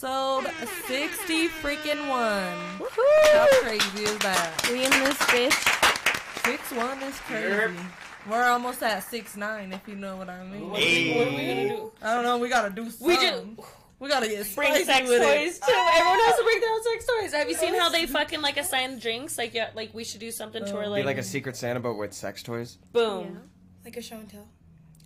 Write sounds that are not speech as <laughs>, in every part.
episode 60 freaking one. How crazy is that? We in this bitch. Six one is crazy. We're almost at six nine, if you know what I mean. What are we gonna do? I don't know. We gotta do something. We just We gotta get bring sex with toys it. too. Everyone has to bring their own sex toys. Have you seen how they fucking like assign drinks? Like yeah, like we should do something to where oh. Be like, like a Secret Santa, but with sex toys. boom. Like a show and tell.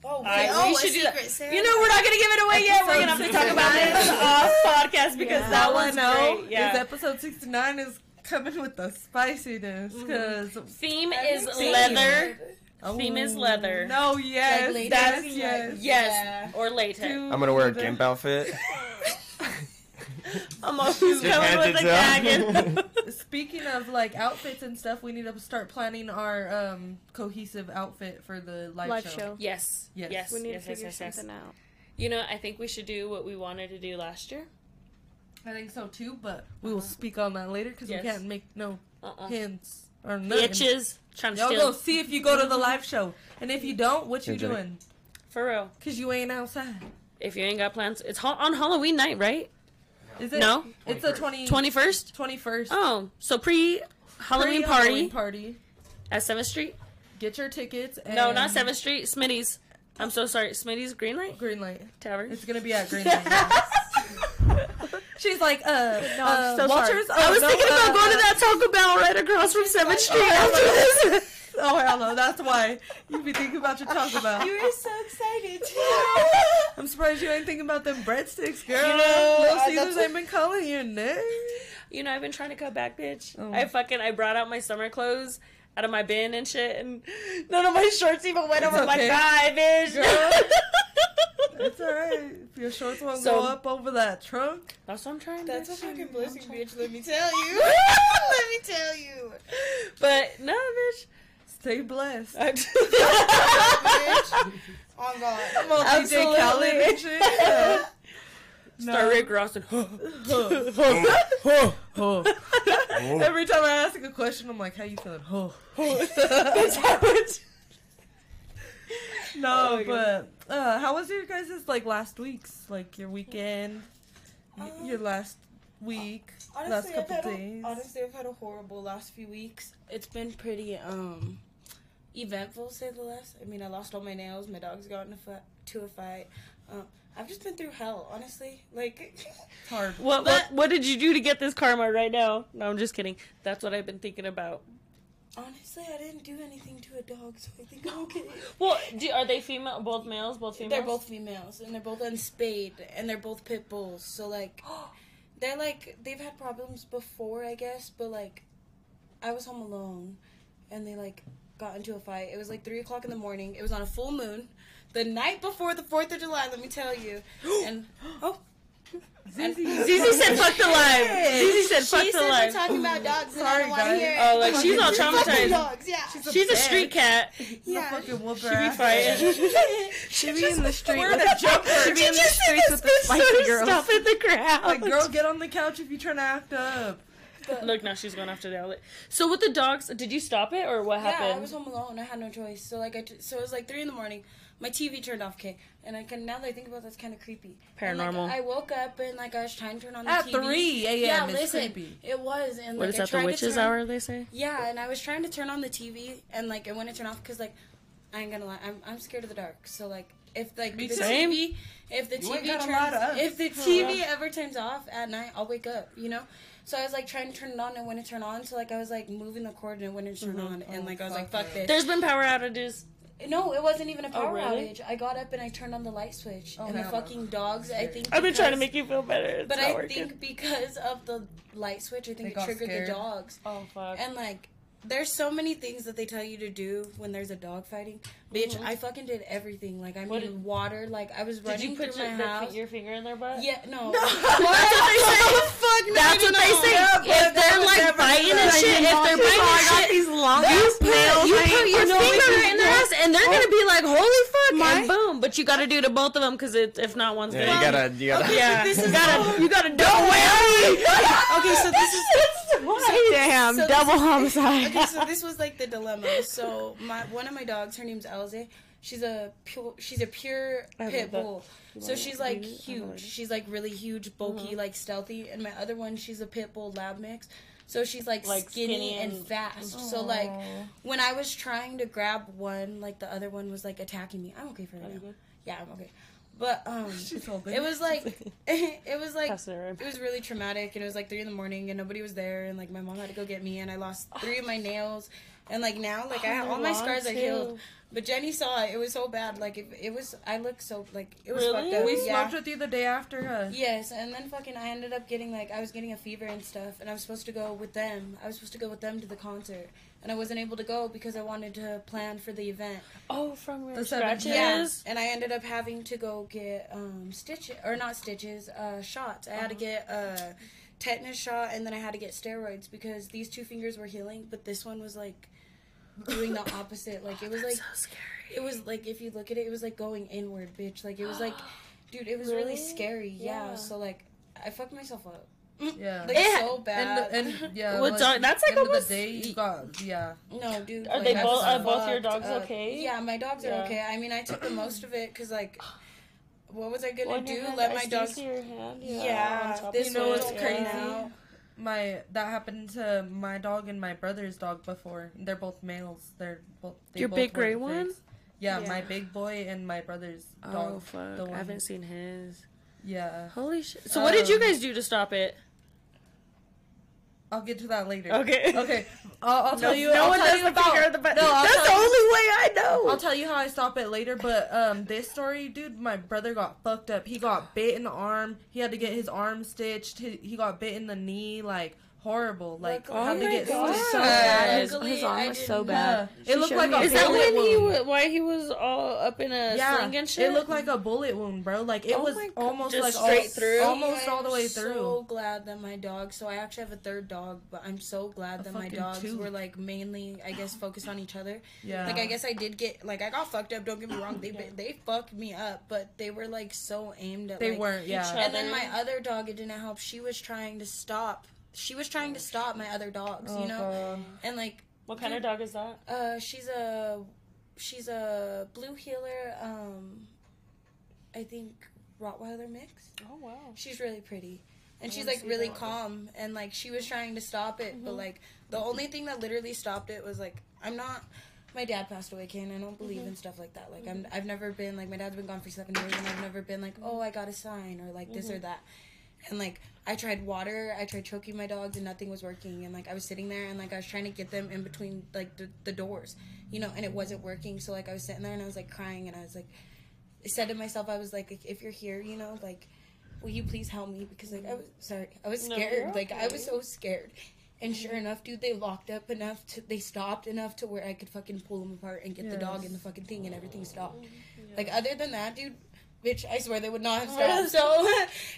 Oh, I- oh, we a should do that. secret Santa. You know we're not gonna give it away yet. We're gonna have to talk about this <laughs> off podcast because that All I was know great. Yeah. is episode sixty nine is coming with the spiciness mm-hmm. because Theme is leather. Theme is oh, leather. No, yes, latex? that's Like- yes. Yes, or latex. Dude, I'm gonna wear a gimp outfit. <laughs> <laughs> I'm always coming with a gagging. <laughs> Speaking of like outfits and stuff, we need to start planning our um, cohesive outfit for the live, Live show. show. yes, Yes. yes, We need yes, to figure yes, yes, yes. something out. You know, I think we should do what we wanted to do last year. I think so too, but we will speak on that later because Yes. we can't make no Uh-uh. hints or nothing. Bitches trying to Y'all steal go see if you go to the live show, and if you don't, what you Enjoy. doing? for real. Cause you ain't outside. If you ain't got plans, it's ha- on Halloween night, right? Is it? No. It's the 20, Twenty first. 21st. Oh, so pre Halloween party party. at Seventh Street. Get your tickets. And No, not Seventh Street. Smitty's. I'm so sorry. Smitty's Green Light Green light. Tavern. It's gonna be at Green Light. <laughs> She's like, uh, No, uh so Walters. Oh, I was no, thinking about uh, going to that Taco Bell right across from Seventh Street after this. <laughs> Oh hell no, that's why you be thinking about your Taco Bell. You were so excited. too. <laughs> I'm surprised you ain't thinking about them breadsticks, girl. You know, Little I- Caesars that's- ain't been calling your name. You know, I've been trying to cut back, bitch. Oh. I fucking I brought out my summer clothes out of my bin and shit, and none of my shorts even went It's over my okay. thigh, bitch. Girl. <laughs> It's alright. If your shorts won't So- go up over that trunk. That's what I'm trying. To. That's a fucking blessing, bitch. Let me tell you. let me tell you. But no, bitch. Stay blessed. <laughs> Bitch. On God. I'm on DJ Absolutely. Khaled and shit. Yeah. <laughs> Start Rick Ross and Every time I ask a question, I'm like, "How you feeling?" Oh. <laughs> That's how it- No, Oh but uh, how was your guys' like last week's like your weekend, Um, your last week, last Honestly, I've couple days? a, honestly, I've had a horrible last few weeks. It's been pretty um eventful, say the least. I mean, I lost all my nails. My dogs got in a fight, to a fight. Um, I've just been through hell, honestly. <laughs> Like, It's hard. What, what what did you do to get this karma right now? No, I'm just kidding. That's what I've been thinking about. honestly, I didn't do anything to a dog, so I think I'm <gasps> okay. Well, do, are they female? Both males? Both females? They're both females, and they're both unspayed, and they're both pit bulls. So like, <gasps> they're like they've had problems before, I guess. But like, I was home alone, and they like got into a fight. It was like three o'clock in the morning. It was on a full moon, the night before the Fourth of July. Let me tell you. <gasps> And oh, and Zizi <laughs> said fuck the live. Zizi said fuck she the said we're talking about dogs, and I Sorry, don't want to guys. hear it. Oh, like she's all traumatized. dogs, yeah. She's a street cat. <laughs> yeah. fucking whoop <laughs> She be fighting. She be in the street with a jumper. She be in the streets with the spicy girls. Stuff in the crowd. Like, girl, get on the couch if you're trying to act up. Look, now she's going after the outlet. So with the dogs, did you stop it or what Yeah, happened? I was home alone. I had no choice. So like I, t- so it was like three in the morning. My TV turned off. Okay, and I can now that I think about it, that's kind of creepy. And, like, Paranormal. I woke up and like I was trying to turn on the TV. At TV. 3 a.m. Yeah, is listen, creepy. it was. And what like, is I that? tried The to witches' turn- hour? They say. Yeah, and I was trying to turn on the TV and like it wouldn't turn off because like I ain't gonna lie, I'm I'm scared of the dark. So like if like Me the too. TV, if the You TV gotta lie to us. turns, if the <laughs> TV ever turns off at night, I'll wake up. You know. So I was like trying to turn it on and when it wouldn't turn on. So like I was like moving the cord and it wouldn't turn mm-hmm. on. And Oh, like I was like, fuck fuck this. There's been power outages. No, it wasn't even a oh, power Oh, really? outage. I got up and I turned on the light switch, Oh, and the fucking dogs. I think I've been trying to make you feel better. It's but not I working. think because of the light switch, I They think it triggered scared. the dogs. Oh fuck. And like, there's so many things that they tell you to do when there's a dog fighting. Bitch, I fucking did everything. Like, I Mm-hmm. What mean, did- water. Like, I was Did running you put through your, my the- house. your finger in their butt? Yeah, no. <laughs> That's what they say. That's what they say. If they're like biting and shit, if they're biting and shit, these long you put, nails. you put your I finger what in their ass, and they're gonna be like, "Holy fuck!" My- and boom. But you got to do to both of them because if not, one's Yeah, gonna. you gotta, you gotta. yeah, this you is gotta, you gotta don't worry. <laughs> Okay, so this is. Damn, So double is- homicide. Okay, so this was like the dilemma. So my one of my dogs, her name's Elze. she's a pure she's a pure pit bull. So she's like I huge. She's like really huge, bulky, Uh-huh. like stealthy. And my other one, she's a pit bull lab mix. So she's like, Like skinny, skinny and, and- fast. So like when I was trying to grab one, like the other one was like attacking me. I'm okay for Are you now. good? Yeah, I'm okay. But um, <laughs> It's all good. it was like <laughs> it was like it was really traumatic and it was like three in the morning and nobody was there and like my mom had to go get me and I lost three of my nails and like now like I have all my Long scars are too. healed. But Jenny saw it. It was so bad. Like it, it was. I looked so like it was Really? fucked up. we yeah. smoked with you the day after her. Yes, and then fucking I ended up getting like I was getting a fever and stuff, and I was supposed to go with them. I was supposed to go with them to the concert, and I wasn't able to go because I wanted to plan for the event. Oh, from The scratches. 17th. and I ended up having to go get um stitches or not stitches, uh shots. I had to get a tetanus shot, and then I had to get steroids because these two fingers were healing, but this one was like doing the opposite. Like it <laughs> was like so scary. it was like if you look at it, it was like going inward, bitch. Like it was like, <gasps> dude, it was really, Really? scary. Yeah. Yeah. So like, I fucked myself up. Yeah. Like Yeah. so bad. And, and yeah, Well, dog- that's like end of almost- the day you got yeah. no, dude. Are like, they both- are both your dogs up. okay? Yeah, my dogs are okay. I mean, I took the most of it because like, what was I gonna One do? hand, Let I my still dogs. see your hand. Yeah, Yeah, this of You know what's crazy? now. My that happened to my dog and my brother's dog before. They're both males. They're both they Your both big gray weren't one? fixed. Yeah, Yeah. my big boy and my brother's dog. Oh dog. fuck! the I haven't seen his. Yeah, Holy shit! So what did you Um, guys do to stop it? I'll get to that later. Okay. <laughs> Okay. I'll, I'll tell No- you. no I'll one tell does you the about. finger the butt. No, I'll That's the you- only way I know. I'll tell you how I stop it later, but um, this story, dude, my brother got fucked up. He got bit in the arm. He had to get his arm stitched. He, he got bit in the knee, like horrible. Like Luckily- had Oh to my get God. So bad. His, his arm was so know. bad. It looked like me a a Is that bullet when he wound. wa- why he was all up in a Yeah, sling and shit? it looked like a bullet wound, bro. Like it Oh was God. almost Just like straight all, through? almost all the way I'm through. So glad that my dog. So I actually have a third dog, but I'm so glad A that my dogs two. were like mainly, I guess, focused on each other. yeah, Like I guess I did get like I got fucked up. Don't get me wrong. They they fucked me up, but they were like so aimed at. they like, weren't. Yeah. And then my other dog, it didn't help. She was trying to stop. She was trying to stop my other dogs, Oh, you know. God. And like, what kind of dog is that? uh, she's a she's a blue heeler. Um, I think Rottweiler mix. Oh wow. She's really pretty. And I she's like really calm and like she was trying to stop it, but mm-hmm. like the only thing that literally stopped it was like I'm not my dad passed away, Kane. I don't believe mm-hmm. in stuff like that. Like I'm mm-hmm. I've never been like my dad's been gone for seven years and I've never been like, Oh, I got a sign or like this or that. And like I tried water, I tried choking my dogs and nothing was working and like I was sitting there and like I was trying to get them in between like the, the doors, you know, and it wasn't working. So like I was sitting there and I was like crying and I was like I said to myself, I was like, if you're here, you know, like, will you please help me? Because like I was sorry, I was scared. you're like I was so scared. And sure enough, dude, they locked up enough to they stopped enough to where I could fucking pull them apart and get the dog and the fucking thing and everything stopped. Like other than that, dude. Bitch, I swear they would not have <laughs> stopped. So,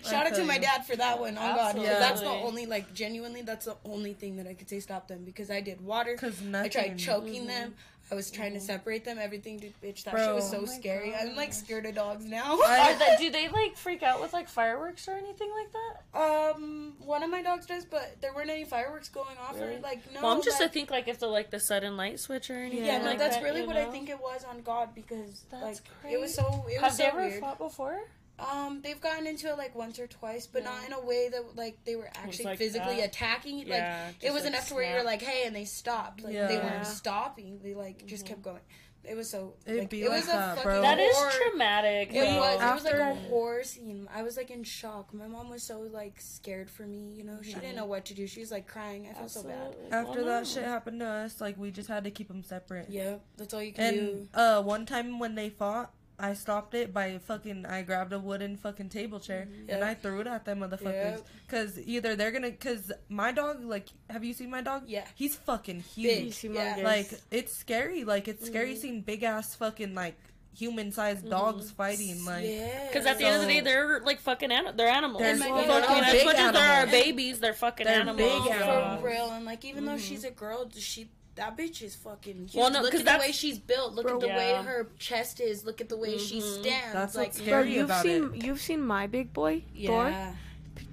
<laughs> shout out to my dad for that one. On God, 'cause that's the only like genuinely, that's the only thing that I could say stop them because I did water. Cause I tried choking them. I was trying to separate them. Everything, dude, bitch. That Bro. shit was so Oh my scary. I'm like scared of dogs now. <laughs> They, <laughs> do they like freak out with like fireworks or anything like that? um, one of my dogs does, but there weren't any fireworks going off or like no. well, I'm just like, to think like if the like the sudden light switch or anything. yeah, no, like that's that, really you what I think it was on God because That's like it was so it was Have so they ever weird. fought before? Um, they've gotten into it like once or twice, but not in a way that like they were actually like physically that. attacking. Like it was like, enough to where you're snap. like, hey, and they stopped. Like they Yeah. Yeah. weren't stopping. They like just kept going. It was so. It'd like, be it like was that, a bro. fucking That is horror. traumatic. It though. was. It was like a After- horror scene. I was like in shock. My mom was so like scared for me. You know, she didn't know what to do. She was like crying. I felt so bad. After Well, that no. shit happened to us, like we just had to keep them separate. Yeah, that's all you can do. And uh, one time when they fought, I stopped it by fucking. I grabbed a wooden fucking table chair mm-hmm. and I threw it at them motherfuckers. Yep. Cause either they're gonna. Cause my dog, like, have you seen my dog? Yeah. He's fucking Big. huge. Yeah. Like it's scary. Like it's Mm-hmm. scary seeing big ass fucking like human sized mm-hmm. dogs fighting. Like yeah. Because at the end of the day, they're like fucking an- they're animals. They're You so- know what they're I mean? As much as there are babies, they're fucking They're animals. big so- animals. for real. And like even though she's mm-hmm. a girl, does she that bitch is fucking huge. Well, no, look 'cause at the way she's built. Look Bro, at the way her chest is. Look at the way she Mhm. stands. That's like what's Bro, scary you've about seen it. you've seen my big boy Thor. yeah.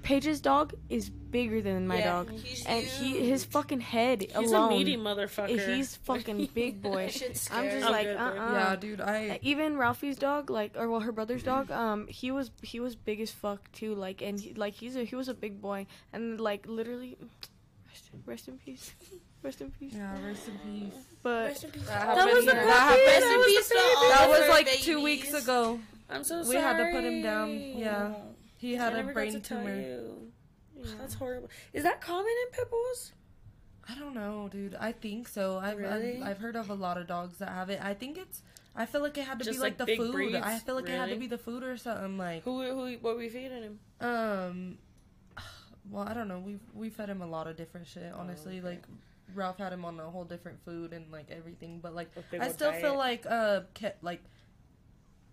Paige's dog is bigger than my Yeah, dog, he's and he his fucking head He's alone. a meaty motherfucker. He's fucking <laughs> big boy. I'm just I'm like, good, uh, dude. uh yeah, dude. I Even Ralphie's dog, like, or well, her brother's dog, um, he was he was big as fuck too, like, and he, like he's a he was a big boy, and like literally, rest, rest in peace, <laughs> rest in peace. yeah. Rest in peace. But Rest in peace. That That was happened- the that happened- Rest That in was peace baby. all That of was like babies. two weeks ago. I'm so sorry. We had to put him down. Yeah, he I had a never got brain to tell tumor. you. That's horrible. Is that common in pit bulls? I don't know, dude. I think so. I've, Really? I've I've heard of a lot of dogs that have it. I think it's. I feel like it had to Just be like, like the food. breeds? I feel like it had to be the food or something like. Who who what we feeding him? Um, <sighs> well, I don't know. We we fed him a lot of different shit. Honestly, okay. like Ralph had him on a whole different food and like everything. But like, I old still feel like uh, ke- like,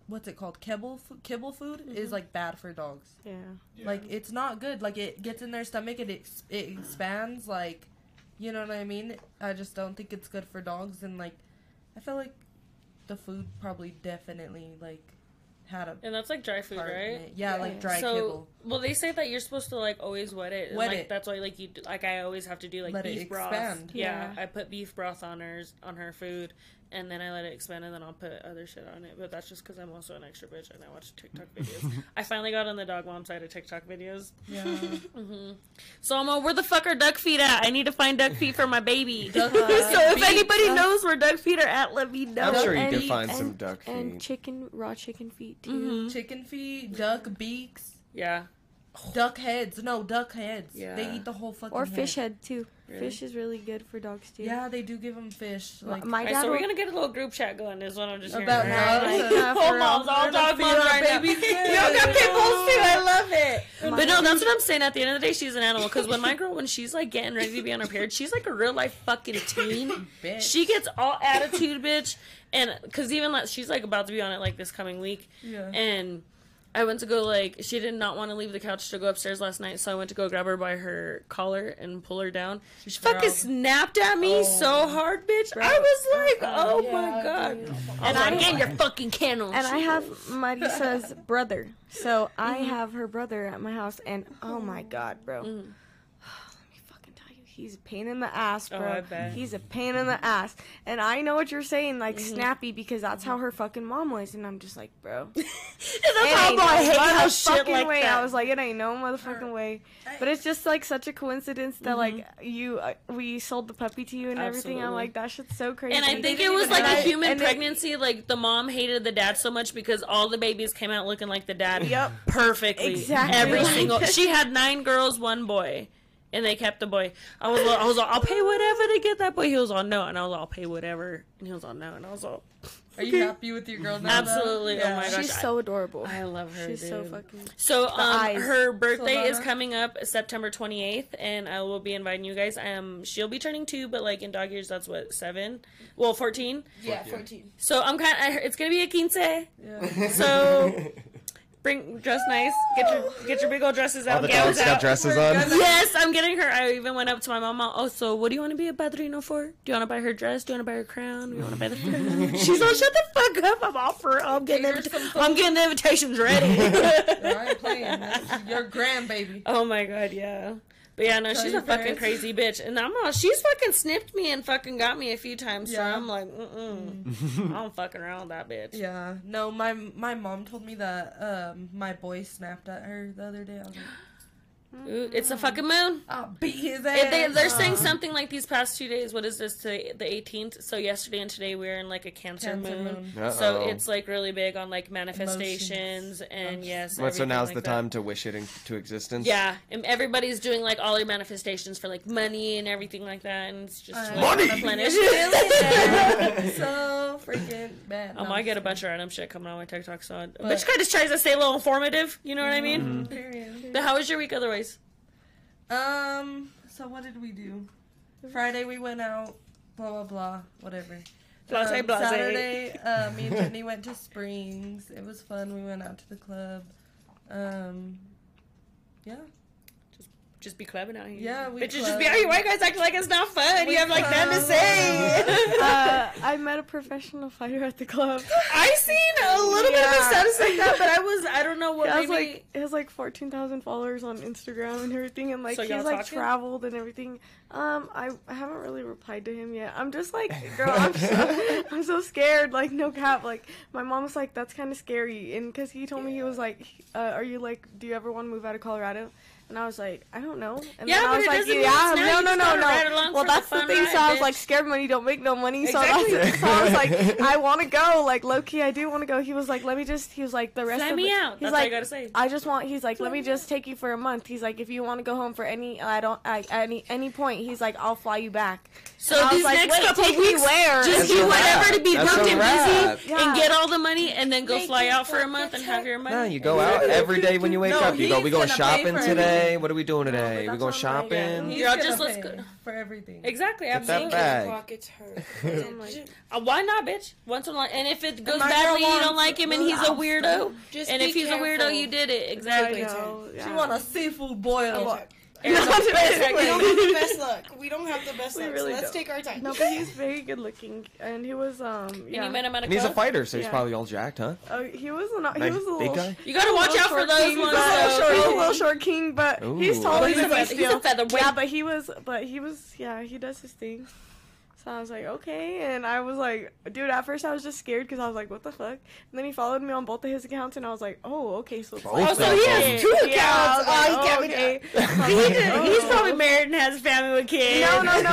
what's it called? Kibble fo- kibble food is like bad for dogs. yeah, Like it's not good. Like it gets in their stomach and it ex- it expands. Like, you know what I mean? I just don't think it's good for dogs. And like, I feel like the food probably definitely like had a And that's like dry food, right? Yeah, Yeah. like dry so, kibble. well, they say that you're supposed to like always wet it. and, Wet like, it. That's why like you do, like I always have to do like Let it beef broth. Yeah. Yeah. I put beef broth on hers on her food, and then I let it expand, and then I'll put other shit on it. But that's just because I'm also an extra bitch and I watch TikTok <laughs> videos. I finally got on the dog mom side of TikTok videos. Yeah. <laughs> hmm So I'm all, where the fuck are duck feet at? I need to find duck feet for my baby. <laughs> So if anybody duck- knows where duck feet are at, let me know. I'm sure you And- can find and- some duck feet. and chicken raw chicken feet too. Mhm. Chicken feet, duck beaks, Yeah. duck heads. No, duck heads. Yeah. They eat the whole fucking Or fish head. head too. Really? Fish is really good for dogs too. Yeah, they do give them fish. Like my Alright, dad. so we're gonna get a little group chat going. Is what I'm just hearing. about right? dogs. Like, <laughs> yeah, Whole moms, all We're dog gonna moms right now. babies <laughs> good. Y'all got pit bulls too. I love it. <laughs> My- But no, that's what I'm saying. At the end of the day, she's an animal. Because when my girl, when she's like getting ready to be on her period, she's like a real life fucking teen. Bitch. She gets all attitude, bitch. And because even like she's like about to be on it like this coming week, Yeah. and I went to go like she did not want to leave the couch to go upstairs last night, so I went to go grab her by her collar and pull her down. She, fucking snapped at me Oh. so hard, bitch. I was like, oh my Yeah, god. dude. And I was like, get your fucking kennel. and I have Marisa's brother, so I Mm-hmm. have her brother at my house, and oh my god, bro. Mm. Let me fucking tell you, he's a pain in the ass, bro. Oh, I bet. He's a pain in the ass, and I know what you're saying, like Mm-hmm. snappy, because that's how her fucking mom was, and I'm just like, bro. <laughs> that's It how ain't I no hate how shit motherfucking like way. that. I was like, it ain't no motherfucking way. But it's just like such a coincidence that like you, uh, we sold the puppy to you and everything. I'm Mm-hmm. Like, that shit's so crazy. And I think it was like know. a human And it- pregnancy. like the mom hated the dad so much because all the babies came out looking like the dad. Yep. Perfectly. Exactly. Every <laughs> single. She had nine girls, one boy. And they kept the boy. I was, all- I was, all, I'll pay whatever to get that boy. He was on no, and I was, all, I'll pay whatever. And he was on no, and I was all, Are you happy with your girl now? though? Absolutely. Oh my gosh. she's so adorable. I love her. She's so fucking. So um, eyes. her birthday is coming up September 28th, and I will be inviting you guys. Um, she'll be turning two, but like in dog years, that's what seven, well, 14. Yeah, 14. So I'm kind of. It's gonna be a quince. Yeah. So <laughs> bring dress nice. Get your get your big old dresses out. All the gowns dogs got out. dresses on. Yes, I'm getting her. I even went up to my mama. Oh, so what do you want to be a padrino for? Do you want to buy her dress? Do you want to buy her crown? Do you want to buy the? <laughs> She's like, shut the fuck up. I'm all for. I'm getting. Here's invita- I'm getting the invitations ready. <laughs> I ain't playing. <laughs> That's your grandbaby. Oh my god, yeah. But yeah, no, Tell she's your a fucking crazy bitch, and I'm all, she's fucking snipped me and fucking got me a few times. So I'm like, mm-mm, I'm fucking around with that bitch. Yeah. No, my my mom told me that um my boy snapped at her the other day. I was like, Ooh, it's a fucking moon. I'll beat his ass. They, they, they're saying something like these past two days. What is this? To the 18th. So yesterday and today we're in like a Cancer, Cancer moon. moon. So it's like really big on like manifestations and yes. What, so now's like the that. time to wish it into existence? Yeah, and everybody's doing like all their manifestations for like money and everything like that, and it's just I like, Money! replenish. <laughs> so freaking bad. Um, No, I get a bunch of random shit coming on my TikTok, so I, But- bitch kind of tries to stay a little informative. You know what I mean? Mm-hmm. Period. But how was your week otherwise? Um. So what did we do? Friday we went out. Blah blah blah. Whatever. Blase, Um, blase. Saturday, uh, <laughs> me and Jenny went to Springs. It was fun. We went out to the club. Um. Yeah. Just be clubbing out here. Yeah, we Bitches just be out here. White guys acting like it's not fun? We you have like nothing to say. uh, <laughs> I met a professional fighter at the club. I seen a little bit of a status like that, but I was I don't know what He has maybe. like he has like fourteen thousand followers on Instagram and everything, and like So he's y'all like talking? traveled and everything. Um, I, I haven't really replied to him yet. I'm just like, <laughs> girl, I'm so, I'm so scared. Like no cap. Like my mom was like, that's kind of scary, and because he told me he was like, uh, are you like, do you ever want to move out of Colorado? And I was like, I don't know. And Yeah, then I was it like, yeah, no, no, no, no. Well, that's the thing. so I was like, scared money don't make no money. So, so I was like, <laughs> I want to go. Like low key, I do want to go. He was like, let me just. He was like, the rest of me the, out. He's like, you gotta say. I just want. He's like, let me just take you for a month. He's like, if you want to go home for any, I don't, I, any any point. He's like, I'll fly you back. So And these like, next wait, couple take weeks, where? just That's do whatever to be That's booked and busy Yeah. and get all the money and then go Make fly out for a month and have your money. No, you go out every day when you wake No, up. You go. We going shopping today. everything. What are we doing today? that's We going what yeah. shopping. He's Girl, just let's go- for everything. Exactly, that absolutely. bag. Pockets hurt. <laughs> I'm like, <laughs> Uh, why not, bitch? Once in a while, and if it goes my badly, you don't like him, and the he's a weirdo. Just And if he's a weirdo, you did it exactly. know. She want a seafood boil. And No, the best We don't have the best luck. We don't have the best We luck. really so let's don't. take our time. No, but he's very good looking, and he was um. And Yeah. you met him at a And he's a fighter, so he's Yeah. probably all jacked, huh? Oh, he was not. He Nice was a big little. guy. You gotta watch out for those king, ones. though. Short, he's a little short king, but he's Ooh. taller He's a than me he's a still. featherweight. Yeah, but he was, but he was, yeah, he does his thing. And I was like, okay. And I was like, dude, at first I was just scared because I was like, what the fuck? And then he followed me on both of his accounts, and I was like, oh, okay. So, oh, like, so <laughs> he has two accounts. Yeah, I like, oh, oh, okay. he did, oh. He's probably married and has family with kids. No, no, no, no, no,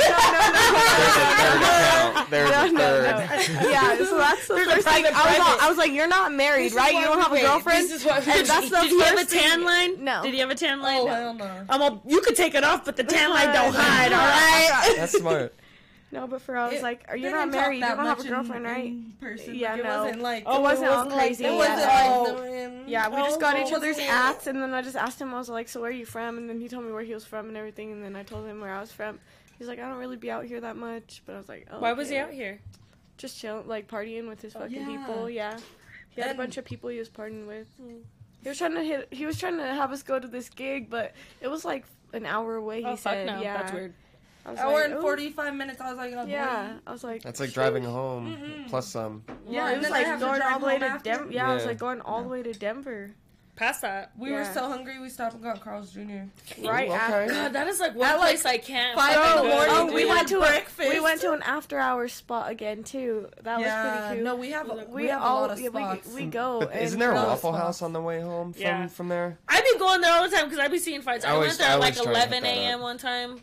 no. no, There's no, no, no. Yeah, so that's the There's first thing. I was, all, I was like, you're not married, this right? You don't have a girlfriend? This is what and that's the Did he have a tan line? No. Did he have a tan line? Oh, no. hell no. I'm a, you could take it off, but the tan line don't <laughs> hide, all right? That's smart. No, but for I was It- like, are you not married? You don't have a much in- girlfriend, right? in person. Yeah, like, it no. wasn't like Oh, it wasn't all crazy. It yeah. wasn't Oh. like the- Yeah, we just got each Oh, other's okay. ats, and then I just asked him. I was like, "So where are you from?" And then he told me where he was from and everything, and then I told him where I was from. He's like, "I don't really be out here that much," but I was like, oh, Why was he out here? Just chilling, like partying with his oh, fucking Yeah. people. Yeah, he had And- a bunch of people he was partying with. Hmm. He was trying to hit. He was trying to have us go to this gig, but it was like an hour away. He Oh, fuck said, no. "Yeah." That's weird. I was Hour like, and "Ooh." forty five minutes. I was like, oh, Yeah, I was like, That's like driving home Mm-mm. plus some. Yeah, and it was like going all the way to. Denver. Yeah, I was like going all the way to Denver. Past that. We Yeah. were so hungry, we stopped and got Carl's Jr. Right Ooh, okay. after. God, that is like one At, like, place I can't. five fucking in the go morning, Oh, we went to breakfast. a, we went to an after hours spot again too. That yeah, was pretty cute. no, we have we, we, have all a lot of yeah, spots. we, we go. But and isn't there a Waffle spots. House on the way home from Yeah. from there? I be going there all the time because I be seeing fights. I, I went there at like always try to hit 11 a.m. one time.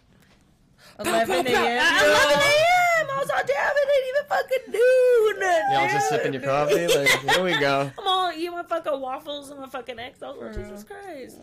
11 At 11 a.m. a.m. I was all damn. I didn't even fucking do nothing. Y'all just sipping your coffee? Like, <laughs> here we go. I'm all eating my fucking waffles and my fucking eggs. I was For Jesus Christ.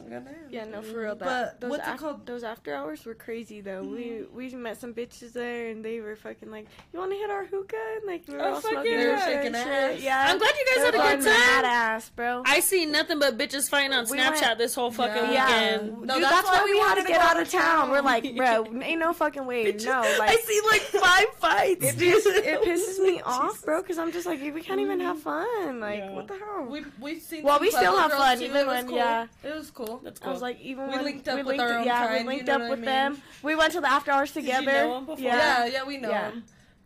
Yeah, no, for real. That, But those what's it called? Those after hours were crazy though. We mm-hmm. we met some bitches there, and they were fucking like, "You want to hit our hookah?" And like we were Oh, all smoking yeah. and They were shaking ass. Yeah, I'm glad you They guys had a were good going time. Badass, bro. I see nothing but bitches fighting on We Snapchat went- this whole fucking Yeah. weekend. No, Dude, that's that's, why why we we had to to get out out of of town. We're like, bro, ain't no fucking way. <laughs> No, like I see like five fights. <laughs> it just <laughs> it pisses me off, bro. Because I'm just like, we can't even have fun. Like, Yeah. what the hell? We we've seen. Well, we still have fun, too. even It was when- cool. yeah. it was cool. That's cool. I was like, even We when linked up we with linked, our own yeah, kind, we you linked know up what I with mean? them. We went to the after hours you together. know 'em before? Yeah, Yeah, yeah, we know Yeah. him.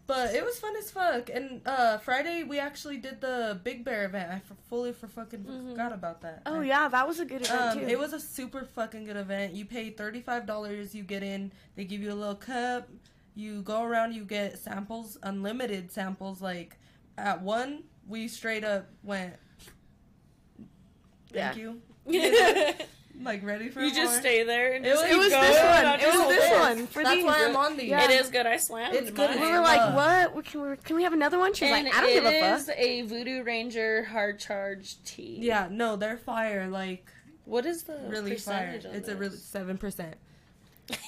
But it was fun as fuck. And uh Friday we actually did the Big Bear event. I f- fully for fucking forgot about that. Oh I- yeah, that was a good event Um, too. it was a super fucking good event. You pay thirty five dollars. You get in. They give you a little cup. You go around. You get samples, unlimited samples. Like at one, we straight up went. Thank you. <laughs> Like ready for you just more. stay there and It just was- keep it was going. this one. It was this hold one for That's these. why I'm on these. Yeah. It is good. I slammed It's good. mine. We were Uh, like, what? Can we, can we have another one? She's and like, I don't it give a is it is a Voodoo Ranger hard charge tea. Yeah, no, they're fire. Like What is the really fire. percentage on It's a really seven percent.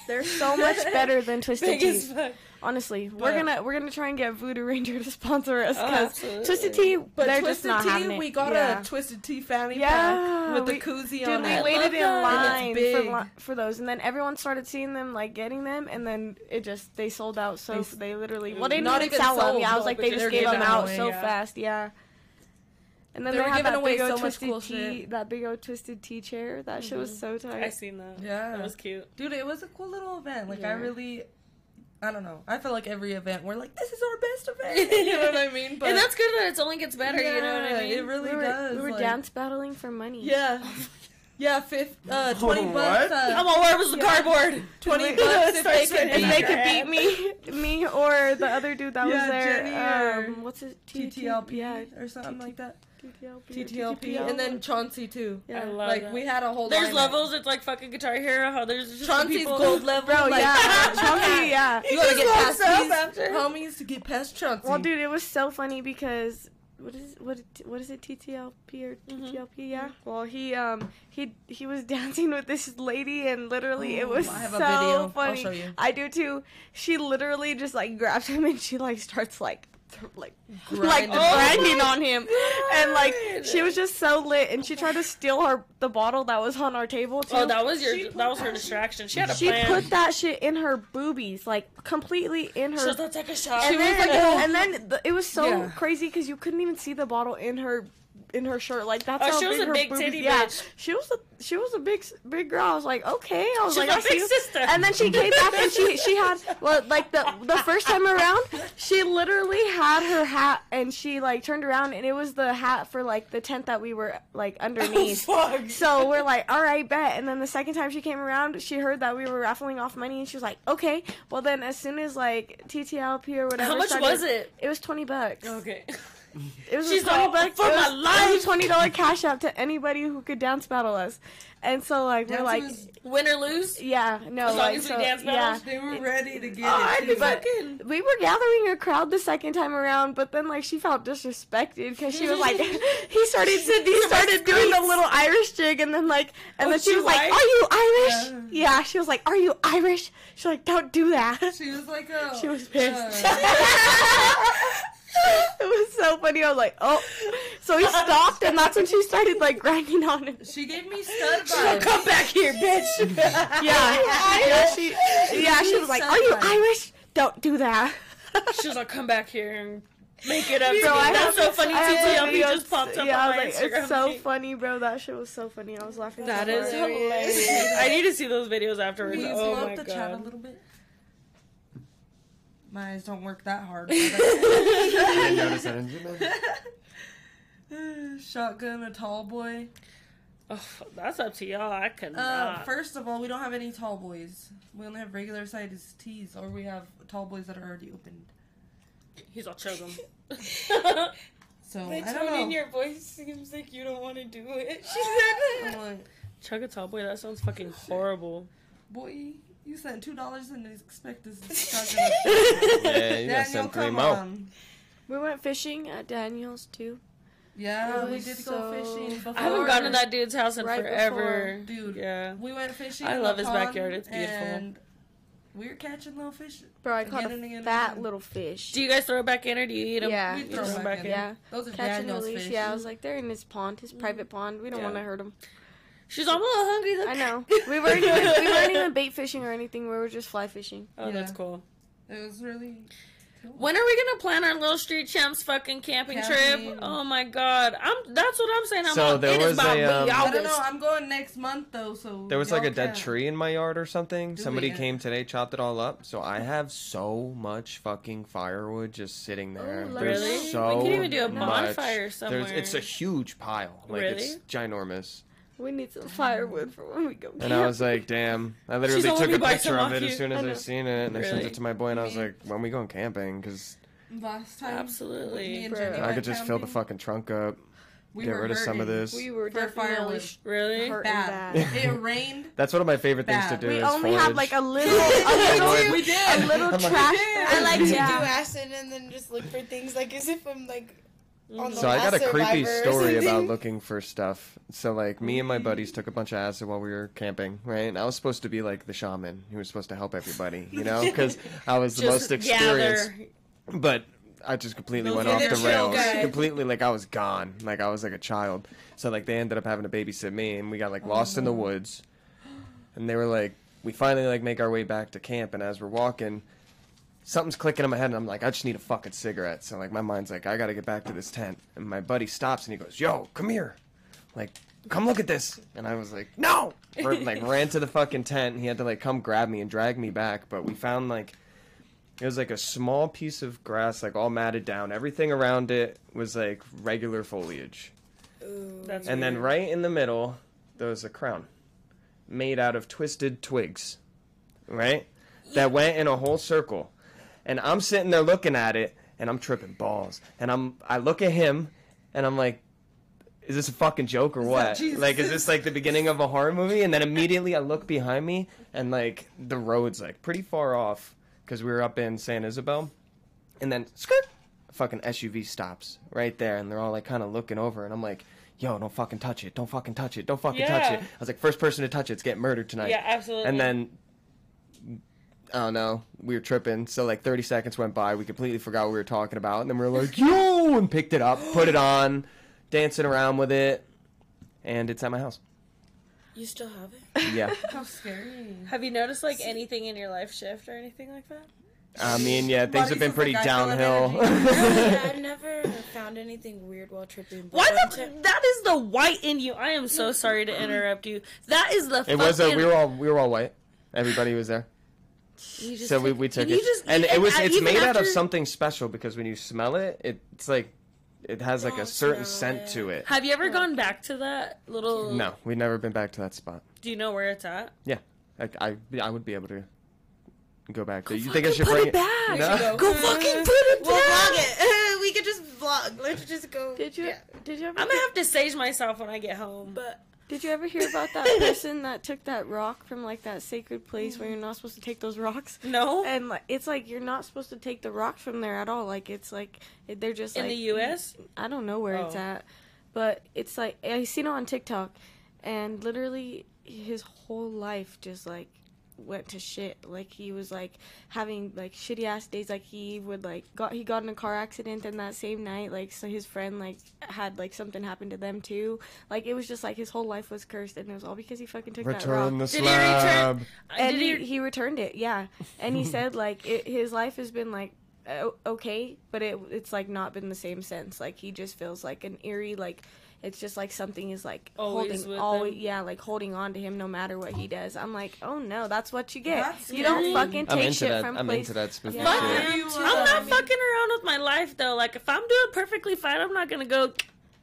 They're so much <laughs> better than Twisted Tea. as fuck. Honestly, we're gonna we're gonna try and get Voodoo Ranger to sponsor us Oh, because absolutely. Twisted Tea, But they're Twisted just not Tea, having it. we got yeah. a Twisted Tea fanny Yeah, pack with the koozie Dude, on we it. We waited in that. line for for those, and then everyone started seeing them, like getting them, and then it just they sold out. So They they, s- literally, well, they Not didn't even sell them. sold, Yeah, I was like but they just gave them out away, so yeah. fast. Yeah. And then They they, were giving away so much cool tea, shit. that big old twisted tea chair. That shit was so tight. I seen that. Yeah. that was cute. Dude, it was a cool little event. Like I really, I don't know. I feel like every event we're like, this is our best <laughs> event. You know what I mean? and that's good that it only gets better. you know what I mean? It really we were, does. we were like- dance battling for money. Yeah. <laughs> Yeah, fifth, uh, twenty What? bucks. Uh, I'm all where was the Yeah. cardboard? <laughs> Twenty bucks if they could If they beat could beat me, me or the other dude that Yeah, was there, Jenny or um, what's it? T- T- TTLP yeah, or something like that. TTLP, TTLP, and then Chauncey too. yeah. I love like that. we had a whole. There's lineup. levels. It's like fucking Guitar Hero. How there's just some Chauncey's people. gold level. Bro, like, yeah, <laughs> Chauncey, yeah. You gotta get past up these after. homies to get past Chauncey. Well, dude, it was so funny because what is what what is it TTLP or. TTLP? Yeah. Well, he um he he was <laughs> dancing with this lady and literally it was I have a so video. I'll funny. show you. I do too. She literally just like grabs him and she like starts like th- like <laughs> <laughs> like Grinding. grinding on him and like she was just so lit and she tried to steal her the bottle that was on our table oh, too. Oh, that was your. put That was her distraction. She had a she plan. put that shit in her boobies, like completely in her She was like, take a shot. and She then, was like, oh. <laughs> and then the, it was so Yeah. crazy because you couldn't even see the bottle in her in her shirt. Like that's Oh, how she was big a her big boobies- titty yeah, bitch. she was a she was a big big girl. I was like, okay. I was She's like, a I see big you. sister. And then she came back and she she had well like the the first time around she literally had her hat and she like turned around and it was the hat for like the tent that we were like underneath. <laughs> fuck. So we're like, all right, bet. And then the second time she came around, she heard that we were raffling off money, and she was like, okay. Well, then as soon as like TTLP or whatever, How much started- was it? It was twenty bucks. Okay. It was She's a twenty all, bucks "For it my was, It was a twenty dollar cash out to anybody who could dance battle us. And so like we're like, Win or lose. yeah, no, As long like as we so, dance yeah. battles, They were ready to get Oh, it. too. But- fucking. We were gathering a crowd the second time around, but then like she felt disrespected because she was like, <laughs> he started he started doing the little Irish jig, and then like, and Oh, then she she was like, "Are you Irish?" Yeah, she was like, "Are you Irish?" She's like, "Don't do that." She was like a. <laughs> She was pissed. uh, <laughs> <laughs> it was so funny. I was like, "Oh," so he stopped, and that's when she started like grinding on him. she gave me stud vibes. come back here, bitch. <laughs> Yeah, yeah, she, yeah, she was like, "Are you Irish?" Don't do that. She was like, come back here and make it up. Bro, me. I That's so funny. I have just popped up yeah, on my was like, Instagram. It's so feed. funny, bro. That shit was so funny. I was laughing. That so is hilarious. <laughs> I need to see those videos afterwards. Please Oh blow my up the chat a little bit. My eyes don't work that hard. <laughs> but I didn't notice that. did I- <sighs> Shotgun, a tall boy. Oh, that's up to y'all. I Uh, cannot. first of all, we don't have any tall boys. We only have regular sized tees, or we have tall boys that are already opened. He's all choke him. <laughs> So The I tone don't know. in your voice seems like you don't want to do it. <laughs> She said. I'm like, Chug a tall boy. That sounds fucking horrible. boy, you sent two dollars and expect this <laughs> shotgun. Yeah, you gotta Daniel, send three more. on. We went fishing at Daniel's too. Yeah, It we did so- go fishing. Before. I haven't gone to that dude's house in Right forever. Dude. Yeah. We went fishing. I love his backyard, it's beautiful. And we were catching little fish. Bro, I caught Again and again a fat again. little fish. Do you guys throw it back in or do you eat them? Yeah. We You throw throw them them back in. yeah, Those are catch and Daniel's release. fish. Yeah, I was like, they're in his pond, his mm. private pond. We don't Yeah. want to hurt him. She's I'm a little hungry. Look. I know. We weren't even we weren't <laughs> even bait fishing or anything. We were just fly fishing. Oh, that's cool. It was really. When are we gonna plan our little street champs fucking camping, Camping. trip? Oh my god, I'm. That's what I'm saying. I'm So on. there it is was about a, me, um, I don't know. I'm going next month though, so There was like a dead can. tree in my yard or something. Do Somebody we? came today, chopped it all up. So I have so much fucking firewood just sitting there. Oh, let There's me know. so We could even do a much. bonfire somewhere. There's, it's a huge pile. Like it's ginormous. We need some firewood for when we go. Camping. And I was like, damn. I literally She's took a buy picture some of off it you." as soon as I I, know. seen it, and I sent Really? it to my boy, and I was Me- like, when we going camping? Because Last time, Absolutely. me and Bro. Jenny I went could just fill the camping, fucking trunk up, we get were rid of some of hurting. this. we were for definitely firewood. really. hurting Bad. bad. <laughs> it rained. That's one of my favorite things to Bad. do. We is only had like a little, a <laughs> little, we did. a little I'm like, trash. I like to Yeah. do acid and then just look for things like as if I'm like So I got a creepy story about <laughs> looking for stuff. So like me and my buddies took a bunch of acid while we were camping, right? And I was supposed to be like the shaman who was supposed to help everybody, you know, <laughs> because I was the most experienced. gather. But I just completely went off the rails. guy. Completely like I was gone, like I was like a child. So like they ended up having to babysit me, and we got like lost in the woods. And they were like, we finally like make our way back to camp, and as we're walking, something's clicking in my head, and I'm like, I just need a fucking cigarette. So like my mind's like, I gotta get back to this tent. And my buddy stops and he goes, Yo, come here, like, come look at this. And I was like, No, <laughs> like ran to the fucking tent. And he had to like come grab me and drag me back. But we found like. It was like a small piece of grass, like all matted down. Everything around it was like regular foliage. That's And then right in the middle, there was a crown made out of twisted twigs, right? That went in a whole circle. And I'm sitting there looking at it, and I'm tripping balls. And I'm, I look at him, and I'm like, is this a fucking joke or what? Like, is this like the beginning of a horror movie? And then immediately I look behind me, and like the road's like pretty far off because we were up in San Isabel, and then skirt, fucking SUV stops right there, and they're all like kind of looking over, and I'm like, yo, don't fucking touch it, don't fucking touch it, don't fucking touch it. I was like, first person to touch it's getting murdered tonight. Yeah, absolutely. And then, I don't know, we were tripping. So like 30 seconds went by, we completely forgot what we were talking about, and then we were like, yo, and picked it up, put it on, dancing around with it, and it's at my house. You still have it? Yeah. <laughs> How scary. Have you noticed like anything in your life shift or anything like that? I mean, yeah, things have been pretty just a guy full of downhill. <laughs> Really, I've never found anything weird while tripping. Why the? time- That is the white in you. I am so sorry to <laughs> interrupt you. That is the. it was a, we were all we were all white. Everybody was there. You just so we, took- we took it, just- and it was and it's even made out of something special because when you smell it, it's like it has like a Don't certain smell scent it. to it. Have you ever gone back to that little? No, we've never been back to that spot. Do you know where it's at? Yeah, I I, I would be able to go back there. You think I should put bring it back. No? Go. Go fucking put it We'll back. vlog it. <laughs> we could just vlog. Let's just go. Did you? Yeah. Did you ever? I'm gonna have to sage myself when I get home. But Did you ever hear about that <laughs> person that took that rock from like that sacred place where you're not supposed to take those rocks? No. And like, it's like you're not supposed to take the rocks from there at all. Like it's like they're just in like the U.S. I don't know where it's Oh. at, but it's like I seen it on TikTok, and literally his whole life just like went to shit. Like he was like having like shitty ass days. Like he would like got he got in a car accident, and that same night like so his friend like had like something happen to them too. Like it was just like his whole life was cursed, and it was all because he fucking took that rock. Return the Did he return- slab. Uh, and Did he, he- he returned it, yeah. And he <laughs> said like it, his life has been like okay, but it it's like not been the same since. Like he just feels like an eerie like it's just like something is like Always holding always him. yeah like holding on to him no matter what he does. I'm like oh no, that's what you get. That's you don't fucking take shit that. from I'm place. into that specific Yeah. Fuck shit. it. You too, I'm not I mean- fucking around with my life though. Like if I'm doing perfectly fine, I'm not gonna go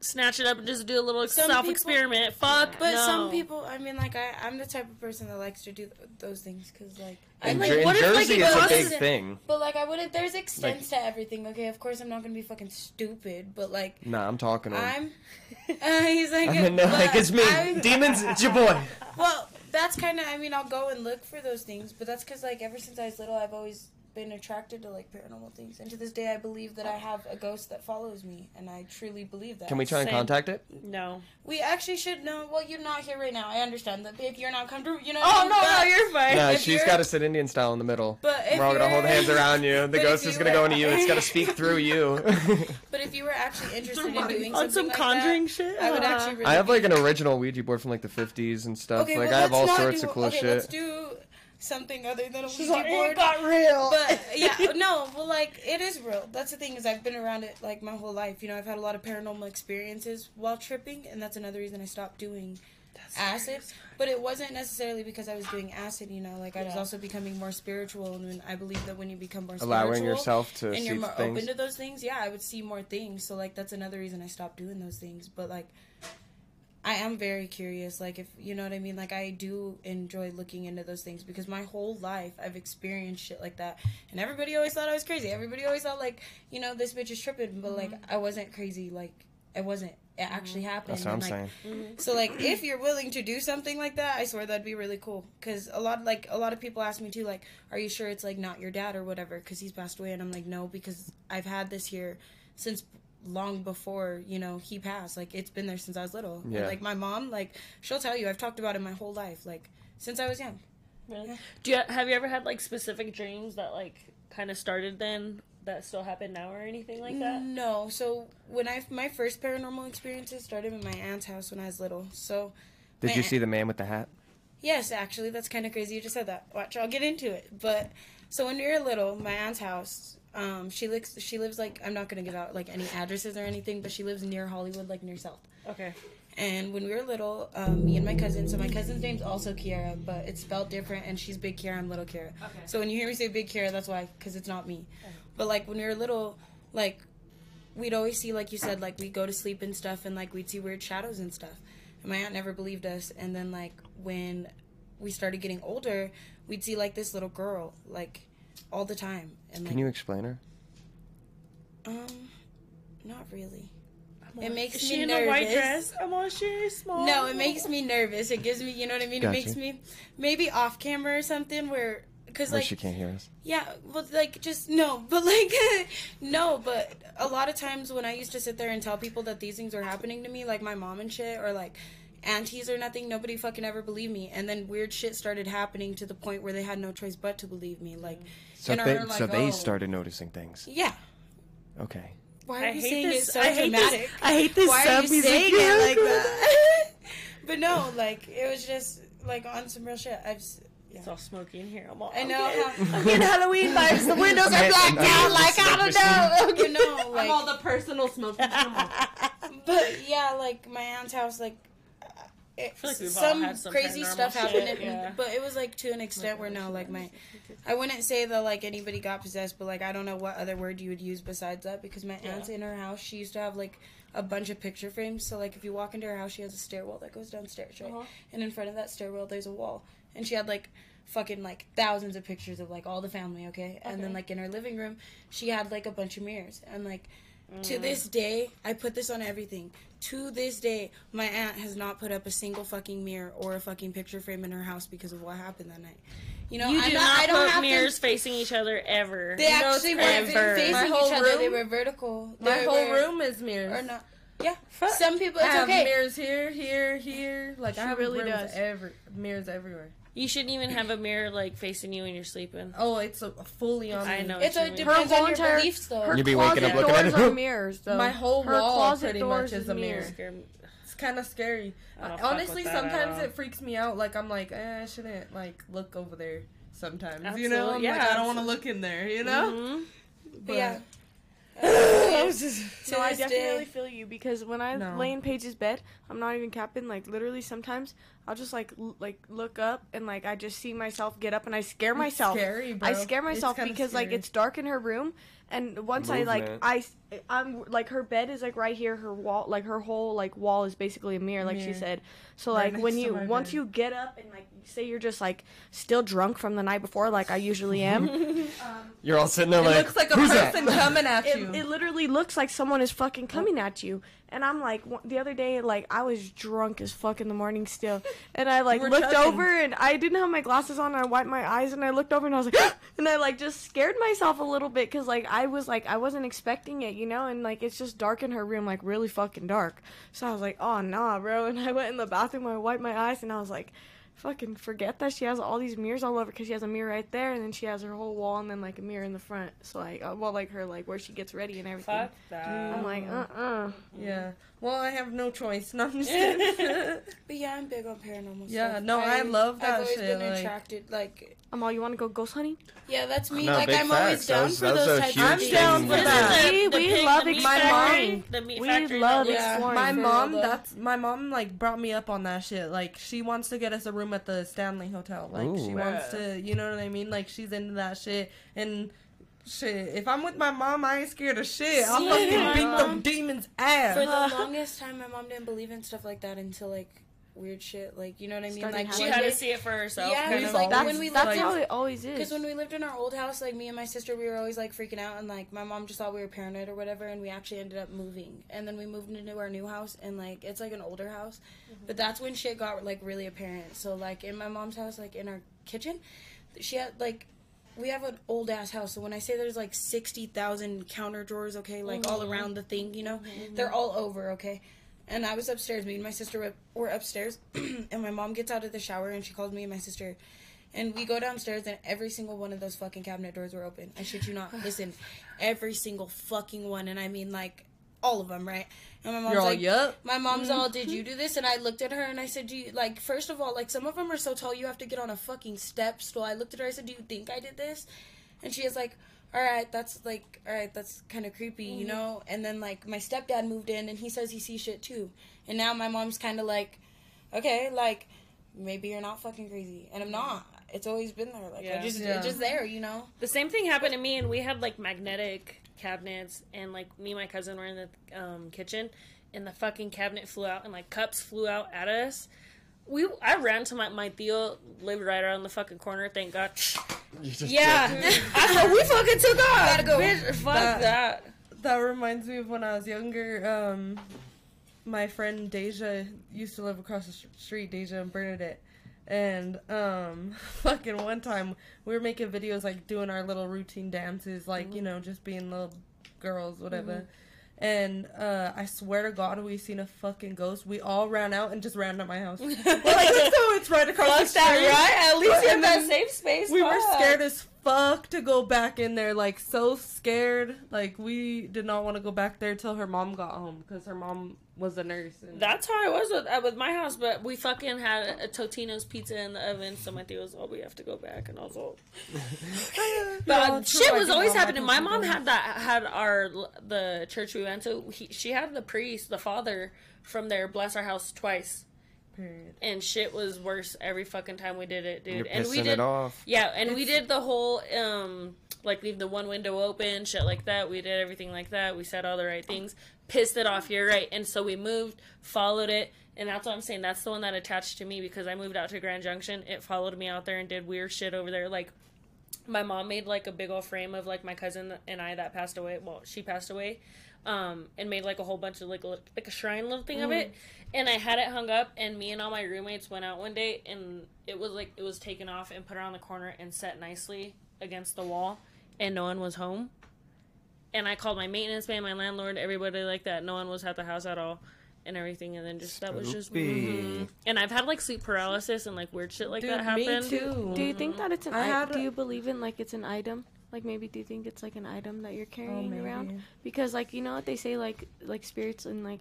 snatch it up and just do a little Some self experiment. Fuck. but no. some people, I mean, like I, I'm the type of person that likes to do th- those things because, like, I In, like. In what if, like, it's a big thing. But like, I wouldn't. There's extents to everything. Okay, of course, I'm not gonna be fucking stupid. But like, Nah, I'm talking to him. I'm. <laughs> Uh, he's like, <laughs> I no, like it's me, I'm- <laughs> demons. It's your boy. Well, that's kind of. I mean, I'll go and look for those things, but that's because like ever since I was little, I've always been attracted to like paranormal things, and to this day, I believe that I have a ghost that follows me, and I truly believe that. Can we try and Same. contact it? No. We actually should know. Well, you're not here right now. I understand that if you're not comfortable, you know. Oh no, but, no, you're fine. No, if she's you're- got to sit Indian style in the middle. But if We're all gonna hold you're- hands around you. <laughs> The But if ghost you is gonna go were- into you. It's gotta speak through you. <laughs> But if you were actually <laughs> interested in doing On something some like conjuring that, shit. I would actually. Uh-huh. Really I have like an original Ouija board from like the 50s and stuff. Okay, like well, I have let's all not sorts do, of cool okay, shit. Let's do something other than a She's Ouija like, board. it got real. But yeah, <laughs> no, well, like it is real. That's the thing is I've been around it like my whole life. You know, I've had a lot of paranormal experiences while tripping, and that's another reason I stopped doing acid. But it wasn't necessarily because I was doing acid. You know, like I was also becoming more spiritual, and when I believe that when you become more Allowing spiritual yourself to and see you're more things. open to those things, yeah, I would see more things. So like that's another reason I stopped doing those things. But like. I am very curious, like if you know what I mean. Like I do enjoy looking into those things because my whole life I've experienced shit like that, and everybody always thought I was crazy. Everybody always thought like, you know, this bitch is tripping, but like mm-hmm. I wasn't crazy. Like it wasn't. It mm-hmm. actually happened. That's what I'm like, saying. Mm-hmm. so like if you're willing to do something like that, I swear that'd be really cool. Cause a lot like a lot of people ask me too, like, are you sure it's like not your dad or whatever? Cause he's passed away, and I'm like, no, because I've had this here since long before you know he passed. Like it's been there since I was little. And, Yeah. like my mom, like she'll tell you, I've talked about it my whole life, like since I was young. Really? Yeah. Do you have you ever had like specific dreams that like kind of started then that still happen now or anything like that? No. So when I my first paranormal experiences started in my aunt's house when I was little. So Did you aunt- see the man with the hat? Yes, actually, that's kind of crazy. You just said that. Watch, I'll get into it. But so when we were little, my aunt's house. Um, she lives. She lives like I'm not gonna give out like any addresses or anything, but she lives near Hollywood, like near South. Okay. And when we were little, um, me and my cousin. So my cousin's name's also Kiara, but it's spelled different, and she's Big Kiara. I'm Little Kiara. Okay. So when you hear me say Big Kiara, that's why, because it's not me. Okay. But like when we were little, like we'd always see, like you said, like we'd go to sleep and stuff, and like we'd see weird shadows and stuff. And my aunt never believed us. And then like when we started getting older, we'd see like this little girl, like all the time. And like, Can you explain her? um, not really. It makes Is me she in nervous. a white dress? I'm all she small. No, it makes me nervous. It gives me, you know what I mean? It Gotcha. makes me maybe off camera or something where, because like, she can't hear us. yeah, well, like just no, <laughs> but like no, but a lot of times when I used to sit there and tell people that these things were happening to me, like my mom and shit, or like aunties or nothing, nobody fucking ever believed me. And then weird shit started happening to the point where they had no choice but to believe me. Like, So and they, are like, so they oh. started noticing things. yeah. Okay. Why are I you hate saying this. it so I hate dramatic? this. I hate this Why sub are you music. saying it like that? <laughs> but no, like it was just like on some real shit. I've s- It's all smoky in here. I'm all. I know okay. <laughs> how- I'm getting Halloween vibes. The windows are blacked out. Like I don't know. you <laughs> know, like I'm all the personal smoking. Come. But yeah, like my aunt's house, like it, like some, some crazy paranormal stuff shit, happened, yeah. but it was like to an extent where now, like my, I wouldn't say that like anybody got possessed, but like I don't know what other word you would use besides that because my aunt's in her house. She used to have like a bunch of picture frames. So like if you walk into her house, she has a stairwell that goes downstairs, right? Uh-huh. And in front of that stairwell, there's a wall, and she had like fucking like thousands of pictures of like all the family, okay? And then like in her living room, she had like a bunch of mirrors, and like Mm. to this day, I put this on everything. To this day, my aunt has not put up a single fucking mirror or a fucking picture frame in her house because of what happened that night. You know, You I'm do not, not I don't put have mirrors To, facing each other ever. they You actually weren't ever. facing My each whole other. They were vertical. My They whole room is mirrors. or not. Yeah, some people it's I have okay. mirrors here, here, here. Like I have really does. Every, mirrors everywhere. You shouldn't even have a mirror like facing you when you're sleeping. Oh, it's a, fully on. I know. It's a you mean. depends whole on your entire- beliefs though. Her You'd be waking closet up looking at doors it. are <laughs> mirrors, though. My whole Her wall pretty much is a mirror. mirrors. Scare me. It's kind of scary. I Honestly, with that at sometimes it freaks me out. Like I'm like, eh, I shouldn't like look over there. Sometimes, you know, I'm yeah, like, I don't want to look in there. You know. Mhm. But yeah. <laughs> No, To I definitely day- feel you because when I No. lay in Paige's bed, I'm not even capping. Like literally, sometimes I'll just like l- like look up and like I just see myself get up and I scare It's myself. Scary, bro. I scare myself kinda because like it's dark in her room, and once I like I I'm like her bed is like right here. Her wall like her whole like wall is basically a mirror, like she said. So Right like when you once bed. you get up and like say you're just like still drunk from the night before, like I usually am. <laughs> Um, you're all sitting there It like, looks like a who's that? person coming at it, you. it literally looks like someone is fucking coming at you. And I'm like, one- the other day, like I was drunk as fuck in the morning still, and I like looked chugging. over and I didn't have my glasses on. And I wiped my eyes and I looked over and I was like, <gasps> and I like just scared myself a little bit because like I was like I wasn't expecting it, you know, and like it's just dark in her room, like really fucking dark. So I was like, oh nah, bro. <laughs> And I went in the bathroom, I wiped my eyes, and I was like. Fucking forget that she has all these mirrors all over because she has a mirror right there, and then she has her whole wall, and then like a mirror in the front. So like, uh, well, like her like where she gets ready and everything. Fuck that. I'm like, uh, uh yeah. Well, I have no choice. No, I'm just <laughs> kidding. But yeah, I'm big on paranormal Yeah, stuff. no, I love that I've always shit, been like- attracted. Like, Amal, you want to go ghost hunting? yeah, that's me. No, like, big I'm always facts. down That was- for that was those a types huge of I'm down for This that. is We- the we pig- love the meat My factory- mom- The meat we factory love Yeah. exploring. my For mom, though. that's my mom. Like brought me up on that shit. Like she wants to get us a room at the Stanley Hotel. Like she Ooh. wants to, you know what I mean? Like she's into that shit. And shit, if I'm with my mom, I ain't scared of shit. I'll See, fucking my beat mom- the demon's ass. For the longest time, my mom didn't believe in stuff like that until like weird shit. Like, you know what I mean? Started like. She had to see it for herself. Yeah, kind it's of. like that's when we that's lived in- how it always is. Because when we lived in our old house, like me and my sister, we were always like freaking out, and like my mom just thought we were paranoid or whatever, and we actually ended up moving. And then we moved into our new house, and like it's like an older house, mm-hmm. but that's when shit got like really apparent. So like in my mom's house, like in our kitchen, she had like we have an old ass house. So when I say there's like sixty thousand counter drawers, okay, like all mm-hmm. around the thing, you know, mm-hmm. they're all over, okay. And I was upstairs. Me and my sister were, were upstairs, <clears throat> and my mom gets out of the shower and she calls me and my sister. And we go downstairs, and every single one of those fucking cabinet doors were open. I shit you not. <sighs> Listen, every single fucking one, and I mean like all of them, right? And my mom's You're all like, yup. my mom's all, did you <laughs> do this? And I looked at her and I said, do you, like, first of all, like, some of them are so tall you have to get on a fucking step stool. I looked at her, I said, do you think I did this? And she was like, all right, that's like, all right, that's kind of creepy, you mm-hmm. know? And then, like, my stepdad moved in and he says he sees shit too. And now my mom's kind of like, okay, like, maybe you're not fucking crazy. And I'm not. It's always been there. Like, Yeah. I just, Yeah. it's just there, you know? The same thing happened to me, and we had like magnetic cabinets, and like me and my cousin were in the um, kitchen, and the fucking cabinet flew out, and like cups flew out at us. We, I ran to my my Theo lived right around the fucking corner. Thank God. <laughs> Yeah, did. <laughs> I thought we fucking took off. Gotta go. Bitch, fuck That- that. That reminds me of when I was younger. Um, my friend Deja used to live across the sh- street, Deja and Bernadette. And um, <laughs> fucking one time we were making videos like doing our little routine dances, like you know, just being little girls, whatever. And uh, I swear to God, we seen a fucking ghost. We all ran out and just ran to my house. <laughs> We're like, let's. It's right across the Fuck that, street. right? At least have that safe space. We were scared as fuck to go back in there, like so scared. Like we did not want to go back there till her mom got home because her mom was a nurse. And That's how I was with, uh, with my house, but we fucking had a Totino's pizza in the oven, so my Theo was, oh, we have to go back, and I was all, <laughs> but shit was always happening. My mom had that had our the church we went to. He, she had the priest, the father from there, bless our house twice, period. and shit was worse every fucking time we did it, dude. You're and we did it off. yeah, and we did the whole um like leave the one window open, shit like that. We did everything like that. We said all the right things. Pissed it off, you're right. And so we moved, followed it, and that's what I'm saying. That's the one that attached to me because I moved out to Grand Junction. It followed me out there and did weird shit over there. Like my mom made like a big old frame of like my cousin and I that passed away. Well, she passed away. Um, and made like a whole bunch of like a, like a shrine little thing of it, and I had it hung up. And me and all my roommates went out one day, and it was like it was taken off and put around the corner and set nicely against the wall, and no one was home. And I called my maintenance man, my landlord, everybody like that. No one was at the house at all, and everything. And then just that was just. Spooky. mhm. And I've had like sleep paralysis and like weird shit like Dude, that me happen. too. Do you think that it's an I item? had Do you believe in like it's an item? Like maybe do you think it's like an item that you're Oh, carrying around? Because like you know what they say like like spirits and like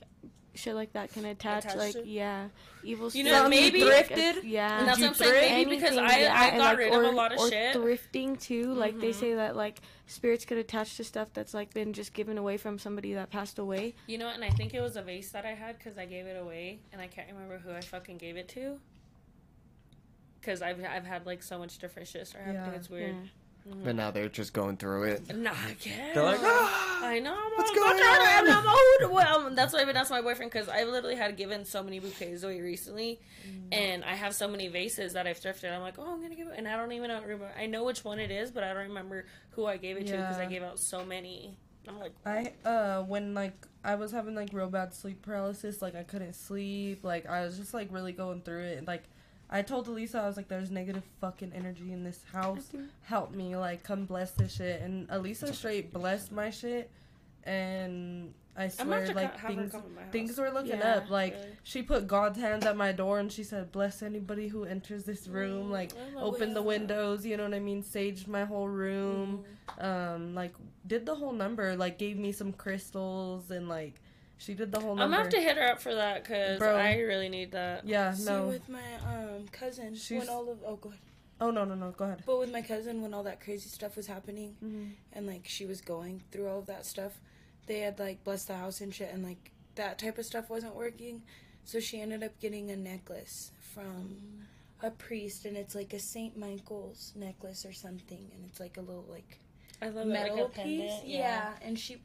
shit like that can attach, Attach like to- yeah evil. You know, maybe- Thrifted? uh, yeah. And that's you what I'm saying. Maybe because I, yeah, I got like, rid or, of a lot of or shit. thrifting too. Like they Mhm. say that like spirits could attach to stuff that's like been just given away from somebody that passed away. You know what? And I think it was a vase that I had because I gave it away, and I can't remember who I fucking gave it to. Because I've I've had like so much different shit start happening. Yeah. It's weird. But now they're just going through it. Nah, I can't. They're like, ah! I know. I'm What's going on? I'm that's why I've been asking my boyfriend because I've literally had given so many bouquets away recently, and I have so many vases that I've thrifted. I'm like, oh, I'm gonna give it, and I don't even remember. I know which one it is, but I don't remember who I gave it to because I Yeah. gave out so many. I'm like, I uh when like I was having like real bad sleep paralysis, like I couldn't sleep, like I was just like really going through it. Like I told Elisa, I was like, "There's negative fucking energy in this house. Help me, like come bless this shit." And Elisa straight blessed my shit, and I swear, like co- have her things come to my house. things were looking Yeah, up. Like really. she put God's hands at my door, and she said, "Bless anybody who enters this room." Like I open the windows, you know what I mean? Saged my whole room. Um, like did the whole number. Like gave me some crystals and like she did the whole I'm number. gonna have to hit her up for that because I really need that. yeah, See, no. with my um cousin, She's- when all of oh god, Oh no, no, no. Go ahead. but with my cousin, when all that crazy stuff was happening, Mhm. and like she was going through all of that stuff, they had like blessed the house and shit, and like that type of stuff wasn't working, so she ended up getting a necklace from a priest, and it's like a Saint Michael's necklace or something, and it's like a little like I love metal it. Like a piece. pendant. Yeah. and she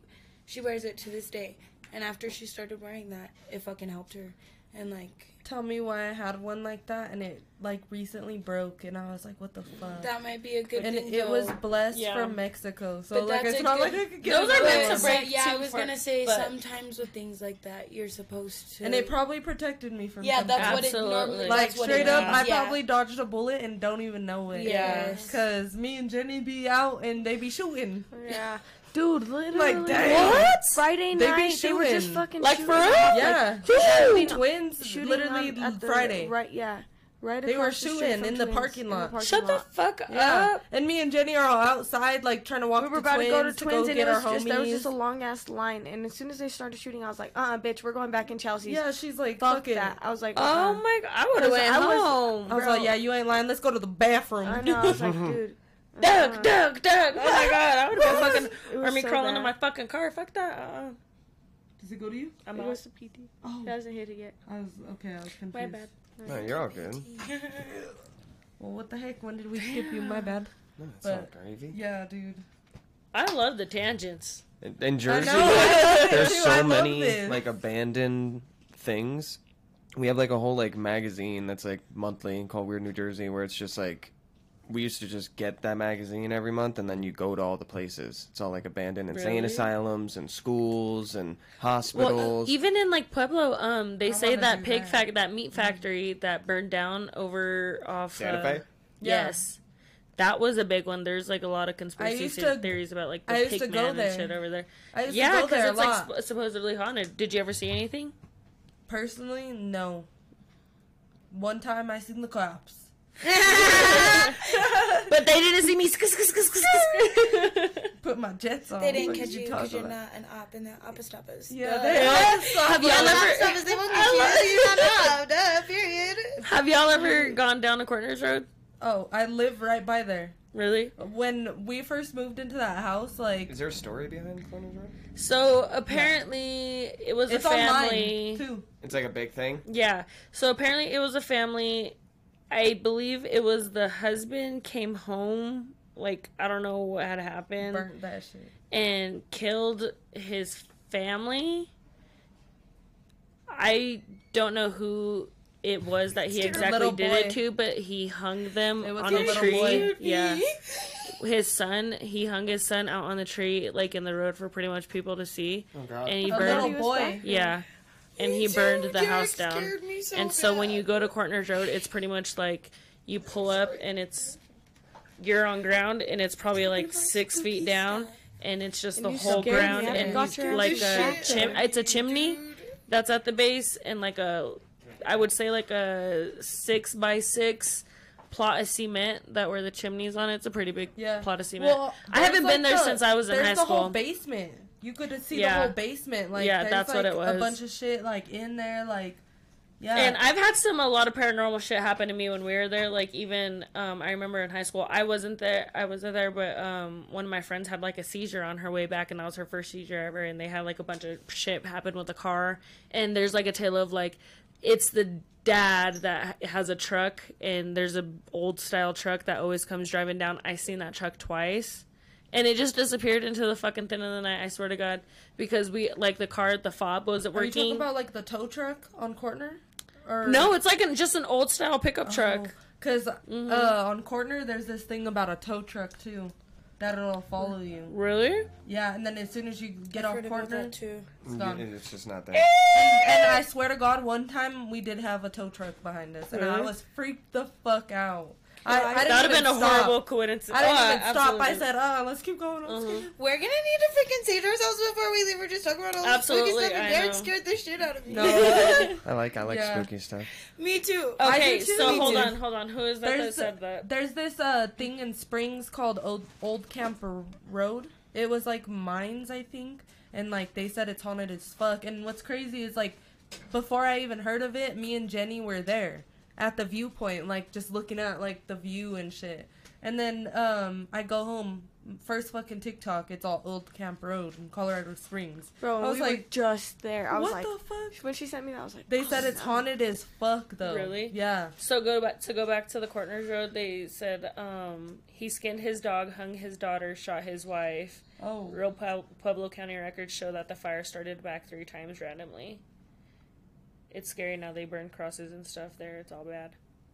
she wears it to this day. And after she started wearing that, it fucking helped her. And like Tell me why I had one like that and it like recently broke and I was like, what the fuck? that might be a good and thing. it, it was blessed Yeah. from Mexico, so But like it's a not good- like I could get Those are meant to break yeah, I was for- gonna say but- sometimes with things like that, you're supposed to. And it probably protected me from yeah, that's what it Absolutely. normally. like that's what straight up, means, I yeah. probably dodged a bullet and don't even know it. Yes. Cause me and Jenny be out and they be shooting. Yeah, <laughs> dude, literally. Like, dang. What? Friday They be night, they were just shooting. fucking Like, shooting for real? up, like, Yeah, Woo! twins. shooting Literally on- at the- Friday. Right, yeah. Right They were across the street shooting from in the parking lot. Shut the lot. fuck Yeah, up. and me and Jenny are all outside, like trying to walk. We were to about twins to go to Twins, and get it our was just there was just a long ass line. And as soon as they started shooting, I was like, "Uh, uh bitch, we're going back in Chelsea's." yeah, she's like, fuck, fuck, it. that. I was like, Oh uh-uh. my god, I would have I was- went I was- home. I was like, yeah, you ain't lying. Let's go to the bathroom. I know. I was like, <laughs> dude. Doug, uh-uh. Doug, Doug. Oh my god, I would have been <laughs> fucking It was army so crawling bad. in my fucking car. Fuck that. Uh-uh. Does it go to you? I'm It out. was the PT. Oh, He hasn't hit it yet. I was okay. I was confused. My bad. No, you're all good. <laughs> Well, what the heck? When did we skip you? My bad. No, it's But- not gravy. Yeah, dude. I love the tangents. In, in Jersey, know. <laughs> there's Too, I so many this. like abandoned things. We have like a whole like magazine that's like monthly called Weird New Jersey, where it's just like we used to just get that magazine every month, and then you go to all the places. It's all like abandoned insane Really? asylums and schools and Well, hospitals. even in like Pueblo, um, they I say that pig that. fac that meat factory that burned down over off. Santa uh, Fe? Yeah. Yes. That was a big one. There's like a lot of conspiracy to- theories about like the I used pig to go man there. and shit over there. I used Yeah, because it's a like sp- supposedly haunted. Did you ever see anything? Personally, no. One time I seen the cops. <laughs> But they didn't see me. <laughs> Put my jets on. They didn't catch you because you're not an op in the oppostoppers. Yeah, Duh. they Have y'all ever? Oppostoppers, they won't <laughs> catch you. You're not an op. Duh, period. Have y'all ever gone down to Cortner's Road? Oh, I live right by there. Really? When we first moved into that house, like Is there a story behind Cortner's Road? So apparently, it was it's a family. online too. It's like a big thing. Yeah. So apparently it was a family. I believe it was the husband came home. Like I don't know what had happened Burnt that shit. and killed his family. I don't know who it was that he exactly did boy. it to, but he hung them It was on a a tree. boy. Yeah. His son, he hung his son out on the tree, like in the road for pretty much people to see, Oh god. and he A burned. little boy. Yeah, and he burned the Derek house down. me so and so when you go to Cortner's Road, it's pretty much like you pull up and it's you're on ground and it's probably like six feet down and it's just the whole ground and forgot your like a was chim- it's a chimney that's at the base and like a I would say like a six by six plot of cement that where the chimneys on it. It's a pretty big Yeah. plot of cement. Well, I haven't there's, been there the- since I was in there's high the whole school. basement. You could see Yeah. the whole basement. Like Yeah, that's what it was. A bunch of shit like in there, like yeah. And I've had some a lot of paranormal shit happen to me when we were there. Like even um, I remember in high school, I wasn't there. I wasn't there, but um, one of my friends had like a seizure on her way back, and that was her first seizure ever. And they had like a bunch of shit happen with the car. And there's like a tale of like it's the dad that has a truck, and there's a old style truck that always comes driving down. I seen that truck twice. And it just disappeared into the fucking thin of the night. I swear to God, because we like the car, the fob wasn't Are you talking about like the tow truck on Cortner? Or no, it's like an, just an old style pickup truck. Because Mm-hmm. uh, on Cortner, there's this thing about a tow truck too, that'll follow you. Really? Yeah, and then as soon as you get I've off heard about Cortner, too. it's gone. It's just not there. And I swear to God, one time we did have a tow truck behind us, and I was freaked the fuck out. I, I That would have been a stop. horrible coincidence. I didn't Oh, even stop. I said, "Oh, let's keep going." Let's keep. We're gonna need to freaking save ourselves before we leave. We're just talking about all this Absolutely, spooky stuff, I and Derek know. scared the shit out of me. No, <laughs> I like I like Yeah. spooky stuff. me too. Okay, too, so me hold too. on, hold on. Who is that that said that? there's this uh thing in Springs called Old Old Camper Road. It was like mines, I think, and like they said it's haunted as fuck. And what's crazy is like before I even heard of it, me and Jenny were there at the viewpoint, like just looking at like the view and shit. And then um I go home. First fucking TikTok, it's all Gold Camp Road in Colorado Springs. Bro, I was we were like, just there. I was what like, the fuck? when she sent me that, I was like, They said oh, it's no. haunted as fuck though. Really? Yeah. So go back to go back to the Cortners Road. They said um, he skinned his dog, hung his daughter, shot his wife. Oh. Real Pueblo County records show that the fire started back three times randomly. It's scary now. They burn crosses and stuff there. It's all bad.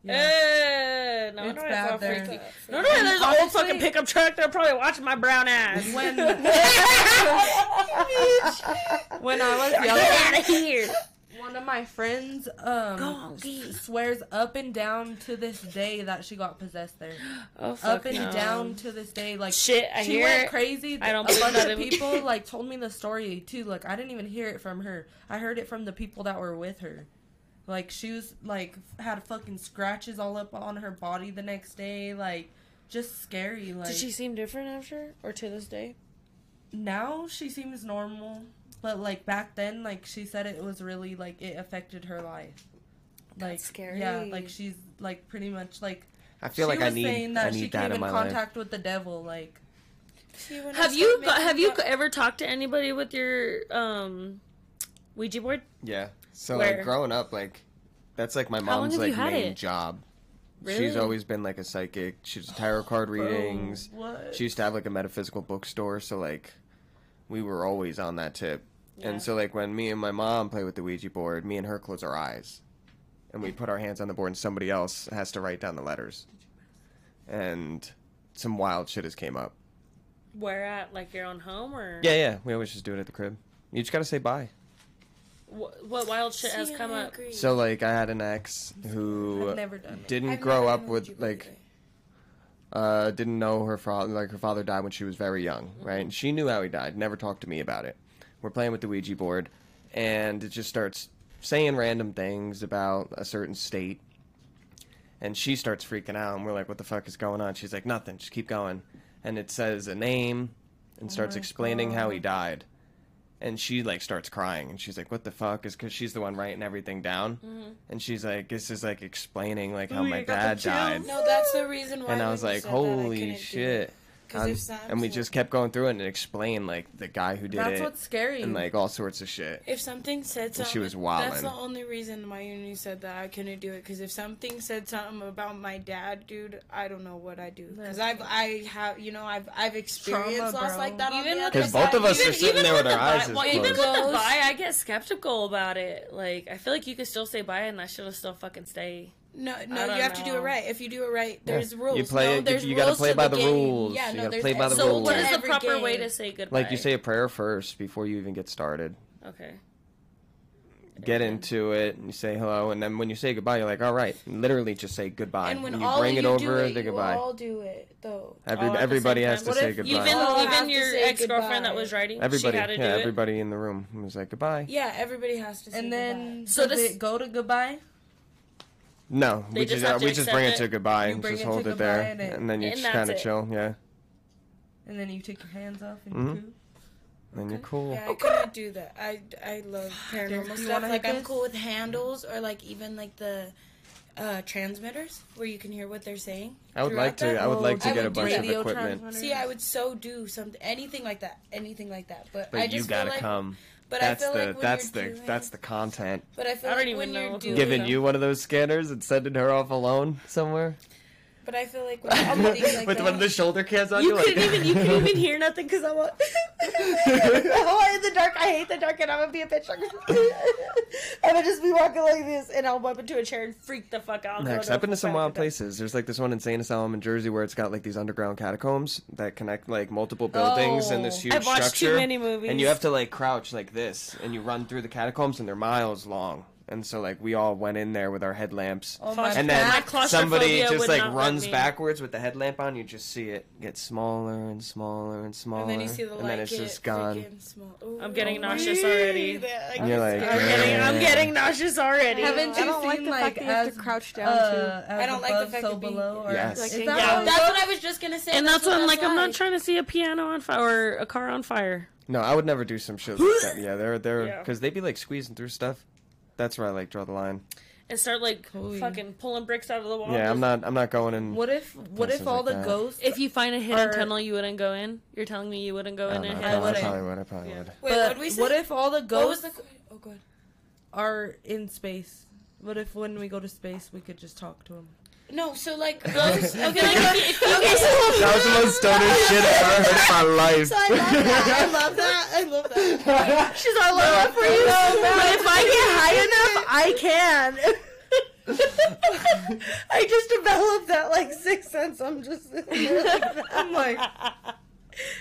Eh, no It's wonder bad it's there. freaky. No wonder there's an old fucking pickup truck. They're probably watching my brown ass. When <laughs> <laughs> when I was Get out of here. One of my friends um on, swears up and down to this day that she got possessed there. <gasps> Oh fuck up and no. down to this day, like Shit, I she hear went it. crazy. I don't a bunch of people <laughs> like told me the story too. Like I didn't even hear it from her. I heard it from the people that were with her. Like she was like had fucking scratches all up on her body the next day. Like just scary. Like Did she seem different after or to this day? now she seems normal, but like back then, like she said it was really like it affected her life. Like That's scary. Yeah, like she's like pretty much like I feel she like I was need saying I that she need that came in in my life. contact with the devil. Like See, when I Have you making have you that- ever talked to anybody with your um Ouija board? Yeah. So Where? like growing up, like that's like my How mom's like main it? job. She's always been like a psychic. She's tarot card readings. what? She used to have like a metaphysical bookstore, so like we were always on that tip. Yeah. And so like when me and my mom play with the Ouija board, me and her close our eyes. And we put our hands on the board and somebody else has to write down the letters. And some wild shit has came up. Where at? Like your own home or Yeah, yeah. We always just do it at the crib. You just gotta say bye. What, what wild shit has come I up? agree. So like I had an ex who never done didn't I've grow never up with like uh, didn't know her father. Like her father died when she was very young, right? And she knew how he died. Never talked to me about it. We're playing with the Ouija board, and it just starts saying random things about a certain state. And she starts freaking out, and we're like, "What the fuck is going on?" She's like, "Nothing. Just keep going." And it says a name, and oh starts my explaining how he died. And she like starts crying, and she's like, "What the fuck?" Is because she's the one writing everything down, mm-hmm. and she's like, "This is like explaining like how Ooh, my you got the dad died." No, that's the reason why. and I was like, said that, I couldn't "Holy shit!" It. 'Cause I'm- if and we just kept going through it and explained like the guy who did That's it what's scary. and like all sorts of shit. If something said something, she was wild. That's the only reason my uni said that I couldn't do it. Because if something said something about my dad, dude, I don't know what I do. Because I've, I have, you know, I've, I've experienced Trauma, loss like that. on Even the with Because both of us Even- are sitting there with with our the eyes bi- well, even with the Closed. bye, I get skeptical about it. Like, I feel like you could still say bye and that shit'll still fucking stay. No, no, you have to do it right. If you do it right, Yeah. there's rules. You play no, it- you- there's you gotta rules play by the the rules. Yeah, You no, gotta there's play by the So, rules rules. what to is the every proper way to say goodbye? Like you say a prayer first before you even get started. Okay. Get into it and you say hello, and then when you say goodbye, you're like, all right, literally just say goodbye. And when you all bring you it do over it, the you goodbye. all do it though. Every, all at the everybody has to What say goodbye. Even All have even your ex girlfriend that was writing, everybody, she had to do yeah, it. everybody in the room was like goodbye. Yeah, everybody has to. Say and then goodbye. So so does- does it go to goodbye? No, They we just just, have to we just bring it it? to goodbye and just it hold it there, and and then you And just kind of chill, yeah. And then you take your hands off and Mhm. you poo? Then you're cool. Yeah, I couldn't do that. I, I love paranormal stuff. Like I'm this? cool with handles or like even like the uh, transmitters where you can hear what they're saying. I would like to. that. I would like to I get a would bunch of radio equipment. See, I would so do something, anything like that, anything like that. But, but I you just gotta feel like, come. But That's I feel the like when that's the you're doing, that's the content. But I feel I don't like when you're doing, Giving you one of those scanners and sending her off alone somewhere But I feel like when <laughs> you're like with that, one of the shoulder cams on. You you're like- couldn't even you couldn't even hear nothing because I'm. A, <laughs> I'm in the dark. I hate the dark, and I'm gonna be a bitch. <laughs> I'm gonna just be walking like this, and I'll bump into a chair and freak the fuck out. Next, I've been to some wild places. There's like this one insane asylum in Jersey where it's got like these underground catacombs that connect like multiple buildings and this Oh. huge I've watched structure. too many movies. And you have to like crouch like this, and you run through the catacombs, and they're miles long. And so like we all went in there with our headlamps, Oh my and then God. somebody just like runs backwards with the headlamp on. You just see it get smaller and smaller and smaller, and then you see the and light then it's get just gone. Ooh, I'm getting nauseous weird. already. And you're like, I'm getting, I'm getting nauseous already. Haven't I you don't seen like the like fact that you have as to crouch down uh, as I don't like the above, fact so of being- below? Or, Yes. Like, Is that down. That's what I was just gonna say. and that's what when, like, I'm not trying to see a piano on fire or a car on fire. No, I would never do some shit like that. Yeah, they're they're Yeah. because they'd be like squeezing through stuff. That's where I like draw the line. And start like Ooh. fucking pulling bricks out of the wall. Yeah, I'm not I'm not going in. What if what if all like the that. ghosts If you find a hidden Or- tunnel, you wouldn't go in. You're telling me you wouldn't go I in don't know, and I hide. probably, I wouldn't. probably would. I probably Yeah. would. Wait, but what we say? what if all the What was ghosts the? Oh, good. are in space? What if when we go to space we could just talk to them? No, so like ghosts. I Okay, feel <laughs> like if you, if you That was the most stoner shit I've ever heard in my <laughs> life. I love that. I love that. I love that. she's all over for you, but if I get <laughs> high enough, I can. I just developed that like sixth sense. I'm just. I'm like, oh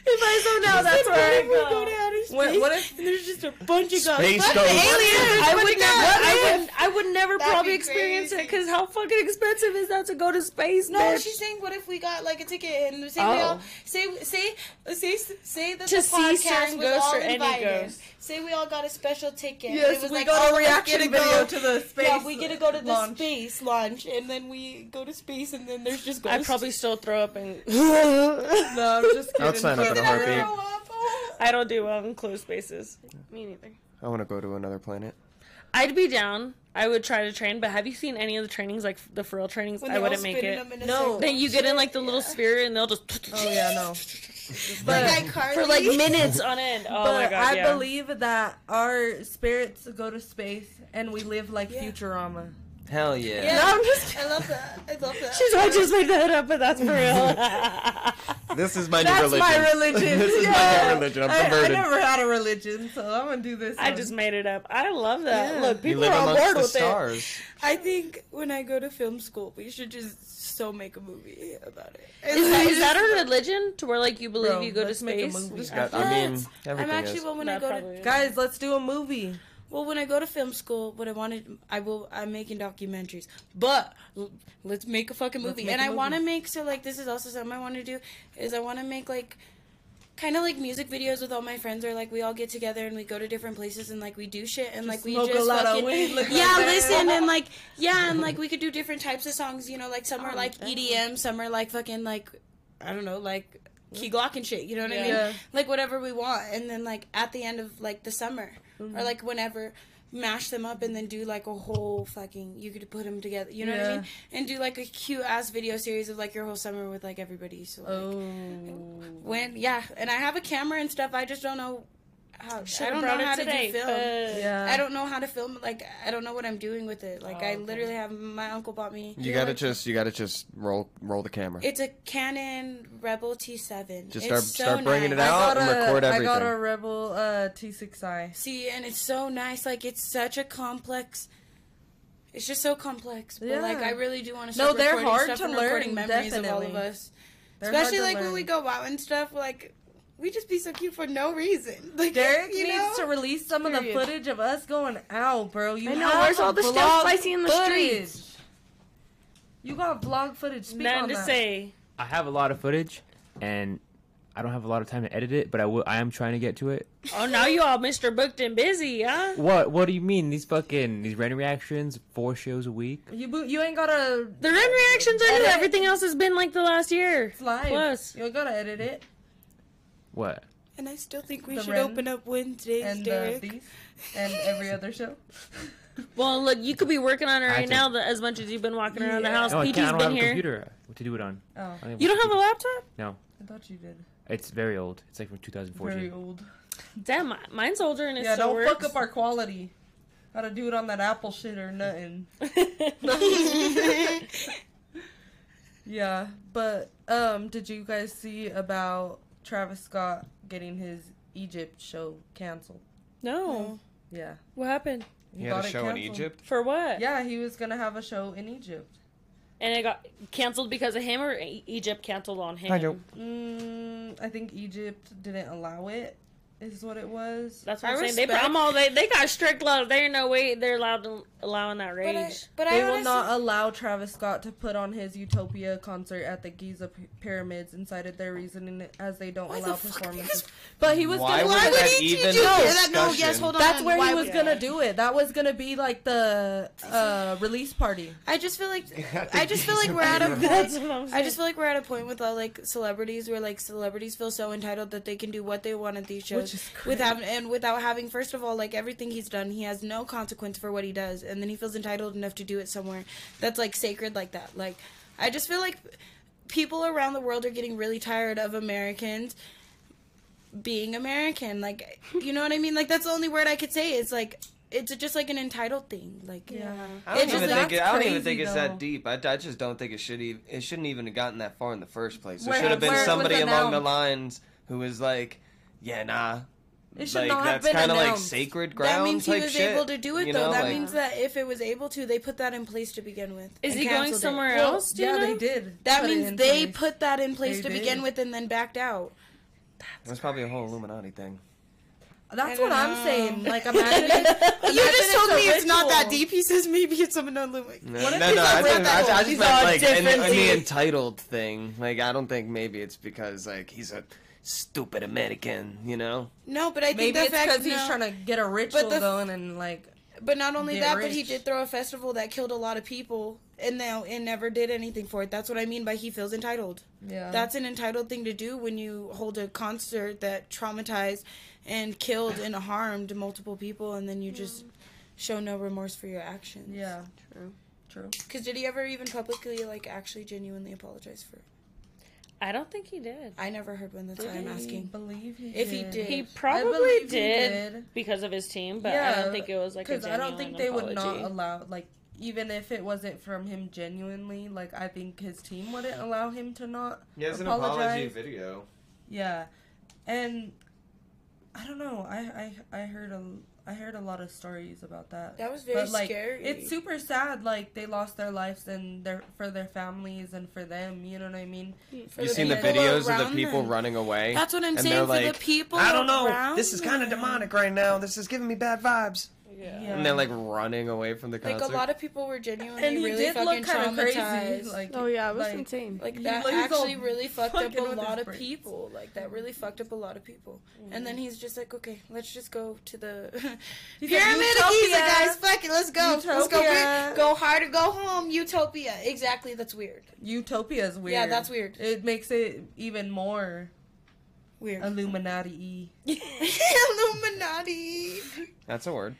if I zone out, that's where I If we go go. To What, what if and <laughs> there's just a bunch of ghosts. Space ghosts. the aliens. I would if- never. what I would. I would never That'd probably experience it because how fucking expensive is that to go to space? No, bitch? she's saying, what if we got like a ticket and say we Oh. all say say say say that To the see podcast certain was ghosts all or any invited. ghost. Say we all got a special ticket. and Yes, it was we like, got all a oh, reaction to video go- to the space. Yeah, we get to go to the launch. space launch, and then we go to space, and then there's just ghosts. I'd probably still throw up and. <laughs> No, I'm just kidding. I'd sign up in a heartbeat. Throw up. I don't do well in closed spaces. Me neither. I want to go to another planet. I'd be down. I would try to train, but have you seen any of the trainings, like the for real trainings? When I wouldn't make it. them in a No. circle. Then you get in like the little sphere and they'll just Oh yeah, no. <laughs> But, iCarly. for like minutes <laughs> on end. Oh my but god, I yeah. believe that our spirits go to space and we live like Yeah. Futurama. Hell yeah. Yeah. No, I'm just I love that. I love that. She's I just made that up, but that's for real. <laughs> This is my new religion. That's my religion. <laughs> this is my Yeah. new religion. I'm I, I never had a religion, so I'm gonna do this. I just made it up. I love that. Yeah. Look, people are on board the with it. I think when I go to film school, we should just so make a movie about it. Is that, is that a religion to where like you believe Bro, you go to let's make a space? movie. Got- I mean, Yes. everything I'm actually is. well when I go to is. Guys, let's do a movie. Well when I go to film school. What I wanted, I will. I'm making documentaries, but l- let's make a fucking movie. and I want to make so like this is also something I want to do is I want to make like kind of like music videos with all my friends or like we all get together and we go to different places and like we do shit and like we smoke a just lot of fucking yeah listen and like <laughs> yeah and like we could do different types of songs you know like some are Oh, like. EDM some are like fucking like I don't know like Key Glock and shit you know what I mean like whatever we want and then like at the end of like the summer Mm-hmm. or like whenever mash them up and then do like a whole fucking you could put them together you know what I mean and do like a cute ass video series of like your whole summer with like everybody so like, Oh. when yeah and I have a camera and stuff I just don't know how I Should've don't know brought it how today, to do film Yeah. I don't know how to film like I don't know what I'm doing with it like Oh, I okay. literally have my uncle bought me You gotta just, you gotta just roll, roll the camera. it's a Canon Rebel T7 Just It's start- so start bringing it out. I got and record a, I got a Rebel uh, T6i. See, and it's so nice. Like it's such a complex. It's just so complex. But Yeah. like I really do want to. No, start they're recording hard stuff to and recording learn, memories of all of definitely. us. They're Especially to like when we go out and stuff. Like we just be so cute for no reason. <laughs> Like Derek you needs know? to release some of the footage of us going out, bro. You I know, have where's all the vlog stuff I see in the footage. streets? You got vlog footage. Speak Nothing on to that. say. I have a lot of footage, and I don't have a lot of time to edit it, but I will. I am trying to get to it. <laughs> Oh, now you all Mr. Booked and busy, huh? What? What do you mean? These fucking these random reactions, four shows a week. You bo- you ain't gotta. The random reactions are new. Edit. Everything else has been like the last year. It's live. Plus. You ain't gotta edit it. What? And I still think we The should Ren open up Wednesdays, And Derek. these and every other show. <laughs> Well, look, you could be working on it right had to- now the, as much as you've been walking around the house. No, I PT's can't. I don't been have a here. computer to do it on. Oh, don't You don't have a laptop? No, I thought you did. it's very old. It's like from 2014. Very old. Damn, mine's older and it Yeah, still don't works. fuck up our quality. Gotta do it on that Apple shit or nothing. <laughs> <laughs> Yeah, but um, did you guys see about Travis Scott getting his Egypt show canceled? no. Yeah, What happened? He had got a it show in. Egypt. For what? Yeah, he was gonna have a show in Egypt. And it got canceled because of him, or E- Egypt canceled on him? Hi, Joe. Mm, I think Egypt didn't allow it. Is what it was. That's what I I'm saying. They, respect- I'm all, they, they got strict law. There's no way they're allowed to allowing that But I, rage. but They I will not allow Travis Scott to put on his Utopia concert at the Giza P- pyramids and cited their reasoning as they don't Why the allow fuck performances. But he was Why gonna would Why would that that. he even do that? No, yes, hold on. That's where Why he was would- gonna do it. That was gonna be like the uh, release party. I just feel like I just feel like we're at a point. I'm saying. I just feel like we're at a point with all like celebrities where like celebrities feel so entitled that they can do what they want at these shows Which is without and without having first of all like everything he's done he has no consequence for what he does and then he feels entitled enough to do it somewhere that's like sacred like that. Like I just feel like people around the world are getting really tired of Americans being American. Like you know what I mean? Like that's the only word I could say. It's like it's just like an entitled thing. Like Yeah. I don't It just- even think it, I don't even that's think it's crazy, that deep. I, I just don't think it should even it shouldn't even have gotten that far in the first place. There should have been where it was somebody along the lines who was like, "Yeah, nah." It should like not have that's been kind of like sacred ground That means he was shit. able to do it you though. know, that like- means that if it was able to, they put that in place to begin with. Is he going canceled it. somewhere Well, else? Yeah, know? they did. That put means they place. put that in place They to did. begin with and then backed out. That's probably a whole Illuminati thing. That's don't what I'm saying. Like <laughs> imagine. You just told a me it's not that deep. He says maybe it's some unlimited. No, What if no, he's no, a I, think, I, I just He's meant like in, different in the entitled thing. Like I don't think maybe it's because like he's a stupid American, you know? No, but I think Maybe the it's fact because he's no. trying to get a ritual the- going and like. But not only get that, but he did throw a festival that killed a lot of people, and now and never did anything for it. That's what I mean by he feels entitled. Yeah. That's an entitled thing to do when you hold a concert that traumatized and killed and harmed multiple people, and then you just show no remorse for your actions. Yeah. True. True. Because did he ever even publicly, like, actually genuinely apologize for it? I don't think he did. I never heard one. That's why I'm asking. believe he If he did. did. He probably believe he did, did. because of his team, but I don't think it was like a Because I don't think they genuine would not allow, like, even if it wasn't from him genuinely, like, I think his team wouldn't allow him to not. He has an apology video. Yeah, and I don't know. I I I heard a I heard a lot of stories about that. That was very but like, scary. it's super sad. Like they lost their lives and their for their families and for them. You know what I mean? For You the seen the videos of the people them. running away? That's what I'm And saying. For like, the people I don't know. This is kind of demonic right now. This is giving me bad vibes. Yeah. Yeah. And they're like running away from the country. Like a lot of people were genuinely And he really did fucking look kind of crazy. Like Oh yeah, it was like, insane. Like He that lays actually really fucked up a lot of brains. people. Like that really fucked up a lot of people. And then he's just like, okay, let's just go to the <laughs> He's pyramid of "Utopia." Giza, guys. Fuck it, let's go. Let's go. Utopia. big- Go hard or go home. Utopia. Exactly. That's weird. Utopia is weird. Yeah, that's weird. It makes it even more Weird. Illuminati. <laughs> Illuminati. That's a word.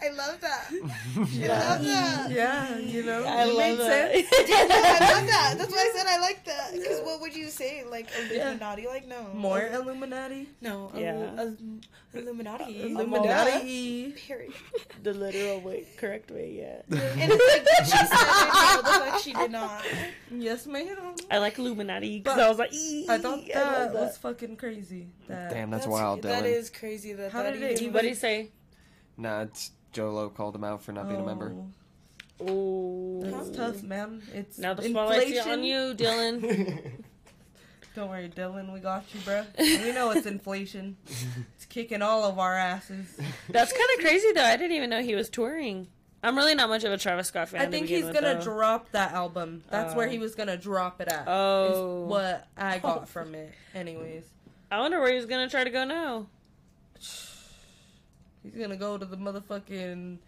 I love that. <laughs> I love that. Yeah, you know, I it love that. sense. <laughs> I love that. That's why <laughs> I said I like that. Because what would you say? Like Illuminati? Like no. More Illuminati. No. Oh, yeah. Illu- Illuminati. Uh, oh Illuminati. Period. the literal way, correct way, yeah. And it's like she said it. No, the fuck she did not. Yes, ma'am. I like Illuminati because I was like, "Ee, I thought I love that that. was fucking crazy. That Damn, that's, wild, Dylan. That is crazy. That How that did it even even- What do you say? Nah, it's Jolo called him out for not being a member. Oh, Oh, That's tough, man. It's Now the spotlight's inflation. on you, Dylan. <laughs> Don't worry, Dylan. We got you, bro. We know it's inflation. It's kicking all of our asses. That's kind of crazy, though. I didn't even know he was touring. I'm really not much of a Travis Scott fan. I to think begin he's with, gonna though. drop that album. That's where Oh. he was gonna drop it at. Oh. is what I got <laughs> from it. Anyways, I wonder where he's gonna try to go now. <sighs> <sighs> <sighs> he's gonna go to the motherfucking.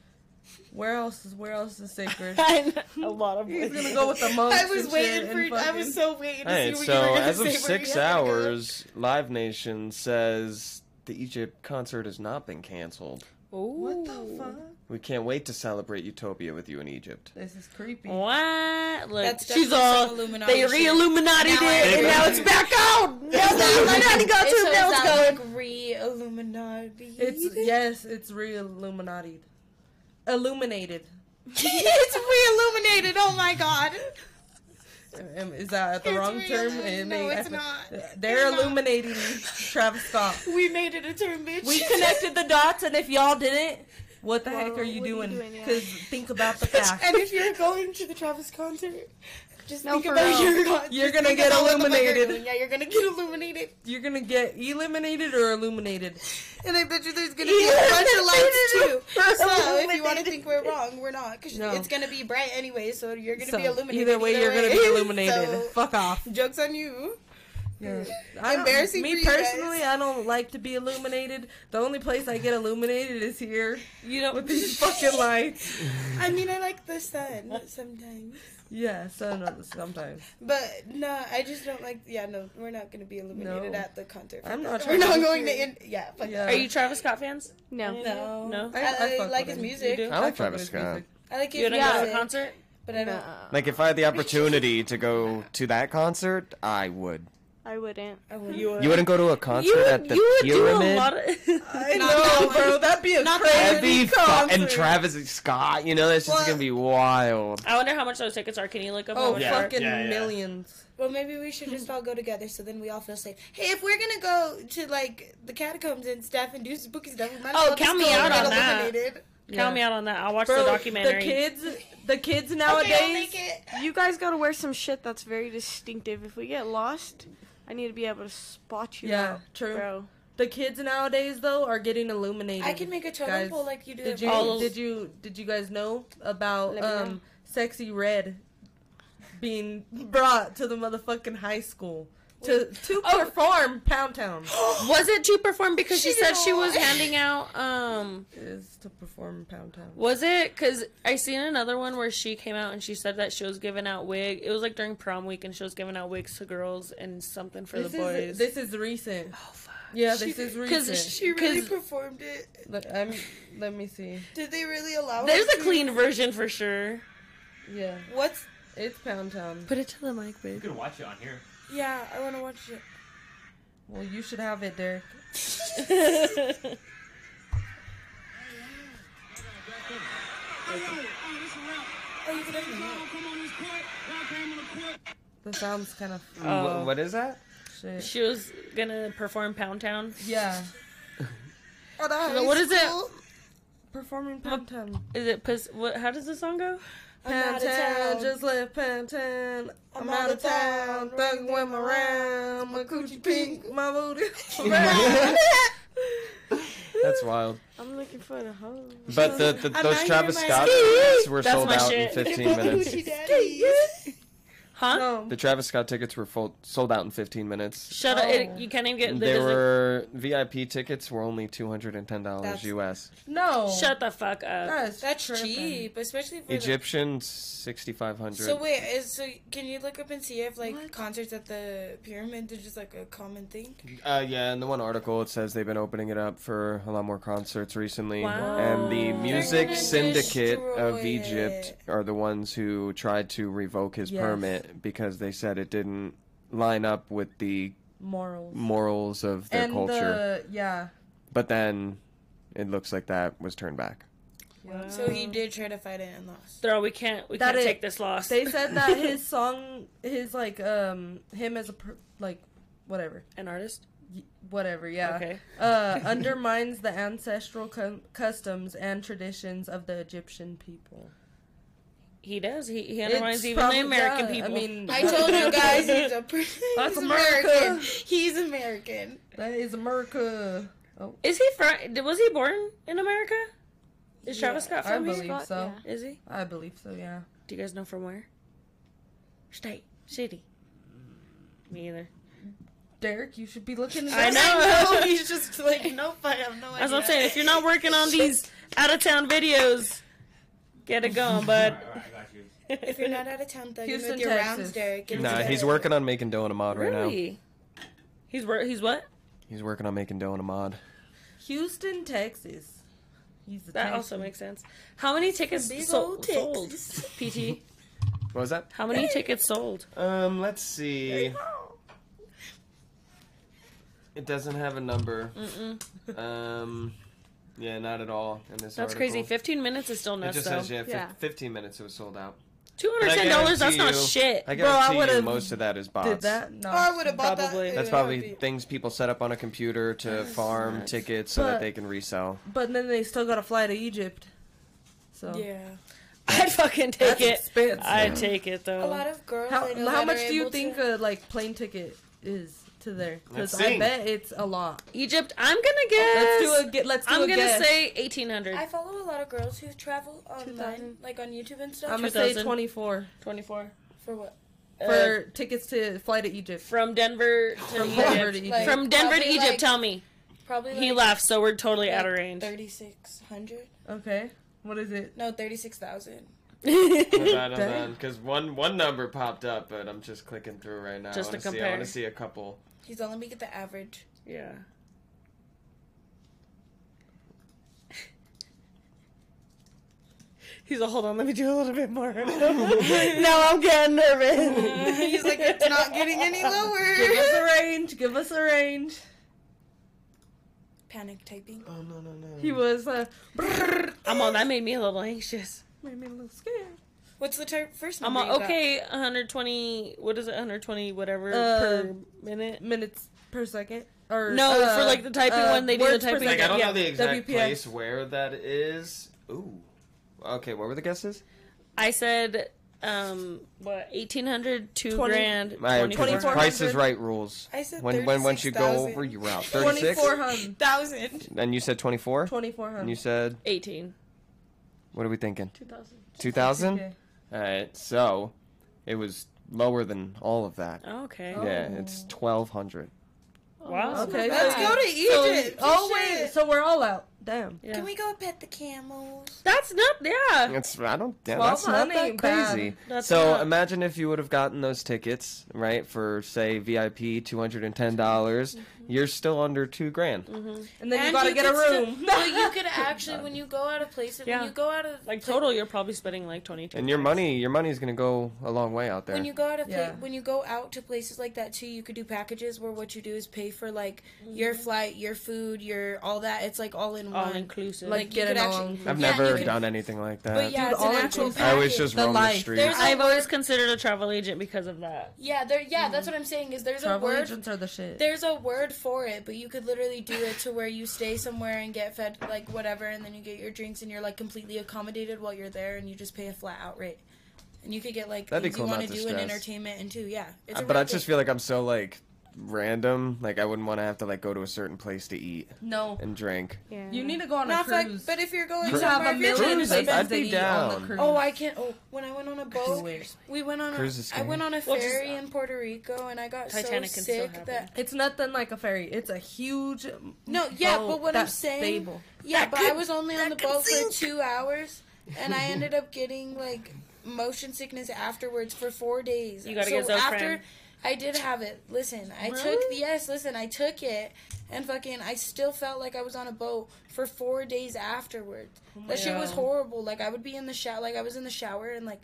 Where else is where else is sacred? <laughs> a lot of He's gonna go with the monks. I was and waiting shit for. and I was so waiting to Alright, see what so you were gonna as say. of where six you gonna go. hours, Live Nation says the Egypt concert has not been canceled. What the fuck? We can't wait to celebrate Utopia with you in Egypt. This is creepy. What? Look, That's she's all. some Illuminati They re-Illuminati it, and agree. <laughs> now it's back out. Now the Illuminati got It's to. so Now it's that, going. like re-Illuminati. It's yes, it's real Illuminati. Illuminated. <laughs> <laughs> it's re-illuminated. Oh my god. Is that the It's wrong real. term? No, may- it's not. They're It's not. illuminating Travis Scott. We made it a term, bitch. We connected the dots, and if y'all didn't, what the heck Well, are you are you doing? doing, yeah. Because think about the fact. <laughs> And if you're going to the Travis concert, just No, think for about real. your con- You're gonna get about what the fuck you're illuminated. Yeah, you're gonna get illuminated. You're gonna get eliminated or illuminated. And I bet you there's gonna be a bunch of lights too. So if you want to think we're wrong, we're not, because No. it's gonna be bright anyway. So you're gonna So, be illuminated. either way, you're gonna be <laughs> illuminated. So, Fuck off. jokes on you. Yeah. I Embarrassing Me for you guys. personally, I don't like to be illuminated. The only place I get illuminated is here You know with these <laughs> fucking lights. I mean, I like the sun sometimes, Yeah, so no, sometimes. but no, I just don't like. Yeah, no, we're not gonna be illuminated No. at the concert. I'm not We're not going to. here. In, yeah, fuck Yeah. Are you Travis Scott fans? No. No, No? I- I, I like his him. music. You do? I like Travis Scott. music. I like his You wouldn't go to a concert? but I don't. Nuh-uh. Like, if I had the <laughs> opportunity to go to that concert, I would. I wouldn't. I wouldn't. You would. You wouldn't go to a concert You at the you would do Pyramid? a lot of. I <laughs> know, that bro. That'd be a Not crazy that That'd fu- concert. and Travis Scott, you know, that's just Well- gonna be wild. I wonder how much those tickets are. Can you look up Oh, Yeah. fucking yeah, yeah. millions. Well, maybe we should just all go together so then we all feel safe. Hey, if we're gonna go to like the catacombs and stuff and do spooky stuff, we might Oh, count me out get on that. illuminated. Count me out on that. I'll watch Bro, the documentary. The kids, the kids nowadays. make it. You guys gotta wear some shit that's very distinctive. If we get lost, I need to be able to spot you. Yeah, out, true. Bro. The kids nowadays though are getting illuminated. I can make a totem guys. pole like you do. Did you All house. did you did you guys know about Let me know. um Sexyy Red being <laughs> brought to the motherfucking high school to to Oh. perform Pound Town? <gasps> Was it to perform because she, She said she was handing out um Is to perform Pound Town. was it cuz I seen another one where she came out and she said that she was giving out wig. It was like during prom week and she was giving out wigs to girls and something for This the boys. is this is recent. oh fuck. Yeah, She- this is 'cause recent. She really 'Cause- performed it. Let, I'm, let me see. Did they really allow? It? There's her a to? clean version for sure. Yeah, What's? it's Pound Town. Put it to the mic, babe. You can watch it on here. Yeah, I want to watch it. Well, you should have it, Derek. <laughs> Oh, you can definitely. The sound's kind of Oh. Wh- what is that? shit. she was gonna perform Pound Town. Yeah, oh, So what is it? performing Pound Town. Is it pus- what how does the song go? I'm Pound Town, town. just left Pound Town. I'm, I'm out of town, thugging with my round, my coochie pink, my booty. <laughs> <laughs> round. That's wild. I'm looking for the hose. But the, the those Travis here in my Scott ski. tickets were That's sold out shit. in 15 <laughs> minutes. Coochie daddies. Huh? no, The Travis Scott tickets were full, sold out in 15 minutes. Shut up! Oh. It, you can't even get the They Disney- were VIP tickets were only $210 That's- US. no. Shut the fuck up. That's, That's tripping. cheap, especially for Egyptian 6500. So wait, is so can you look up and see if like concerts at the pyramid is just like a common thing? Uh, yeah, in the one article it says they've been opening it up for a lot more concerts recently. Wow. And the Music Syndicate of Egypt it. are the ones who tried to revoke his Yes. permit because they said it didn't line up with the Morals. morals of their and culture. the yeah. But then it looks like that was turned back. So he did try to fight it and lost. Throw, we can't, we That can't it- take this loss. They said that <laughs> his song, his like um him as a per, like whatever, An artist? y- whatever, yeah. Okay. uh, undermines the ancestral cu- customs and traditions of the Egyptian people. He does. He, he undermines It's even the American yeah, people. I mean, I told you guys he's a <laughs> he's That's American. America. He's American. that is America. Oh. is he from? Was he born in America? Is Travis Scott I from here? believe so. Is he? I believe so. Yeah. Do you guys know from where? State, city. Me either. Derek, you should be looking. it I up. know. <laughs> He's <laughs> just like nope. I have no idea. As I'm saying. If you're not working on these out of town videos, get it going, bud. <laughs> if you're not out of town, though, Houston, with your Texas. rounds, Derek. get Nah, he's working on making dough in a mod right now. really? He's wor- He's what? He's working on making dough in a mod. Houston, Texas. He's a That Texan. also makes sense. How many tickets Big sol- old sold? <laughs> PT. What was that? How many tickets sold? Um, let's see. It doesn't have a number. Mm-mm. Um, yeah, not at all in this That's article. crazy. 15 minutes is still It nuts, just though. says yeah, fif- Yeah. 15 minutes it was sold out. $210, And I that's not shit. I Bro, I you would've most of that is bots. Did that? No. Oh, I would have bought Probably. that. That's probably heartbeat. things people set up on a computer to farm nuts. tickets so that they can resell. But then they still got to fly to Egypt. So Yeah. I'd fucking take That's it. expensive. I'd take it, though. A lot of girls. How, I know how that much are do you think To... a like plane ticket is to there? Because I bet it's a lot. Egypt, I'm gonna guess. Let's do a get. Let's do I'm a gonna guess. say 1800. I follow a lot of girls who travel online, like on YouTube and stuff. I'm gonna say 24 24. For what? Uh, for tickets to fly to Egypt. From Denver to From Egypt. Denver to Egypt. Like, From Denver to Egypt, like- tell me. Probably. He left, so we're totally like out of range. Thirty six hundred. Okay, what is it? No, thirty six thousand. <laughs> Hold on, hold Dang. because one one number popped up, but I'm just clicking through right now. Just I to wanna see, I want to see a couple. He's let me get the average. yeah. He's like, hold on, let me do a little bit more. <laughs> <laughs> now I'm getting nervous. <laughs> He's like, it's not getting any lower. Give us a range. Give us a range. Panic typing. Oh no no no. He was uh, I'm on. That made me a little anxious. made me a little scared. What's the ter- first number? I'm okay, got? 120. What is it? 120 whatever uh, per minute. Minutes per second. Or, no, uh, for like the typing uh, one, they do the typing. Like, I don't yeah. know the exact place where that is. Ooh. Okay, what were the guesses? I said um what 1800 2 20, grand 2400 price is right rules i said when when once you 000. go over you're out <laughs> 34000 and you said 24 2400 and you said 18 what are we thinking 2000 2000 uh, so it was lower than all of that. Oh, okay. Oh. Yeah, oh. it's 1200. Wow. Okay. Let's go to Egypt. So, oh wait, so we're all out. Damn. Yeah. Can we go pet the camels? That's not. Yeah. It's I don't. Yeah, that's not that crazy. That's so not- imagine if you would have gotten those tickets right for say VIP two hundred and ten dollars. Mm-hmm. You're still under two grand. And then you gotta get a could still- room. <laughs> but you could actually, when you go out of places, Yeah. when you go out of Like pla- total, you're probably spending like twenty two. And your money, your money is gonna go a long way out there. When you go out of pla- when you go out to places like that too, you could do packages where what you do is pay for like your flight, your food, your all that. It's like all in Mm-hmm. all one. inclusive. Like, you get could it actually- I've Yeah, never could- done anything like that. But yeah, Dude, it's all an in actual package. I always just The roam the life. streets. There's I've always considered a travel agent because of that. Yeah, there. Yeah, that's what I'm saying. Is there's Travel a word. agents are the shit. There's a word for it, but you could literally do it to where you stay somewhere and get fed like whatever, and then you get your drinks and you're like completely accommodated while you're there, and you just pay a flat out rate. And you could get like That'd things cool you want to to do in entertainment and too. Yeah, it's a but I just feel like I'm so like random. Like I wouldn't want to have to like go to a certain place to eat no. and drink. Yeah. You need to go on a Not like, cruise. but if you're going you Cruise- have somewhere, a if you're million trying to places I'd to be eat on the cruise. Oh, I can't. Oh, when I went on a boat, Cruise. we went on. Cruise is A, I went on a Well, just- ferry in Puerto Rico, and I got Titanic so can still sick happen. that. It's nothing like a ferry. It's a huge. No, yeah, boat but what I'm that's saying- Stable. Yeah, That but I could- was only on the that could boat for sink. two hours, and I ended up getting like motion sickness afterwards for four days. You gotta so get Zofran. after I did have it. Listen, I took Really? yes, listen, I took it, and fucking, I still felt like I was on a boat for four days afterwards. Oh that shit was horrible. Like I would be in the shower, like I was in the shower, and like.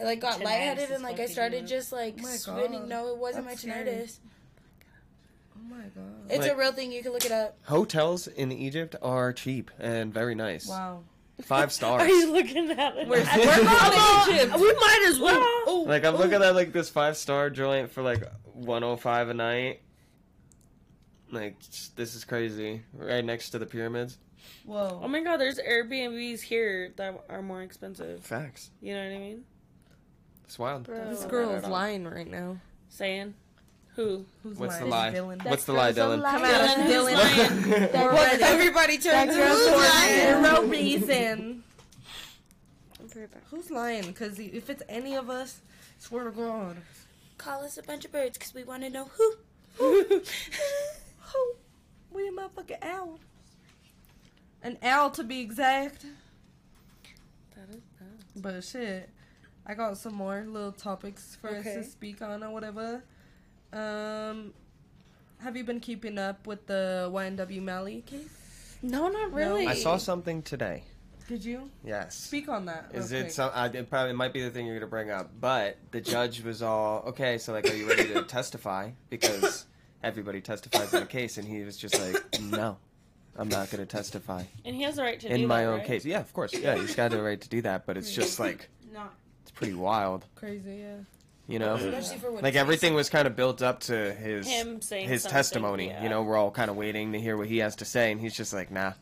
I like got Tinnitus lightheaded and like I started just like Oh spinning. God. No, it wasn't That's my scary. tinnitus. Oh my god. It's a real thing. You can look it up. Hotels in Egypt are cheap and very nice. Wow. Five stars. <laughs> Are you looking at it? We're, <laughs> we're Come going Egypt. We might as well. <laughs> Oh, Like I'm oh. looking at like this five star joint for like 105 a night. Like this is crazy. Right next to the pyramids. Whoa. Oh my god, there's Airbnbs here that are more expensive. Facts. You know what I mean? It's wild. this girl is lying right now. Saying, who? Who's What's the lie? Dylan. What's the lie, girl's a Dylan? lie. Come at us, Dylan, who's Dylan. We're <laughs> Everybody turns That girl's <laughs> Who's lying. lying? No reason. I'm very bad. Who's lying? Because if it's any of us, swear to God. Call us a bunch of birds because we want to know who. Who? <laughs> who? We a motherfucking owl. An owl to be exact. That is bad. But shit, I got some more little topics for us to speak on or whatever. Um, have you been keeping up with the YNW Melly case? No, not really. I saw something today. Did you Yes. speak on that? Is real it quick? some? I, it probably might be the thing you're gonna bring up, but the judge was all okay. So like, are you ready to <coughs> testify? Because everybody testifies in a case, and he was just like, no, I'm not gonna testify And he has the right to in do my that, own right? case. Yeah, of course. Yeah, he's got the right to do that, but it's just like <laughs> No. it's pretty wild, Crazy, yeah. You know. Especially for what Like everything was kind of built up to his his something, testimony. yeah. You know, we're all kind of waiting to hear what he has to say, and he's just like, nah.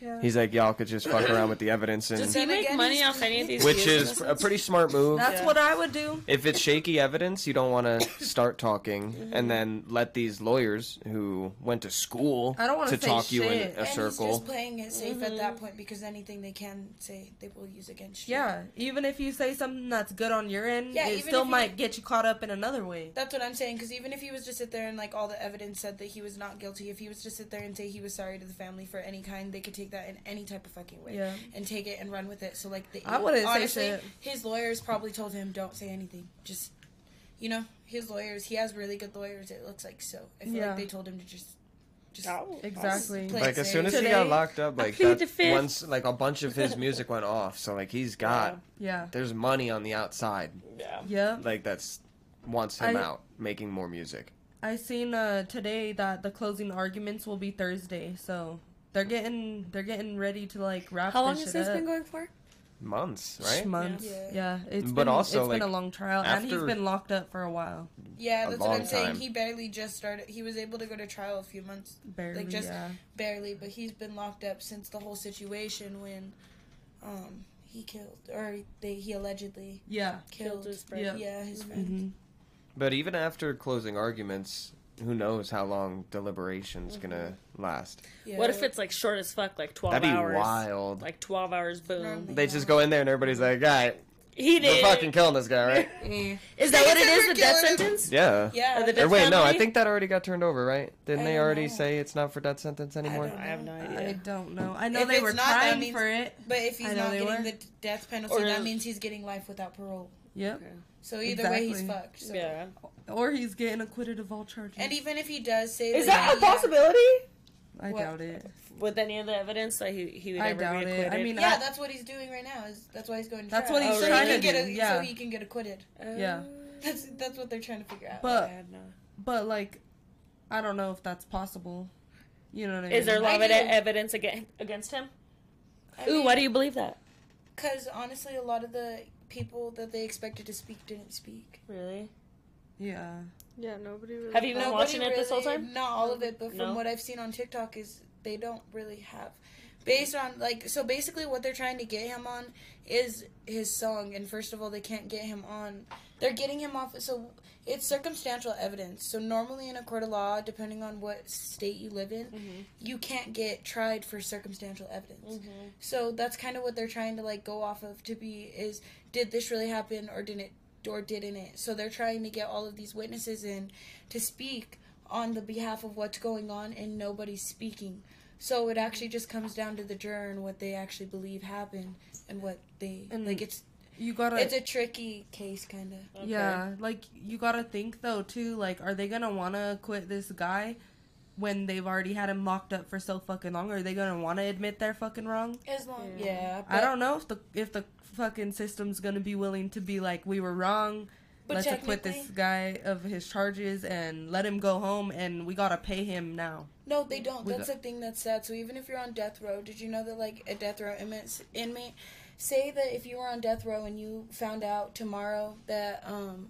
Yeah. He's like, y'all could just fuck <laughs> around with the evidence, Does and he make money off any of these? which views is a pretty smart move. That's Yeah. what I would do. if it's shaky evidence, you don't want to <laughs> start talking Mm-hmm. and then let these lawyers who went to school I don't wanna to say talk you in shit. a and he's circle. just playing it safe at Mm-hmm. that point because anything they can say they will use against you. Yeah, even if you say something that's good on your end, Yeah, it even still if you- might get you caught up in another way. That's what I'm saying. Because even if he was to sit there and like all the evidence said that he was not guilty, if he was to sit there and say he was sorry to the family for any kind, they could take that in any type of fucking way Yeah. and take it and run with it. So like, the, I wouldn't say honestly, shit. his lawyers probably told him don't say anything. Just you know, his lawyers. He has really good lawyers. It looks like so. I feel Yeah. like they told him to just, just Oh, Exactly. like as soon as safe. he got locked up, like that once, like a bunch of his music went off. So like he's got Yeah. there's money on the outside, Yeah. Yeah. like that's wants him I- out making more music. I seen uh today that the closing arguments will be Thursday, so they're getting they're getting ready to like wrap. Up. How long this has this up. been going for? Months, right? Months. Yeah. Yeah. It's But been, also, it's been a long trial, and he's been locked up for a while. Yeah, that's what I'm saying. He barely just started. He was able to go to trial a few months Barely. just- yeah. barely, but he's been locked up since the whole situation when um he killed or they he allegedly Yeah. killed, Killed his friend. Yeah. Yeah, his friend. hmm But even after closing arguments, who knows how long deliberation's gonna mm-hmm. last? Yeah. What if it's like short as fuck, like twelve That'd be hours? wild. Like twelve hours, boom. Normally- They just go in there and everybody's like, "Guy, He we're fucking killing this guy, right?" <laughs> Is that what it is? They is? said The death killing him. sentence? Yeah. Yeah. Or the Or death wait, no, I think that already got turned over, right? Didn't I they already know. say it's not for death sentence anymore? don't I have no idea. I don't know. I know If they it's were not, that trying means- for it. But if he's not getting were. the death penalty, Or- that means he's getting life without parole. Yep. Okay. So either way, he's fucked. So. Yeah. Or he's getting acquitted of all charges. And even if he does say Is that, that a possibility? I What? doubt it. With any of the evidence that he he would I ever doubt be it. I mean, Yeah, I- that's what he's doing right now. Is that's why he's going. To That's trial. what he's oh, so trying he to get do, a, yeah. So he can get acquitted. Oh. Yeah. That's that's what they're trying to figure out. But- I had no- But like, I don't know if that's possible. You know what I mean? Is there a lot of evidence against against him? I Ooh, mean, why do you believe that? Because honestly, a lot of the people that they expected to speak didn't speak. Really? Yeah. Yeah, nobody really. Have you been Nobody watching it this whole time? Not all of it, but from No? what I've seen on TikTok, is they don't really have. Based on like, so basically, what they're trying to get him on is his song, and first of all, they can't get him on. They're getting him off. So it's circumstantial evidence. So normally in a court of law, depending on what state you live in, Mm-hmm. you can't get tried for circumstantial evidence. So that's kind of what they're trying to like go off of to be is did this really happen or didn't it or didn't it? So they're trying to get all of these witnesses in to speak on the behalf of what's going on and nobody's speaking. So it actually just comes down to the juror and what they actually believe happened and what they And like it's You gotta. it's a tricky case kind of. Yeah, like you gotta think though too. Like, are they gonna wanna quit this guy when they've already had him locked up for so fucking long? Are they gonna wanna admit they're fucking wrong? As long yeah, I don't know if the if the fucking system's gonna be willing to be like, we were wrong. But Let's acquit this guy of his charges and let him go home, and we gotta pay him now. No, they don't. We That's got- the thing that's sad. So even if you're on death row, did you know that like a death row inmate, inmate, say that if you were on death row and you found out tomorrow that um,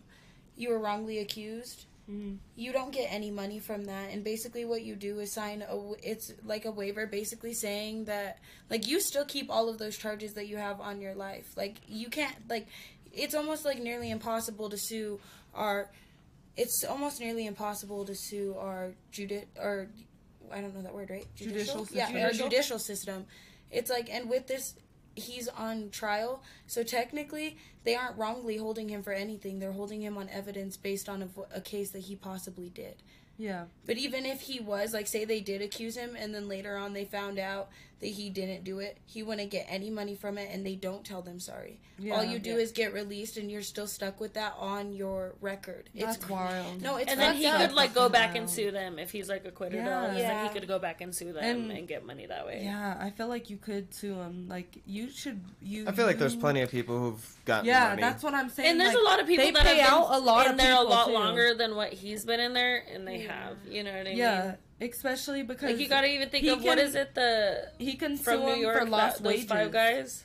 you were wrongly accused, Mhm. you don't get any money from that. And basically, what you do is sign a. It's like a waiver, basically saying that like you still keep all of those charges that you have on your life. Like you can't like. It's almost like nearly impossible to sue our. It's almost nearly impossible to sue our judi or I don't know that word right. Judicial Yeah, system. our judicial system. It's like and with this he's on trial, so technically they aren't wrongly holding him for anything. They're holding him on evidence based on a, a case that he possibly did. Yeah, But even if he was, like, say they did accuse him and then later on they found out that he didn't do it, he wouldn't get any money from it and they don't tell them sorry. All you do is get released and you're still stuck with that on your record. that's it's wild. No, it's and then he up. could like go back and sue them if he's like acquitted Yeah. or else, then Yeah. he could go back and sue them And- and, get money that way. Yeah, I feel like you could sue them. Like you should. You. I feel like there's plenty of people who've gotten Yeah, money. that's what I'm saying. And there's like, a lot of people they that pay have out a lot in of there a lot too. longer than what he's been in there, and they have. You know what I mean? Yeah, mean? Especially because Like you gotta even think of what can- is it the he can from New York for lost that, those wages. five guys.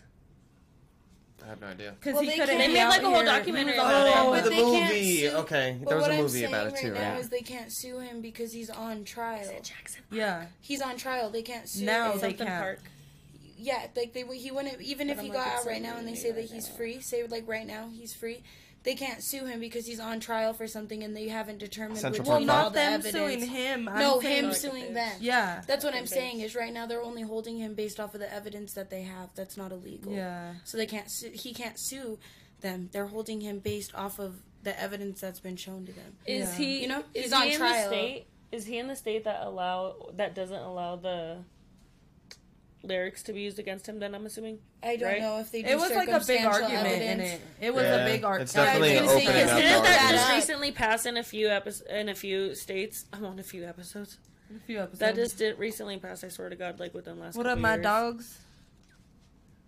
I have no idea. Because Well, he they couldn't. They made, like, a whole documentary he about it. on- Oh, But the they can't movie. sue- Okay, But there was what a I'm movie about it right too, now right? is they can't sue him because he's on trial. Jackson Park? Yeah, He's on trial. They can't sue Now him. they can't. Park. Yeah, like they he wouldn't even if But he I'm like, got out right now and they say that he's free, say like right now he's free, they can't sue him because he's on trial for something and they haven't determined Central which Park well, Five. all not the them evidence. suing him. I'm no, him like, suing okay. them. Yeah, That's what I'm Okay. saying. Is right now they're only holding him based off of the evidence that they have. That's not illegal. yeah. So they can't. Sue, he can't sue them. They're holding him based off of the evidence that's been shown to them. Is Yeah. he? You know, is he's he on in trial. the state? Is he in the state that allow that doesn't allow the lyrics to be used against him? Then I'm assuming. I don't Right? know if they. Do It was like a big circumstantial argument evidence. in it. It was Yeah, a big argument. it's definitely Yeah, I was gonna say, opening up. Didn't that that just up. recently pass in a few episodes in a few states? I'm on a few episodes. A few episodes. That just did recently pass. I swear to God, like within the last. What up, couple my years. dogs?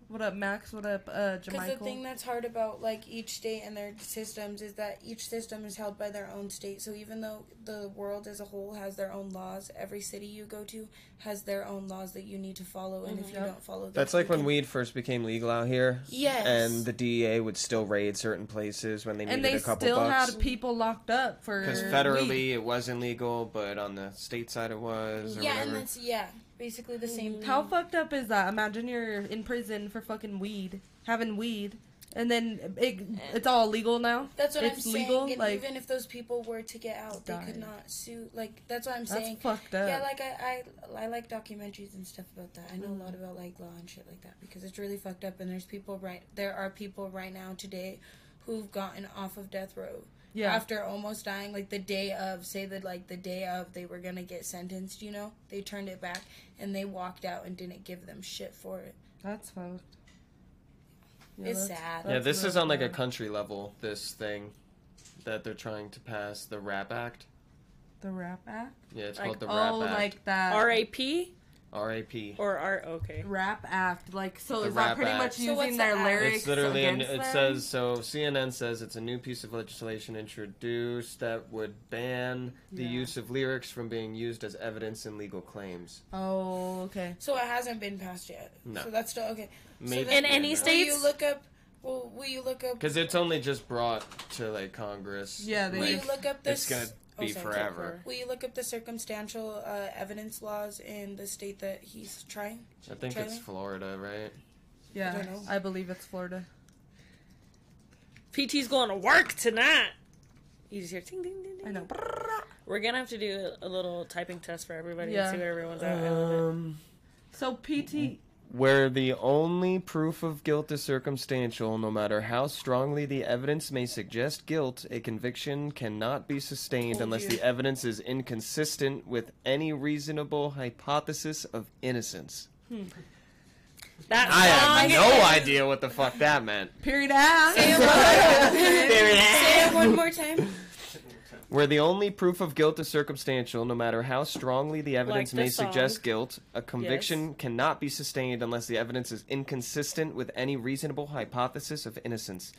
What up, Max? What up, uh, Because the thing that's hard about like each state and their systems is that each system is held by their own state. So even though the world as a whole has their own laws, every city you go to has their own laws that you need to follow. And if you Yep. don't follow, them, That's like when weed first became legal out here. Yes. And the DEA would still raid certain places when they needed a couple bucks. And they a couple still bucks. had people locked up for Because weed. federally it wasn't legal, but on the state side it was, or Yeah, and that's yeah, basically the same. Thing. How fucked up is that? Imagine you're in prison for fucking weed, having weed, and then it, it's all legal now. That's what it's I'm saying. legal. And like even if those people were to get out, they could not sue. Like that's what I'm that's saying. fucked up. Yeah, like I, I I like documentaries and stuff about that. I know a lot about like law and shit like that because it's really fucked up. And there's people right there are people right now today who've gotten off of death row yeah. after almost dying. Like the day of, say that like the day of they were gonna get sentenced. You know, they turned it back and they walked out and didn't give them shit for it. that's fucked. Yeah, It's that's- sad. Yeah, that's this is on like a country level. This thing that they're trying to pass, the Rap Act. the rap act. Yeah, it's Like, called the oh, Rap Oh, Act. like that. R.A.P. R.A.P. or R. Okay. Rap act, like so. The is that Rap pretty Act. much So using what's their the act? lyrics It's literally, an, against it them? says, so CNN says it's a new piece of legislation introduced that would ban the Yeah. use of lyrics from being used as evidence in legal claims. Oh, okay. So it hasn't been passed yet. No. So that's still okay. Maybe then- In any Will state- you States? look up? Well, will you look up? Because it's only just brought to like Congress. Yeah, they- Will you like, look up this? it's gonna be sorry, forever. Will you look up the circumstantial uh, evidence laws in the state that he's trying? I think Try it's? Florida, right? Yeah, don't. I believe it's Florida. PT's going to work tonight. You just hear ding ding ding ding. I know. We're gonna have to do a little typing test for everybody Yeah. and see what everyone's at. I love it. Um, So PT, where the only proof of guilt is circumstantial, no matter how strongly the evidence may suggest guilt, a conviction cannot be sustained unless you. the evidence is inconsistent with any reasonable hypothesis of innocence. Hmm. That I song had no idea what the fuck that meant. period ass. Say it one more time. <laughs> Where the only proof of guilt is circumstantial, no matter how strongly the evidence the may song. suggest guilt, a conviction cannot be sustained unless the evidence is inconsistent with any reasonable hypothesis of innocence.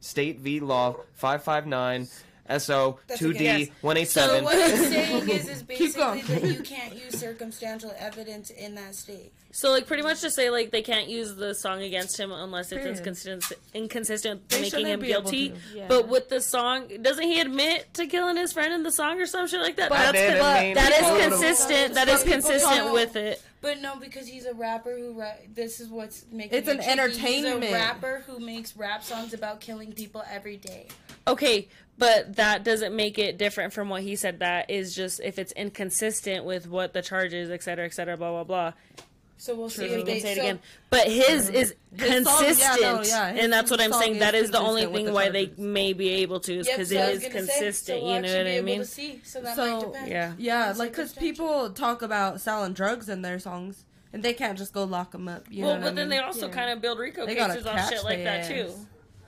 State v. Law 559 SO That's 2D okay. Yes. 187. So what he's saying is, is <laughs> basically going. that you can't use circumstantial evidence in that state. So like pretty much to say like they can't use the song against him unless it's Period. inconsistent inconsistent They making him be guilty. Yeah. But with the song, doesn't he admit to killing his friend in the song or some shit like that? But That's then, con- I mean, that people is don't- consistent. That is consistent with it. But no, because he's a rapper who ra- this is what's making It's an tricky. entertainment. He's a rapper who makes rap songs about killing people every day. Okay, but that doesn't make it different from what he said. That is just if it's inconsistent with what the charge is, et cetera, et cetera, blah blah blah. So we'll see We if can they say it so- again. But his is His song- yeah, consistent, no, yeah, his and that's what I'm saying. is That is the only thing the why they may be able to, is Yep, because so I it was is gonna say, consistent. so we'll you know what I mean? See, so that So might depend. Yeah. yeah, It's like because people talk about selling drugs in their songs, and they can't just go lock them up. You well, know but what then I they also Yeah. kind of build RICO They cases on shit like that their too.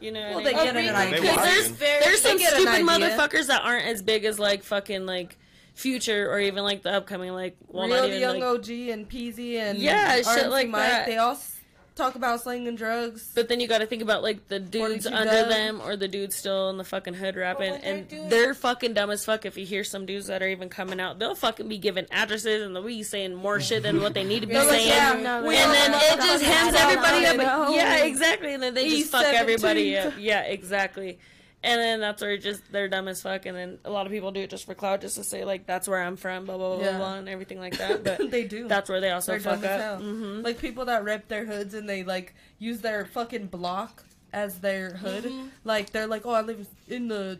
Ass. You know, Well, they I mean? get an Rico idea. They Because there's there's some They get an stupid motherfuckers that aren't as big as like fucking like Future or even like the upcoming like well Real the even Young like, OG and Peasy and Yeah, shit like Mike, that. They all s- talk about slinging drugs. But then you got to think about like the dudes under Doug. them or the dudes still in the fucking hood rapping, when they're and doing- they're fucking dumb as fuck. If you hear some dudes that are even coming out, they'll fucking be giving addresses and they'll be saying more <laughs> shit than what they need to be They're like, saying. yeah, no, we and then it just that. hands everybody up. Yeah, exactly. And then they just fuck E17. everybody up. Yeah, exactly. And then that's where just they're dumb as fuck. And then a lot of people do it just for clout, just to say like that's where I'm from, blah blah blah, Yeah. blah and everything like <laughs> that. But they do. that's where they also They're fuck up. hell. hmm Like people that rip their hoods and they like use their fucking block as their hood. Mm-hmm. Like they're like, oh, I live in the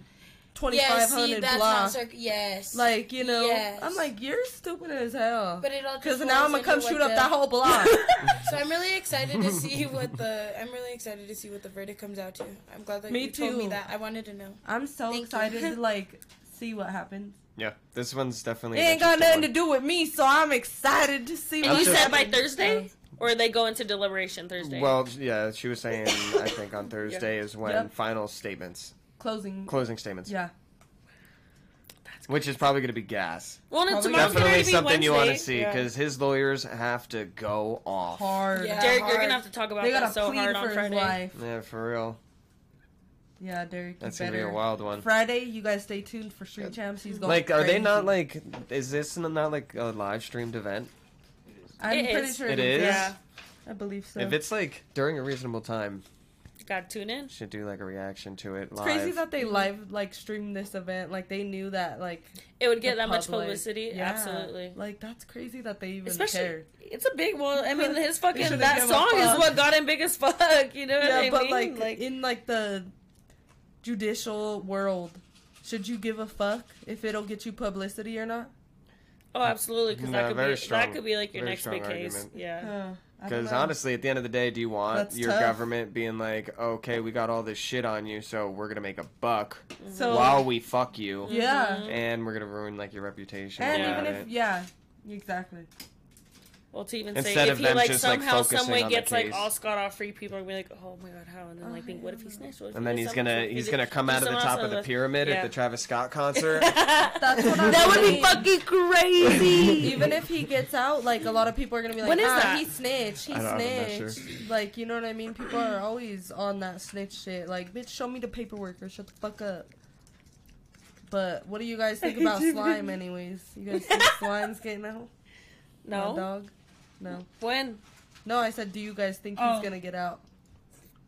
twenty Yeah, five see, block. not yes. like you know, Yes. I'm like, you're stupid as hell. but it all Because now I'm gonna come shoot what up the- that whole block. <laughs> So I'm really <laughs> excited to see what the I'm really excited to see what the verdict comes out to. I'm glad that Me you told me that. I wanted to know. I'm so Thank you. excited to <laughs> like see what happens. Yeah, this one's definitely. It ain't got interesting nothing to do with me, so I'm excited to see. And you just- said by happens. Thursday, or they go into deliberation Thursday. Well, yeah, she was saying, I think on Thursday is when Yep. final statements, closing. closing statements, Yeah, which is probably going to be gas. well, and probably tomorrow's Definitely be something you want to Wednesday. see Yeah. because his lawyers have to go off. hard. Yeah. Derek, you're gonna have to talk about They that gotta so plead hard for on his Friday. life. Yeah, for real. Yeah, Derek, you That's gonna be better. a wild one. Friday, you guys stay tuned for Street Champs. He's going. Like, are they not like? Is this not like a live streamed event? I'm It pretty is. sure It it is? is. Yeah. I believe so. If it's like during a reasonable time, Got to tune in. Should do like a reaction to it It's live. crazy that they live like streamed this event. Like they knew that like It would get the that much publicity. Yeah. Absolutely. Like that's crazy that they even Especially, cared. it's a big one. I mean, his <laughs> fucking that give a song is what got him big as fuck. <laughs> You know what Yeah, I but mean? like, in like the judicial world, should you give a fuck if it'll get you publicity or not? oh, absolutely, because No, that could be strong- that could be like your next big strong case. argument. Yeah. Uh, I don't Because honestly, at the end of the day, do you want That's your tough. government being like, okay, we got all this shit on you, so we're gonna make a buck mhm. so while we fuck you, yeah, mhm. and we're gonna ruin like your reputation. and Yeah. even if yeah, exactly. Well, to even Instead say if he like just, like, somehow, focusing some way gets like all scot off free, people are gonna be like, oh my god, how? And then like think, what if he snitched? What if and he then he's gonna What if he he's gonna come out of the top of the And pyramid Yeah. at the Travis Scott <laughs> concert. That's what I'm that would be fucking crazy. <laughs> Even if he gets out, like a lot of people are gonna be like, When is ah, that? he snitched, he I don't- I'm not snitched. Like, you know what I mean? People are always on that snitch shit. Like, bitch, show me the paperwork or shut the fuck up. But what do you guys think <laughs> about slime, anyways? You guys think slime's getting out? My no. dog? No. When No, I said, do you guys think Oh. he's gonna get out?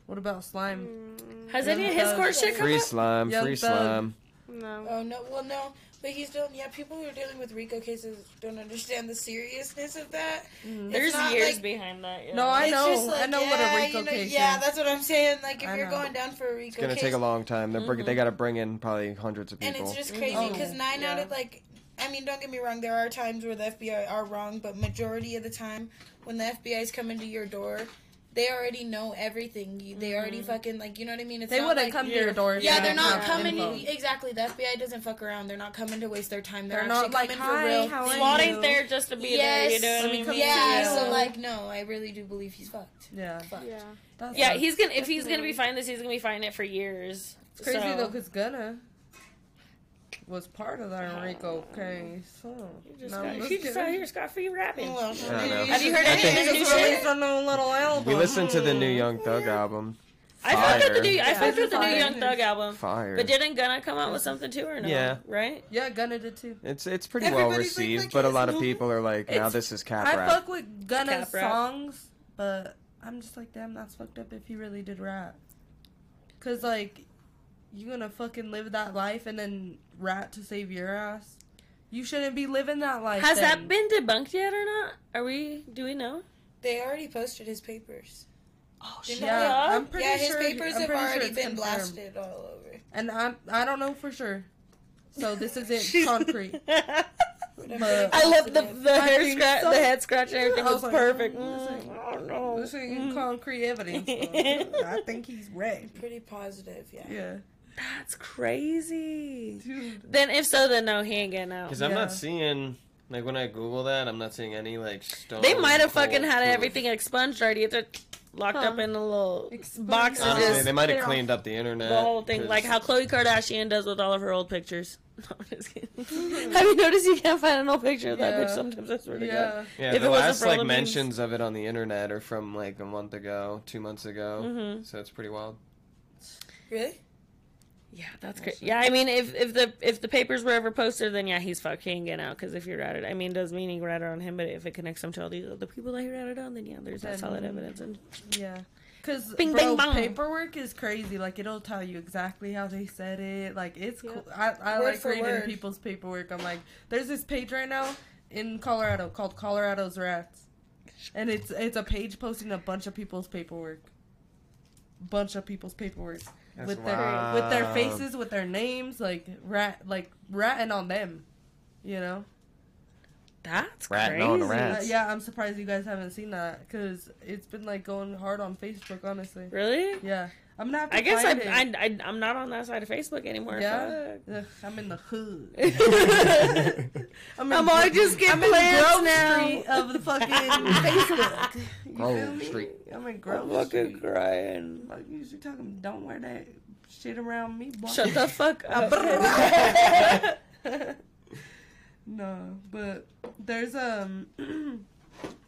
What about slime? Mm. has Young any of his Thug. court shit come free up? slime, Young free Thug. slime. No. Oh no, well no, but he's still yeah. People who are dealing with RICO cases don't understand the seriousness of that. Mm-hmm. There's years like- behind that. Yeah. No, I It's know. just like, I know what a yeah, RICO you know, case Yeah, that's what I'm saying. Like if I you're know. going down for a RICO case, It's gonna case, take a long time. They're bring Mm-hmm. they gotta bring in probably hundreds of people. and it's just mm-hmm. crazy Oh, because nine out yeah. of like, I mean, don't get me wrong. There are times where the FBI are wrong, but majority of the time, when the FBI is coming to your door, they already know everything. You, they mm-hmm. already fucking like, you know what I mean? It's They not wouldn't like, come to your door. Yeah, they they're didn't coming. info. Exactly, the FBI doesn't fuck around. They're not coming to waste their time. They're, They're actually not like, coming "Hi, for real. how SWAT ain't there just to be Yes. there. You know what I mean? Yeah, so like, no, I really do believe he's fucked. Yeah. Fucked. Yeah. That's Yeah, like- he's gonna if he's gonna be fighting this, he's gonna be fighting it for years. It's crazy So- though, because Gunna was part of that RICO case. Oh, so, He just, no, got, I'm just he just kidding. out here scot free rapping. Well, I don't know. Have you heard I any of his new Just shit? released a new little album. We listened to the new Young Thug album. I fucked with the Fire. new I Yeah, fucked with the new. Young Thug album. Fire. But didn't Gunna come out with something too or no? Yeah. Right? Yeah, Gunna did too. It's it's pretty well Everybody's like, received, "Look but a lot of people are like, now this is cap I rap. fuck with Gunna's songs, but I'm just like, damn, that's fucked up if he really did rap. Cause like, you gonna fucking live that life and then rat to save your ass? You shouldn't be living that life. Has then. that been debunked yet or not? Are we do we know? They already posted his papers. Oh shit. Yeah, I'm pretty sure. yeah, his sure. papers have pretty sure already been confirmed. blasted all over. and I'm I don't know for sure. So this isn't <laughs> concrete. <laughs> I love the the I hair scratch, so. the head scratch, and everything I was, was like, perfect. mm, this Mm, I don't know. this ain't concrete evidence. but <laughs> I think he's wrecked. Pretty positive, yeah. Yeah, That's crazy. dude. Then if so, then no, he ain't getting out. Because I'm Yeah. not seeing like when I Google that, I'm not seeing any like stone. They might have fucking had proof. everything expunged already. If They're locked Huh. up in a little Expunged. box and Honestly, they might have it cleaned up the internet. the whole thing, 'cause- like how Khloe Kardashian does with all of her old pictures. <laughs> No, I'm just kidding. <laughs> have you noticed you can't find an old picture of that Yeah. bitch sometimes? I swear to God. Yeah, Yeah, if the last like mentions of it on the internet are from like a month ago, two months ago. Mhm. So it's pretty wild. Really? Yeah, that's great. Yeah, I mean, if if the if the papers were ever posted, then yeah, he's fucked. He ain't getting out because if you ratted, I mean, does mean he ratted on him, but if it connects him to all these other people that he ratted on, then yeah, there's that solid evidence. And yeah. Cause Bing, bro, bing, paperwork is crazy. Like it'll tell you exactly how they said it. Like it's Yeah. cool. I, I Word like reading word. people's paperwork. I'm like, there's this page right now in Colorado called Colorado's Rats, and it's it's a page posting a bunch of people's paperwork. Bunch of people's paperwork That's with their with their faces, with their names, like rat, like ratting on them. You know. that's Ratting crazy. on the Uh, rats. yeah, I'm surprised you guys haven't seen that because it's been like going hard on Facebook. Honestly. Really? Yeah, I'm gonna have to I guess I. I, I I'm not on that side of Facebook anymore. Yeah, Ugh, I'm in the hood. <laughs> I'm, I'm all just get I'm in plans Grove now. Street of the fucking <laughs> Facebook. You Grove feel me? Street. I'm in I'm fucking Street. crying. Like you should talking. Don't wear that shit around me, boy. Shut the fuck <laughs> up. no, but there's um. <clears throat>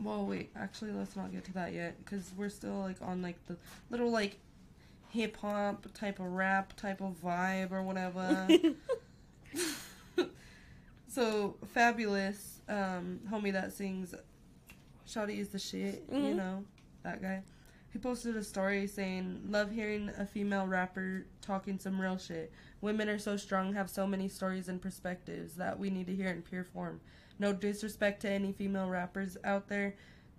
well, wait. Actually, let's not get to that yet because we're still like on like the little like hip hop type of rap type of vibe or whatever. <laughs> so fabolous, um, homie that sings "Shawty is the shit," you Mhm. know that guy. He posted a story saying, "Love hearing a female rapper talking some real shit. Women are so strong, have so many stories and perspectives that we need to hear in pure form. No disrespect to any female rappers out there,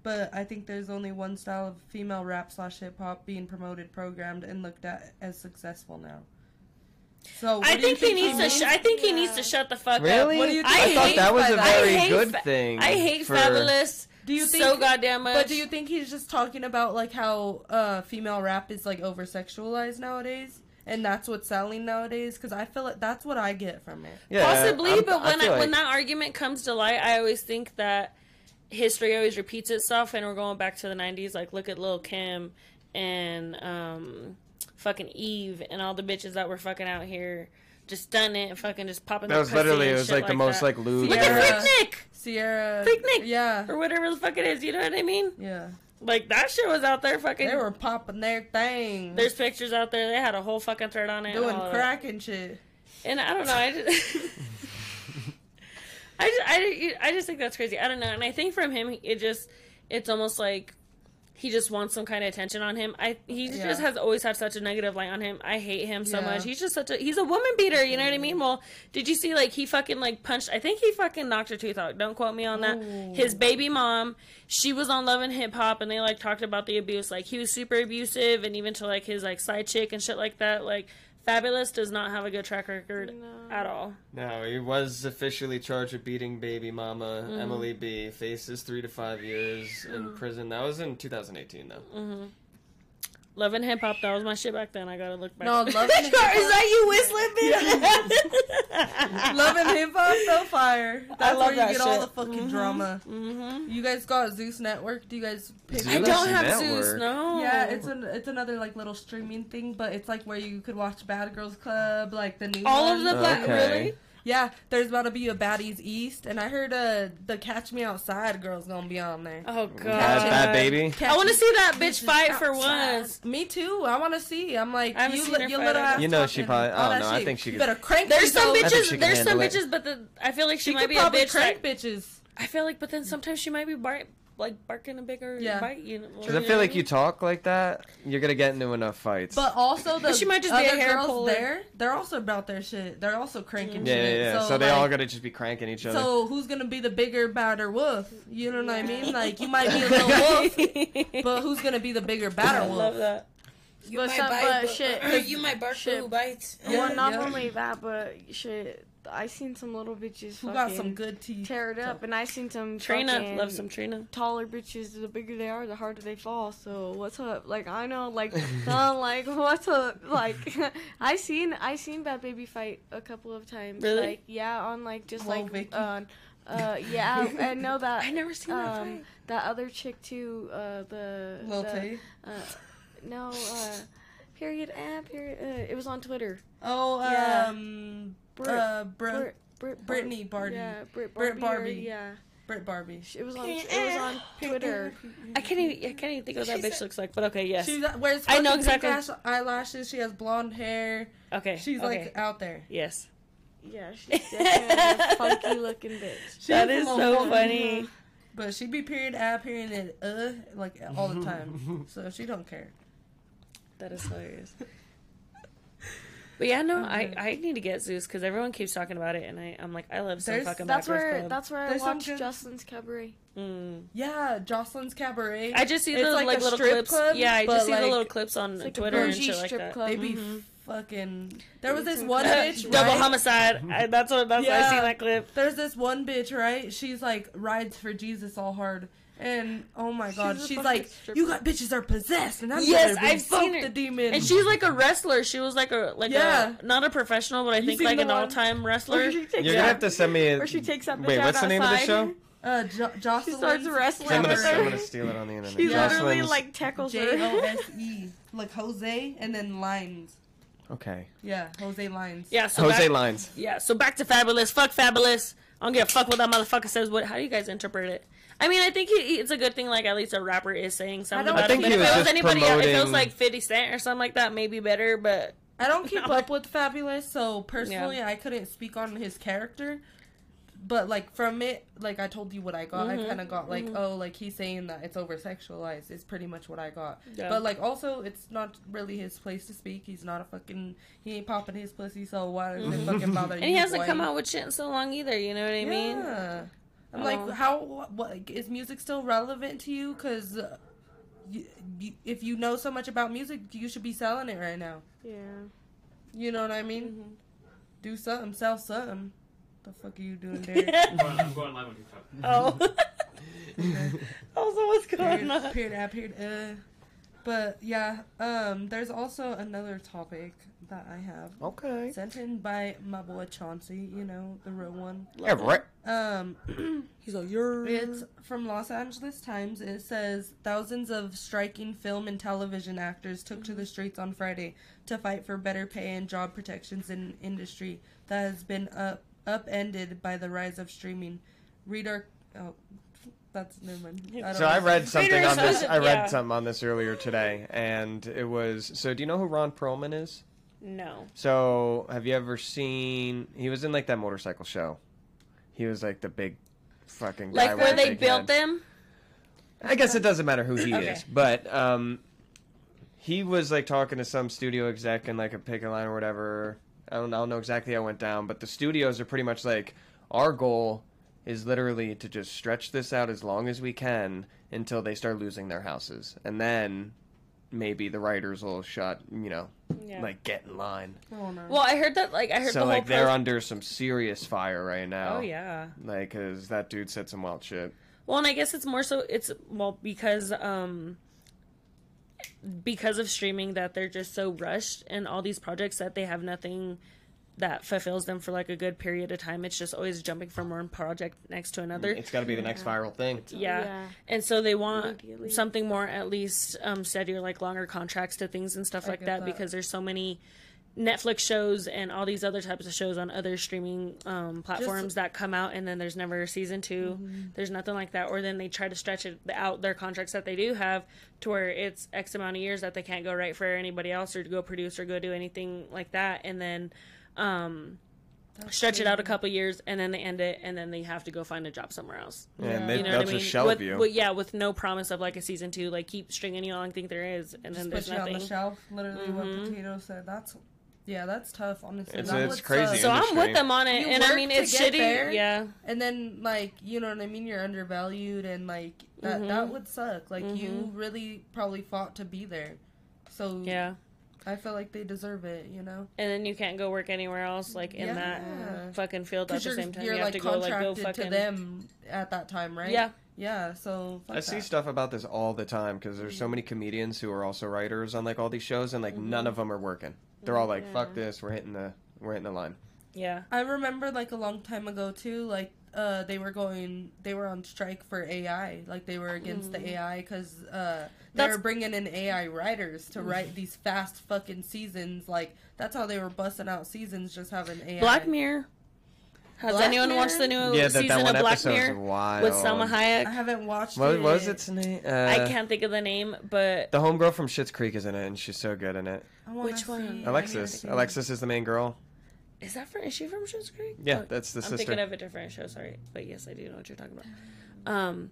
but I think there's only one style of female rap slash hip hop being promoted, programmed, and looked at as successful now." So what I do you think he needs to. Sh- I think he needs to shut the fuck Really? up. What do you I think? thought hate that was a that? very good fa- thing. I hate for- Fabolous. Do you think so goddamn much? But do you think he's just talking about like how uh, female rap is like over sexualized nowadays, and that's what's selling nowadays? Because I feel like that's what I get from it. Yeah, Possibly, I'm- but when feel I, when that argument comes to light, I always think that history always repeats itself, and we're going back to the '90s. Like, look at Lil Kim and um, fucking Eve and all the bitches that were fucking out here just stunning and fucking just popping. that was literally it was shit like the most like lewd. Look Sierra. at Freaknik Sierra, Freaknik! yeah, or whatever the fuck it is. You know what I mean? yeah, Like that shit was out there fucking. they were popping their thing, There's pictures out there. They had a whole fucking thread on it. and doing crack and shit. And I don't know. I just, <laughs> I just, I, I just think that's crazy. I don't know. And I think from him, it just, it's almost like he just wants some kind of attention on him. I he Yeah. just has always had such a negative light on him. I hate him so Yeah. much. He's just such a he's a woman beater. You know what I mean? Well, did you see like he fucking like punched? I think he fucking knocked her tooth out. Don't quote me on that. Ooh. His baby mom, she was on Love and Hip Hop, and they like talked about the abuse. Like he was super abusive, and even to like his like side chick and shit like that. Like Fabolous does not have a good track record No. at all. No, he was officially charged with beating baby mama Mm-hmm. Emily B. Faces three to five years in prison. That was in 2018, though. Mm-hmm. Love and Hip Hop, that was my shit back then. I gotta look back. No, Love <laughs> and Is Hip Hop- Is that you whistling, <laughs> Love and hip hop, so fire. That's love where you that get all the shit. fucking drama. hmm You guys got Zeus Network? Do you guys pay? for I don't have Network. Zeus. No. Yeah, it's an it's another like little streaming thing, but it's like where you could watch Bad Girls Club, like the new all one. of the black. Okay. Really? Yeah, there's about to be a Baddies East, and I heard uh the Catch Me Outside girl's gonna be on there. Oh god. Bad, bad baby. Catch I want to see that bitch Bitches fight for once. Me too. I want to see. I'm like, I you, seen li- her you fight, little I ass. You know she probably- I don't that know, I think she You could- better crank. There's some bitches. There's some it. bitches, but the I feel like she, She might could be a bitch. crank That, bitches. I feel like, but then sometimes she might be bar- like barking a bigger Yeah. bite. You know, Because I feel like you talk like that, you're gonna get into enough fights. But also <laughs> the She might just be a other hair girls puller. there, they're also about their shit. They're also cranking yeah, shit. yeah, yeah. So, So, they like, all gotta just be cranking each other. So who's gonna be the bigger, badder wolf? You know what I mean? Like you might be a little <laughs> wolf, but who's gonna be the bigger, badder wolf? I wolf? love that. You But might some- bite, but but, shit. <clears throat> you might bark Shit. who bites. Yeah, well, not yeah. only that, but shit, I seen some little bitches Who got some good teeth? tear it up, and I seen some Trina, love some Trina. taller bitches. The bigger they are, the harder they fall. So what's up? Like I know, like <laughs> I'm like what's up? Like <laughs> I seen I seen Bad Baby fight a couple of times. Really? Like yeah, on like just Whoa, like Vicky. uh, uh yeah, <laughs> I know that I never seen that um fight. that other chick too. Uh the Lil the, Tay. uh, no uh period and period. Uh, it was on Twitter. Oh, Yeah. um, Brit- uh, Brit, Brit, Brit, Brittany Barty. Yeah, Brit Brit Barbie. or- yeah, Brit Barbie. it was on. It was on <laughs> Twitter. I can't even. I can't even think of what that bitch looks like. But okay, yes. She wears I know exactly- pink eyelashes. She has blonde hair. Okay. She's okay. like out there. Yes. Yeah, she's definitely a <laughs> funky looking bitch. She's That a is little so woman. funny. <laughs> But she be period ab period uh like all the time. so she don't care. That is hilarious. But yeah, no, I, I need to get Zeus because everyone keeps talking about it, and I I'm like I love some There's- fucking That's Bad Girls where Club. that's where I There's some watched good- Jocelyn's Cabaret. Mm. Yeah, Jocelyn's Cabaret. I just see It's the like like, little clips. club, yeah, I just see the little clips on like Twitter and bougie shit like that. club. they be Mhm. fucking. There was this one bitch. Double homicide. I, that's what that's why I Yeah. seen that clip. There's this one bitch, right? She's like rides for Jesus all hard. And oh my god, She's she's, like, stripper. you got bitches are possessed, and I'm Yes, I've seen her. the demon. And she's like a wrestler. She was like a like Yeah. a not a professional, but I You think like an all time wrestler. Where she takes You're gonna that- have to send me. A, where she takes that bitch Wait, out what's the name of the show? uh, jo- Jocelyn. starts wrestling I'm gonna, I'm gonna steal it on the internet. She Yeah. literally like tackles J O her. S E, <laughs> like Jose, and then lines. Okay. Yeah, Jose lines. yeah, so Jose back, Lines. Yeah, so back to Fabolous. Fuck Fabolous. I don't give a fuck what that motherfucker says. What? How do you guys interpret it? I mean, I think he, it's a good thing. Like at least a rapper is saying something I don't about think it. If it was anybody else, if it was like Fifty Cent or something like that, maybe better. But I don't keep <laughs> No. up with Fabolous, so personally, I couldn't speak on his character. but like from it, like I told you what I got, Mhm, I kind of got like, mhm. oh, like he's saying that it's over sexualized is pretty much what I got. Yeah. But like also, it's not really his place to speak. He's not a fucking. He ain't popping his pussy, so why does it fucking bother you? <laughs> and he hasn't boy? come out with shit in so long either. You know what I mean? Yeah. I'm Oh. like, how? What like, is music still relevant to you? Because uh, you, you, if you know so much about music, you should be selling it right now. Yeah. You know what I mean? Mm-hmm. Do something, sell something. The fuck are you doing <laughs> there? I'm going, I'm going live on TikTok. oh. <laughs> also, what's going Period, on? period, period, uh. But yeah, um, there's also another topic that I have Okay. sent in by my boy Chauncey. You know the real one. Yeah, right. Um, <clears throat> He's like, you're. it's from Los Angeles Times. It says thousands of striking film and television actors took to the streets on Friday to fight for better pay and job protections in an industry that has been up upended by the rise of streaming. Read our oh, that's never mind. don't So I read something Readers on this. I read <laughs> yeah. something on this earlier today, and it was. So do you know who Ron Perlman is? No. So have you ever seen? He was in like that motorcycle show. He was like the big, fucking guy Like with where the they big built head. them? I guess it doesn't matter who he Okay. is, but um, he was like talking to some studio exec in like a picket line or whatever. I don't, I don't know exactly how it went down, but the studios are pretty much like our goal is literally to just stretch this out as long as we can until they start losing their houses, and then maybe the writers will shut, you know, Yeah. like get in line. Oh, no. well, I heard that. Like I heard So the like they're pro- under some serious fire right now. Oh yeah. Like, cause that dude said some wild shit. Well, and I guess it's more so it's well because um because of streaming that they're just so rushed and all these projects that they have nothing that fulfills them for like a good period of time. It's just always jumping from one project next to another. It's got to be the next viral thing. yeah. Yeah. And so they want Immediately. something more at least um steadier like longer contracts to things and stuff I like that, that. because there's so many Netflix shows and all these other types of shows on other streaming um, platforms that come out and then there's never a season 2 There's nothing like that. Or then they try to stretch it out their contracts that they do have to where it's X amount of years that they can't go right for anybody else or to go produce or go do anything like that. And then um, stretch it out a couple years and then they end it and then they have to go find a job somewhere else. And they, You know they'll what I mean? just shelve with, you. with- yeah, with no promise of like a season two, like keep stringing you along, think there is, and then there's nothing. you on the shelf. Literally, Mhm. what Potato said. That's yeah, that's tough. Honestly, It's- That it's crazy. suck. So I'm with them on it, You and I mean to it's get shitty. there. Yeah, and then like you know what I mean. You're undervalued, and like that Mhm. that would suck. Like you Mhm. really probably fought to be there. So yeah. I feel like they deserve it. You know, And then you can't go work anywhere else, like in Yeah. that fucking field at the same time. you're you have like to go like go fucking. to them at that time, right? Yeah, Yeah. So fuck I see stuff about this all the time because there's so mm. many comedians who are also writers on like all these shows, and like none mm-hmm. of them are working. They're all like, mm-hmm. "Fuck this, we're hitting the we're hitting the line." yeah. I remember like a long time ago too, like uh, they were going, they were on strike for AI, like they were against the AI because uh, they That's- were bringing in AI writers to write these fast fucking seasons. Like that's how they were busting out seasons, just having AI. Black Mirror. Has Black anyone Mirror? watched the new Yeah, season that one of Black Mirror wild. with Salma I haven't watched What it. was its name? Uh, I can't think of the name, but The homegirl from Schitt's Creek is in it, and she's so good in it. I Which one? see it. I Alexis. to see it. Alexis is the main girl. Is that for? Is she from Schitt's Creek? Yeah, Oh, that's the I'm sister. thinking of a different show. Sorry, but yes, I do know what you're talking about. Um,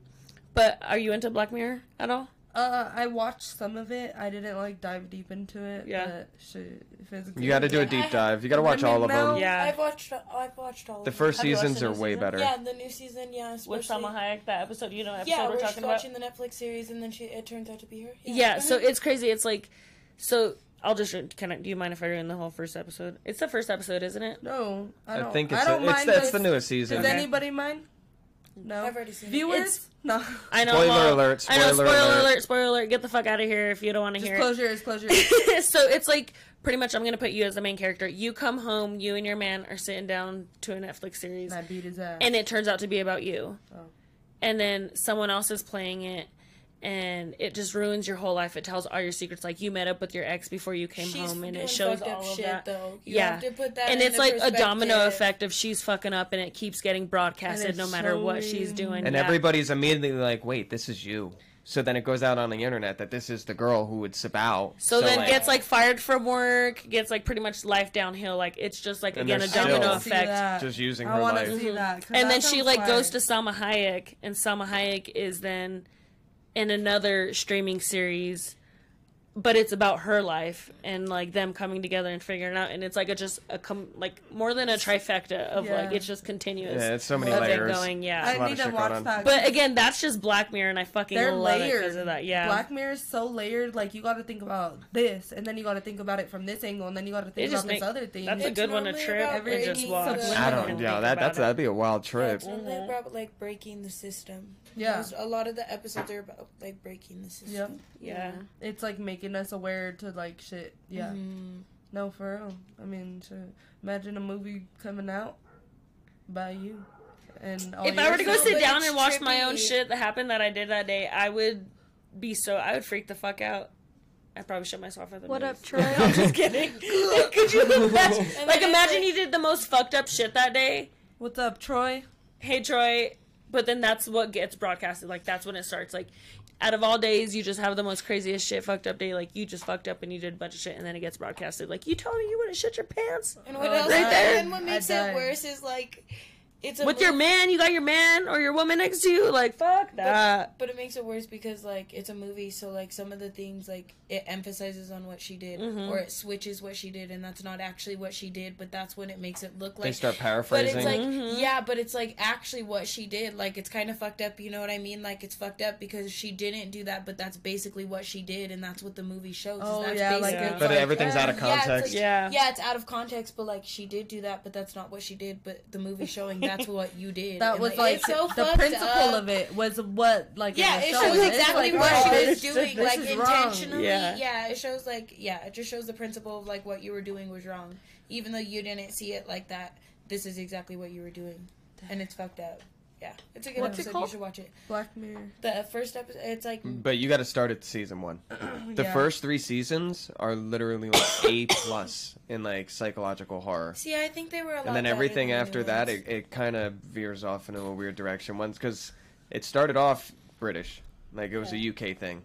but are you into Black Mirror at all? Uh, I watched some of it. I didn't like dive deep into it. Yeah. But shit, if You got to do a deep dive. You got <laughs> to watch all of them. Yeah. I've watched. I've watched all. The of first Have you watched seasons the are new way season? better. Yeah, the new season. Yeah, especially. With Salma Hayek, that episode. You know, episode Yeah, we're where she's talking about. watching the Netflix series, and then she it turns out to be her. Yeah, so Mhm. it's crazy. It's like, so I'll just can I? Do you mind if I ruin the whole first episode? It's the first episode, isn't it? No, I I, don't. think it's I don't the, it's, mind. the, it's the newest season. Does Okay. anybody mind? No. I've already seen. Viewers? It's- no. I know. Spoiler well, alert, I know. spoiler Spoiler alert. alert. Spoiler alert. Get the fuck out of here if you don't want to hear close your ears. Close your <laughs> ears. so it's like pretty much. I'm gonna put you as the main character. You come home. You and your man are sitting down to a Netflix series, And I beat his ass. and it turns out to be about you. Oh. And then someone else is playing it. And it just ruins your whole life. It tells all your secrets. Like you met up with your ex before you came She's home, and it shows up all of shit, that. Though. You Yeah. have to put that and into it's like a domino effect of she's fucking up and it keeps getting broadcasted no it's matter what she's doing. And yeah. everybody's immediately like, "Wait, this is you." So then it goes out on the internet that this is the girl who would sub out. So, then like, gets like fired from work, gets like pretty much life downhill. Like it's just like again a domino still- I see effect. just using I her life. to see that. 'cause and that then she sounds like goes to Salma Hayek, and Salma Hayek is then in another streaming series, but it's about her life and like them coming together and figuring it out. And it's like a just a com- like more than a trifecta of Yeah. like it's just continuous. Yeah, it's so many of it layers. going. Yeah, I need to watch on. that. but again, that's just Black Mirror, and I fucking they're love it because of that. Yeah, Black Mirror is so layered. Like you got to think about this, and then you got to think about it from this angle, and then you got to think just about this other thing. that's a good one to trip about and just watch. I don't. Yeah, that, that's that'd be a wild trip. it's normally about like breaking the system. Yeah. Most- a lot of the episodes are about like breaking the system. Yep. yeah. It's like making us aware to like shit. Yeah. Mhm. No, for real. I mean, shit. imagine a movie coming out by you. And all if I were to go sit down and watch my own shit that happened that I did that day, I would be so I would freak the fuck out. I'd probably shut myself at the What movies. up, Troy? <laughs> I'm just <laughs> kidding. <laughs> Could you imagine? Like, imagine it's you did the most fucked up shit that day. What's up, Troy? Hey, Troy. But then that's what gets broadcasted. Like, that's when it starts. Like, out of all days, you just have the most craziest shit fucked up day. Like, you just fucked up and you did a bunch of shit, and then it gets broadcasted. Like, you told me you wouldn't shit your pants And what Oh, else? right. And what makes it worse is like it's a with your man. You got your man or your woman next to you. Like, fuck that. But it makes it worse because like it's a movie, so like some of the things like it emphasizes on what she did, Mhm. or it switches what she did, and that's not actually what she did, but that's when it makes it look like. They like. start But it's like, Mhm. yeah, but it's like actually what she did. Like it's kind of fucked up. You know what I mean? Like it's fucked up because she didn't do that, but that's basically what she did, and that's what the movie shows. Oh, that's yeah, like basically- it's but like, everything's out of Yeah, context. like- Yeah. yeah, it's out of context, but like she did do that, but that's not what she did. But the movie showing <laughs> that's what you did. That And, was like it's so the principle up. of it was what like Yeah, it, it shows showing. Exactly like, what she was doing, this like intentionally. Yeah. Yeah. it shows like yeah, it just shows the principle of like what you were doing was wrong, even though you didn't see it like that. This is exactly what you were doing, and it's fucked up. Yeah, it's a good What's it episode. called? You should watch it. Black Mirror. The first episode, it's like mm, But you got to start at season one. <clears throat> The Yeah. first three seasons are literally like <coughs> A plus in like psychological horror, see, I think they were a lot and then better everything than the after that ones. it, it kind of veers off into a weird direction. Once because it started off British, like it was a UK thing.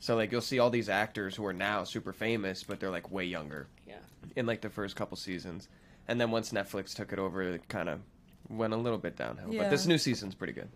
So like you'll see all these actors who are now super famous, but they're like way younger. Yeah. In like the first couple seasons, and then once Netflix took it over, it kind of went a little bit downhill. Yeah. But this new season's pretty good.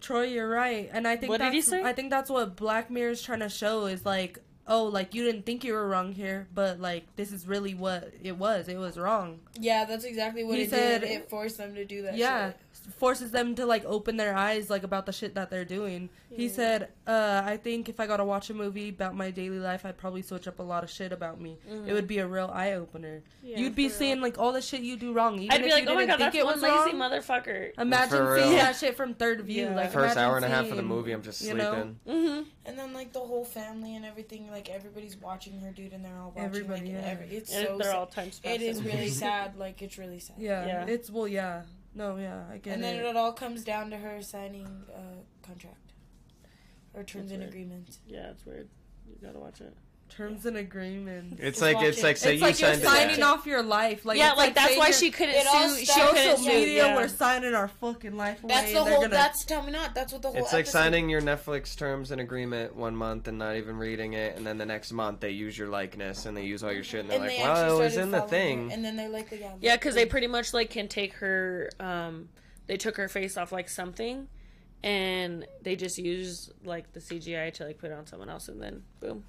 Troy, you're right, and I think What did that's, he say? I think that's what Black Mirror is trying to show is like, oh, like you didn't think you were wrong here, but like this is really what it was. It was wrong. yeah, that's exactly what He it said- did. It forced them to do that. yeah, shit. Forces them to like open their eyes like about the shit that they're doing. He said, uh, I think if I got to watch a movie about my daily life, I'd probably switch up a lot of shit about me. Mm-hmm. It would be a real eye opener. Yeah, You'd be for seeing like all the shit you do wrong. Even I'd be if like, oh my didn't god, think that's it one was lazy wrong. motherfucker. Imagine seeing real. that shit from third view. Yeah. Like First hour and a half of the movie, I'm just you sleeping. know? Mm-hmm. And then like the whole family and everything, like everybody's watching her, dude, and they're all watching. Everybody, like, yeah. every, it's And so they're sad. all time It is <laughs> really <laughs> sad. Like it's really sad. Yeah, Yeah. it's well, yeah, no, yeah, I get it. and then it. it all comes down to her signing a contract or terms That's and weird. agreements. Yeah, it's weird. You gotta watch it. Terms and agreements. It's like watch it's like say it's you like you're signing it. off your life. Like yeah, it's like, that's why she couldn't it sue. She starts- couldn't social sue. media. yeah. We're signing our fucking life away. That's the whole. gonna- That's tell me not. That's what the whole. It's like episode- signing your Netflix terms and agreement one month and not even reading it, and then the next month they use your likeness and they use all your shit, and they're And like, they "Well, it was in the thing." her, and then they're like, yeah, Yeah, because they pretty much like can take her. Um, they took her face off like something, and they just use like the CGI to like put it on someone else, and then boom.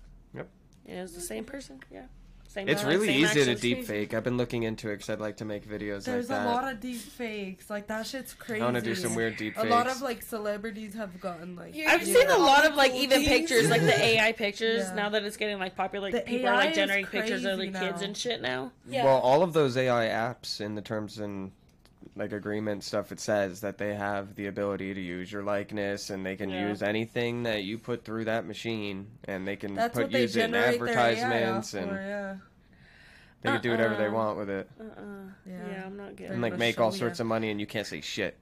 Yep. And it's the same person. Yeah. Same. It's really same easy to actions. deep fake. I've been looking into it because I'd like to make videos There's like a lot of deep fakes. Like that shit's crazy. I want to do some weird deep A lot of like celebrities have gotten like. You're- I've you seen a lot of like cool even things. pictures, like the <laughs> AI pictures. Yeah. Now that it's getting like popular, The like people are AI like is generating pictures of their crazy kids now. and shit now. Yeah. Well, all of those AI apps in the terms and like agreement stuff, it says that they have the ability to use your likeness and they can Yeah. use anything that you put through that machine, and they can That's put what they use it in generate their advertisements for, and yeah. they can do whatever they Uh-uh. want with it Uh uh Yeah. Yeah. I'm not getting. and like make all sorts ya. of money, and you can't say shit.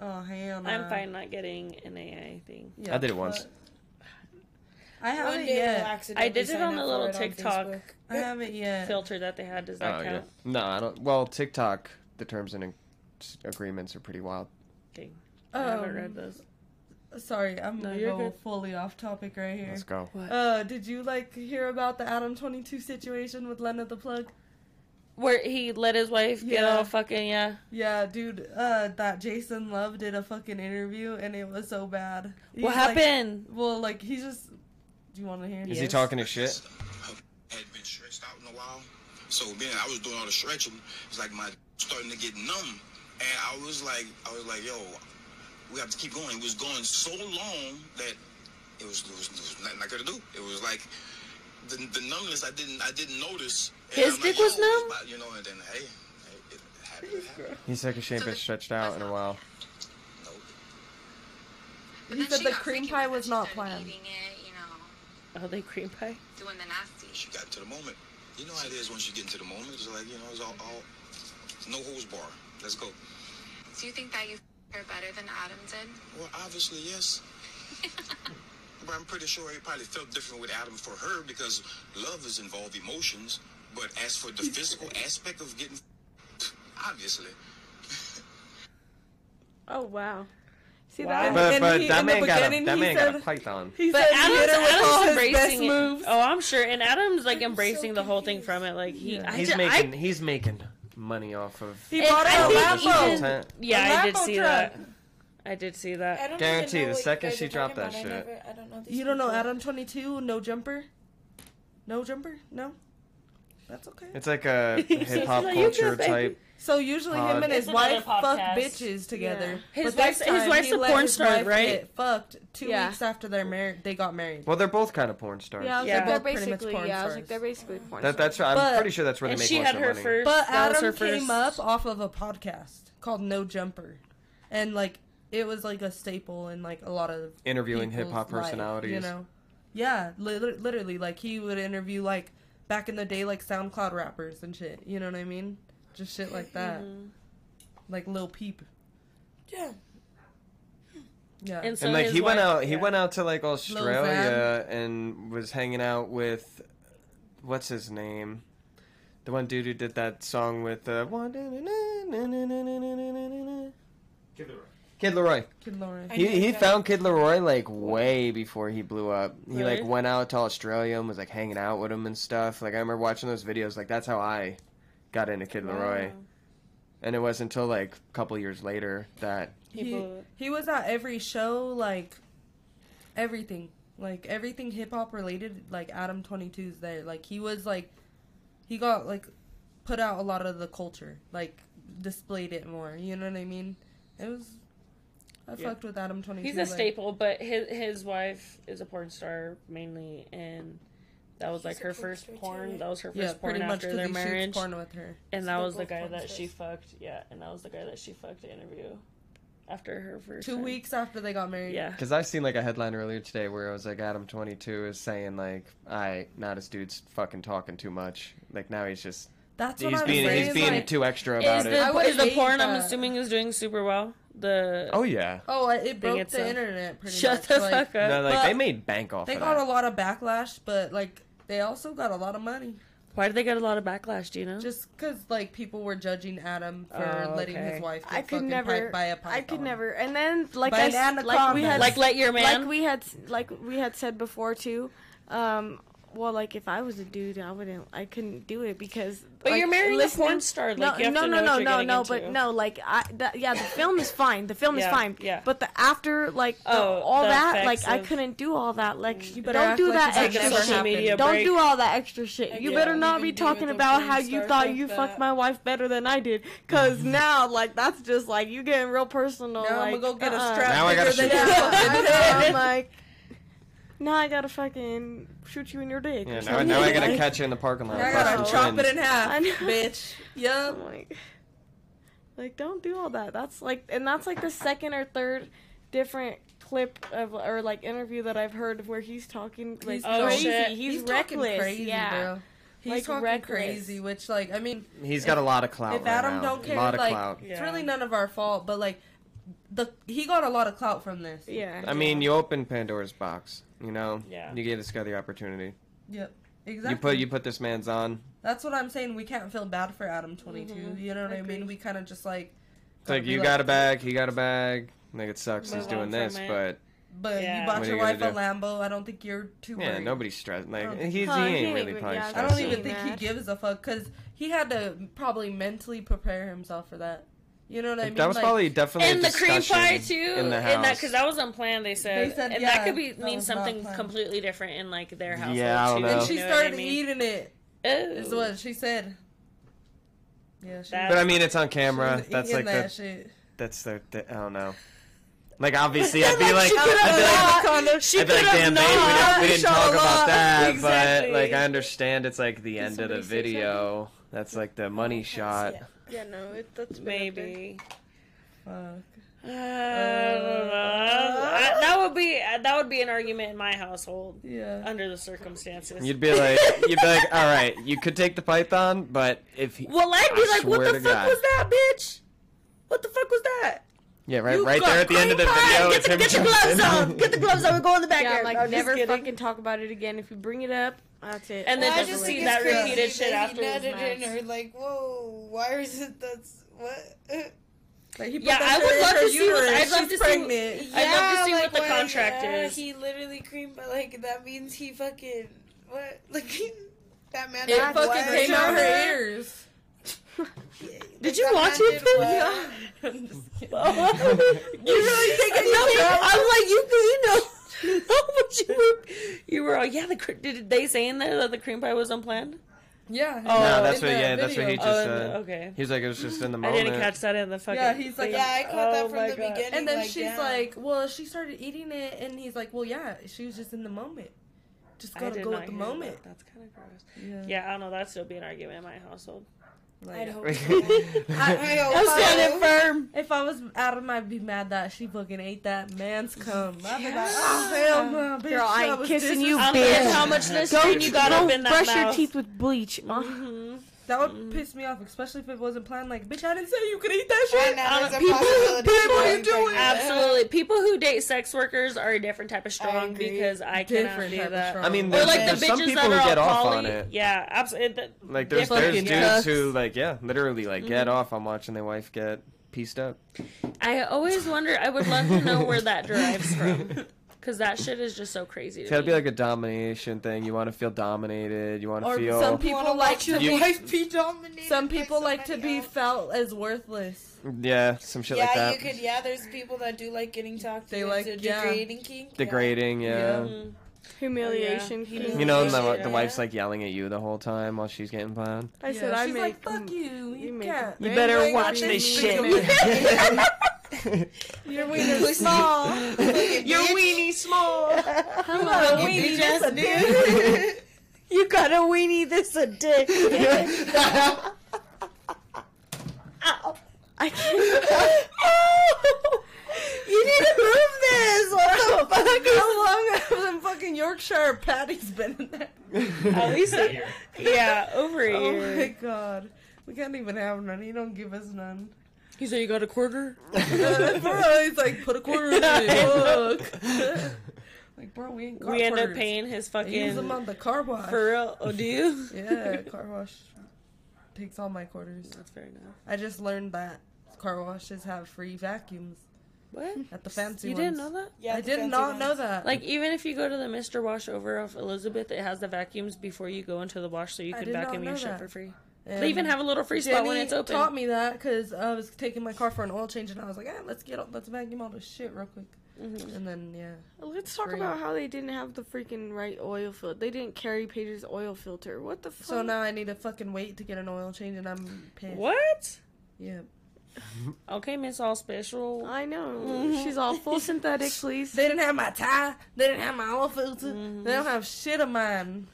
Oh hell no. I'm fine not getting an AI thing. Yeah, I did it once. I haven't One yet. I did it on up the little TikTok. I haven't yet. Filter that they had. Does that Oh yeah. count? No, I don't. Well, TikTok, the terms and ag- agreements are pretty wild. Okay. I haven't Um, read those. Sorry, I'm No, gonna you're go good. fully off topic right here. Let's go. Uh, did you like hear about the Adam Twenty Two situation with Lena the Plug? Where he let his wife get Yeah. all fucking yeah. Yeah, dude. Uh, that Jason Luv did a fucking interview and it was so bad. What He's like- happened? well, like he's just. Do you want to hear? Is he talking his shit? had been stretched out in a while. So then I was doing all the stretching. It's like my starting to get numb. And I was like, I was like, yo, we have to keep going. It was going so long that it was, it was, it was nothing I could do. It was like the, the numbness I didn't I didn't notice. And His I'm dick like, was numb? it's about- You know, and then hey, hey it happened. It happened. He's like a shame been stretched out in a while. No. He said the cream pie was not planned. Eating it, you know, Oh, they cream pie. doing the nasty. She got to the moment. You know how it is once you get into the moment. It's like you know, it's all, all no holds bar. Let's go. Do you think that you f- her better than Adam did? Well, obviously, yes. <laughs> but I'm pretty sure it probably felt different with Adam for her because love is involved emotions. But as for the physical <laughs> aspect of getting, <laughs> obviously, Oh wow. See Wow. that? But And but he- that in the man got a that he man got a python. He But said Adam's, hit her with all Adam's his best embracing it. moves. Oh, I'm sure. And Adam's like embracing so the whole thing from it. Like he, Yeah. I He's ju- making I, he's making money off of. He And bought I a think Lambo. even- content. yeah, A I did see truck. that. I did see I that. don't Guarantee even know the what you second guys she are dropped talking that about. I shit. never- I don't know these You don't know people. Adam Twenty Two? No jumper. No jumper. No. That's okay. It's like a hip hop "No, you culture type. So usually him and his It's another wife fuck bitches together. His But wife's- this his wife's he a let porn his star, wife right? get fucked two Yeah. weeks after they're married. They got married. Well, they're both kind of porn stars. Yeah, I was Yeah. like they're Both pretty much basically porn yeah. I was stars. like they're basically porn That, stars. that's I'm But- pretty sure that's where they And make she most had of her their money. first. But Adam her first. came up off of a podcast called No Jumper, and like it was like a staple in like a lot of Interviewing hip hop personalities. you know, yeah, li- literally, like he would interview like back in the day like SoundCloud rappers and shit. You know what I mean? Just shit like that, Mm-hmm. like Lil Peep. Yeah. Yeah, And so and like his he went out, he yeah. went out to like Australia and was hanging out with what's his name, the one dude who did that song with uh, Kid Laroi. Kid Laroi. I He know he that. found Kid Laroi like way before he blew up. He Really? like went out to Australia and was like hanging out with him and stuff. Like I remember watching those videos. Like that's how I got into Kid Laroi. Wow. And it wasn't until like a couple years later that He He, blew it. he was at every show, like everything, like everything hip hop related. Like Adam 22's there. Like he was like, he got like put out a lot of the culture, like displayed it more. You know what I mean? It was. I Yeah. fucked with Adam 22. He's a like- staple, but his his wife is a porn star mainly, and that was like her first star too, porn. That was her Yeah, first porn pretty after because their he marriage, porn with her. and So that they're was the guy porn that she fucked. Yeah, and that was the guy that she fucked to interview after her first Two time. weeks after they got married. Yeah, Because I seen like a headline earlier today where it was like Adam twenty two is saying like, "I now this dude's fucking talking too much. Like now he's just That's what he's I'm being saying. he's being like, too extra is about the it." I would is the hate porn? I'm assuming is doing super well. The Oh yeah, oh, it broke the internet pretty shut much. the like, fuck up. no, like But they made bank off They of got that. a lot of backlash, but like they also got a lot of money. Why did they get a lot of backlash? Do you know? Just because like people were judging Adam for Oh, letting okay. his wife get I could fucking never. piped by a python. I could never. And then like By I an like we had like let your man. like we had like we had said before too. Um, well, like if I was a dude, I wouldn't. I couldn't do it because. But like, you're marrying a listening- porn star. Like, no, you have no, to no, know no, what no, getting no. into. But no, like I, that, yeah, the film is fine. The film is fine. yeah. But the after, like the, Oh, all the that, like effects I couldn't do all that. Like mm, You better don't do like that like extra shit. media Don't break. do all that extra shit. You Yeah, better not can be talking about how you thought like you that. fucked my wife better than I did. Cause mm-hmm. now, like that's just like you getting real personal. Now I'm gonna go get a uh-uh. strap Now I gotta shoot your you. fucking <laughs> I know, head. I'm <laughs> like, now I gotta fucking shoot you in your dick. or yeah, now, now I gotta <laughs> catch you in the parking lot. Now I gotta chop Twins. it in half, I know. bitch. Yup. I'm like, like don't do all that. That's like, and that's like the second or third different clip of or like interview that I've heard of where he's talking like He's Oh, crazy. shit. He's, talking reckless. crazy, yeah. bro. He's Like, talking reckless. crazy, which like I mean, He's got a lot of clout if right Adam now. don't a care, lot of like clout. it's Yeah. really none of our fault. But like, the he got a lot of clout from this. Yeah. I mean, you open Pandora's box. You know, Yeah. you gave this guy the opportunity. Yep. Exactly. You put you put this man's on. That's what I'm saying. We can't feel bad for Adam 22. Mhm. You know what I mean? We kind of just like. It's like gotta be you got a bag, he got a bag. Like it sucks he's doing this, from it. but But Yeah. you bought What your you wife a Lambo. I don't think you're too Yeah, worried. nobody's stressed. Like don't he's, Huh, he he ain't ain't really even- probably yeah, I don't even so think he gives a fuck because he had to probably mentally prepare himself for that. You know what I mean? That was Like, probably definitely in a the cream pie too, in the and house. that because that was unplanned. They said, They said, and yeah, that could be that mean something completely different in like their house. Yeah, I don't too. know. and you she know what I started mean? eating it. Is Ew. what she said. Yeah, she. But I mean, it's on camera. That's like that the, shit. that's the, the I don't know. Like obviously, <laughs> I'd be like, she I'd be like, not. She I'd be like, could've damn, babe, we didn't, we didn't talk about that, Exactly. but like I understand it's like the end of the video. That's like the money shot. Yeah. Yeah, no, it, that's Maybe. Fuck. I don't know. I- that would be that would be an argument in my household Yeah. under the circumstances. You'd be like, you'd be like, all right, you could take the python, but if he, well, I'd be I like, "What the fuck God. was that, bitch? What the fuck was that?" yeah, right, You right there at the end of the pie. video, Get the, get the gloves on. Get the gloves on. We go in the Yeah, backyard. like I'm just never kidding. fucking talk about it again. If you bring it up, that's it. And then Well, just just see that crazy repeated shit after He his nutted in mouth. her, like, whoa, why is it that's what? Like, Yeah, I would love to see what- I'd love She's to see- pregnant. I'd love to see what the why- contract yeah, is. He literally creamed, but like that means he fucking what? <laughs> Like that man. It had fucking what? came out her ears. <laughs> Did you watch man it? did what? <laughs> I'm just kidding. you really think I I'm like you, you know. No, <laughs> oh, but you were, you were. all, Yeah, the cr- did they say in there that the cream pie was unplanned? Yeah. Oh, No, that's in what. that Yeah, that's what he video. just Oh, said. okay. He's like, it was just in the I moment. didn't catch that in the fucking. Yeah, he's like, thing. Yeah, I caught Oh that from my the God. beginning. And then like, she's yeah. like, well, she started eating it, and he's like, well, yeah, she was just in the moment. Just I gotta did go not with the hear that. moment. That's kind of gross. Yeah. Yeah, I don't know. That'd still be an argument in my household. Like, I'd hope. Right. <laughs> so. I hope I'm standing firm. If I was Adam, I'd be mad that she fucking ate that man's cum. I'd be like, oh hell no, bitch. Girl, I that ain't kissing you, bitch. how much Go, Listerine you got go up in that brush mouth. your teeth with bleach. Mhm. That would piss me off, especially if it wasn't planned. Like, bitch, I didn't say you could eat that shit. Right now, there's a people- possibility people of are being doing- Absolutely. People who date sex workers are a different type of strong agree. because I cannot Different do that. I mean, Or there's, like the there's some bitches people that who get off poly. on it. Yeah, absolutely. Like there's there's dudes cucks. who like yeah, literally like get Mhm. off on watching their wife get pieced up. I always wonder. I would love to know where that <laughs> derives from, because that shit is just so crazy. It's To gotta me. be like a domination thing. You want to feel dominated. You want to feel some people wanna like to You- be. wife be dominated. Some by people like to be else. felt as worthless. yeah, some shit yeah, like that. Yeah, you could. Yeah, there's people that do like getting talked to. They into like- yeah. degrading kink. Degrading, yeah. Yeah. Humiliation. Oh, yeah. kink. You know, and the, Yeah. the wife's like yelling at you the whole time while she's getting plowed. I Yeah, said I she's make. like, fuck you. You, make can't. You better better watch watch this this shit. <laughs> <laughs> shit. <laughs> Your wiener's small. Your weenie small. Come on, on, weenie, you this a just did. <laughs> You got a weenie. This a dick. I can't. you need to move this. What the fuck? How long have them fucking Yorkshire patties been in there? At least, Here. yeah, over a year. Oh year. my god. We can't even have none. You don't give us none. He said you got a quarter. <laughs> bro, he's like, put a quarter in <laughs> it. Look. like, bro, we ain't got We end up paying his I use them fucking on the car wash. for real. Oh, do you? <laughs> yeah, car wash takes all my quarters. That's fair enough. I just learned that car washes have free vacuums What? at the fancy You ones. didn't know that? Yeah, I did not ones. know that. Like even if you go to the Mr. Wash over of Elizabeth, it has the vacuums before you go into the wash, so you can vacuum your know shit for free. And They even have a little free spot when Jenny it's open. taught me that because I was taking my car for an oil change and I was like, ah, let's get let's vacuum all this shit real quick. Mhm. And then yeah, Let's talk Free. about how they didn't have the freaking right oil filter. They didn't carry Paige's oil filter. What the fuck? so now I need to fucking wait to get an oil change and I'm pissed. What? Yeah, <laughs> Okay, Miss All Special. I know. Mhm. She's all full <laughs> synthetic, please. they didn't have my tie. They didn't have my oil filter. Mhm. They don't have shit of mine.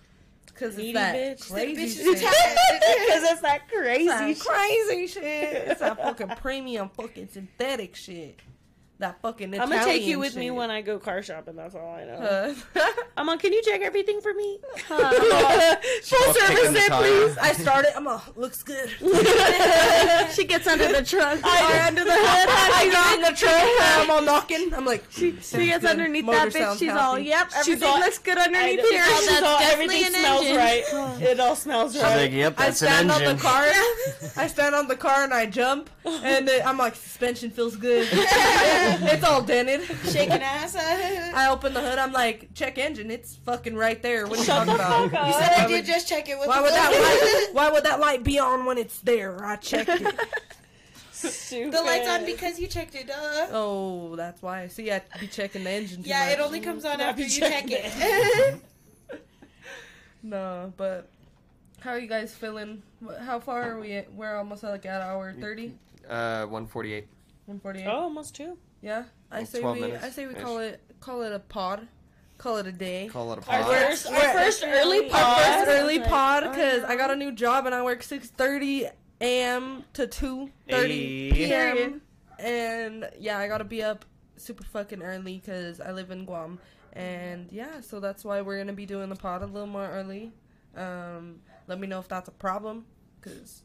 Cause it's Needy that bitch. crazy shit. Because <laughs> it's that crazy. It's that crazy shit. It's that fucking premium fucking synthetic shit. That fucking I'm gonna take you Italian with me when I go car shopping. That's all I know. Uh, I'm on. Can you check everything for me? <laughs> Full all service the please. I started. I'm all, looks good. <laughs> she gets under the trunk. I under the hood. I got in the truck. <laughs> I'm all knocking. I'm like, She, she gets underneath that bitch. sounds She's all, healthy. yep, She's everything all- looks good underneath I- here. She's all, everything everything smells engine. right. <laughs> It all smells She's like, right. yep, I that's an stand on the car. <laughs> I stand on the car and I jump, and then I'm like, suspension feels good. it's all dented. Shaking ass. I open the hood. I'm like, check engine. It's fucking right there. What are you Shut talking about? You said I did just check it with Why would that light? light? Why would that light be on when it's there? I checked it. The light's on because you checked it, duh. Oh, that's why. See, I be checking the engine. Too Yeah, much. it only comes on after you you check it. No, <laughs> <laughs> but how are you guys feeling? How far are we? At? We're almost at like at hour thirty. Uh, 148. One forty-eight. Oh, almost two. Yeah, I Well, say we. minutes I say we ish. call it call it a pod, call it a day. Call it a Our pod. first, our first early Our pod. first early pod because yeah. I got a new job and I work six thirty a.m. to two thirty Hey. p.m. And yeah, I gotta be up super fucking early because I live in Guam. And yeah, so that's why we're gonna be doing the pod a little more early. Um, let me know if that's a problem, because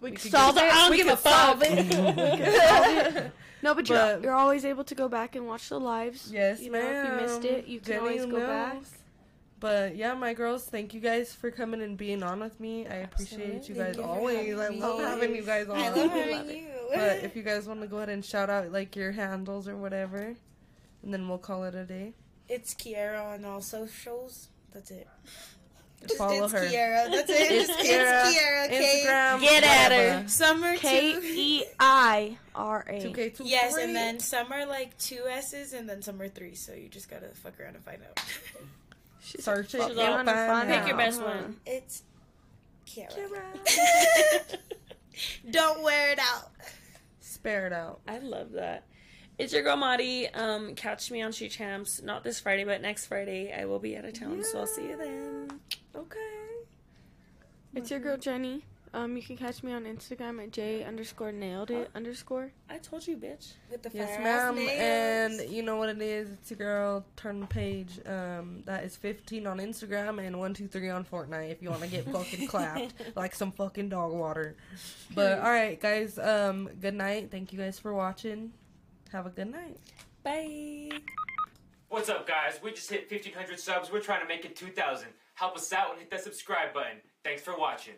We, could Solve get- it. I don't we give a fuck. <laughs> solve it. <laughs> No, but, But- you're, you're always able to go back and watch the lives. yes, you know, ma'am. if you missed it, you can Jenny always go back. Knows. But yeah, my girls, thank you guys for coming and being on with me. I appreciate you guys you always. I love me. having you guys on. I love having <laughs> you. But if you guys want to go ahead and shout out like your handles or whatever, and then we'll call it a day. It's Keira on all socials. That's it. <laughs> Just follow it's her. Keira. That's it. It's It's, Keira, it's Keira. Okay. Instagram. Get at her. Summer K two. E I R A. 2K2. Yes, and then some are like two S's and then some are three. So you just gotta fuck around and find out. <laughs> search it. She's you'll all- find find Pick your best one. It's Keira. Keira. <laughs> Don't wear it out. Spare it out. I love that. It's your girl Madi. Um, catch me on Street Champs. Not this Friday, but next Friday. I will be out of town, so I'll see you then. Okay. It's your girl Jenny. Um, you can catch me on Instagram at J underscore nailed it underscore. I told you, bitch. With the Yes, ma'am. nails. And you know what it is? It's your girl turn the page. Um, that is 15 on Instagram and 123 on Fortnite if you want to get fucking <laughs> clapped like some fucking dog water. But <laughs> all right, guys. Um, good night. Thank you guys for watching. Have a good night. Bye. What's up, guys? We just hit 1,500 subs. We're trying to make it 2,000. Help us out and hit that subscribe button. Thanks for watching.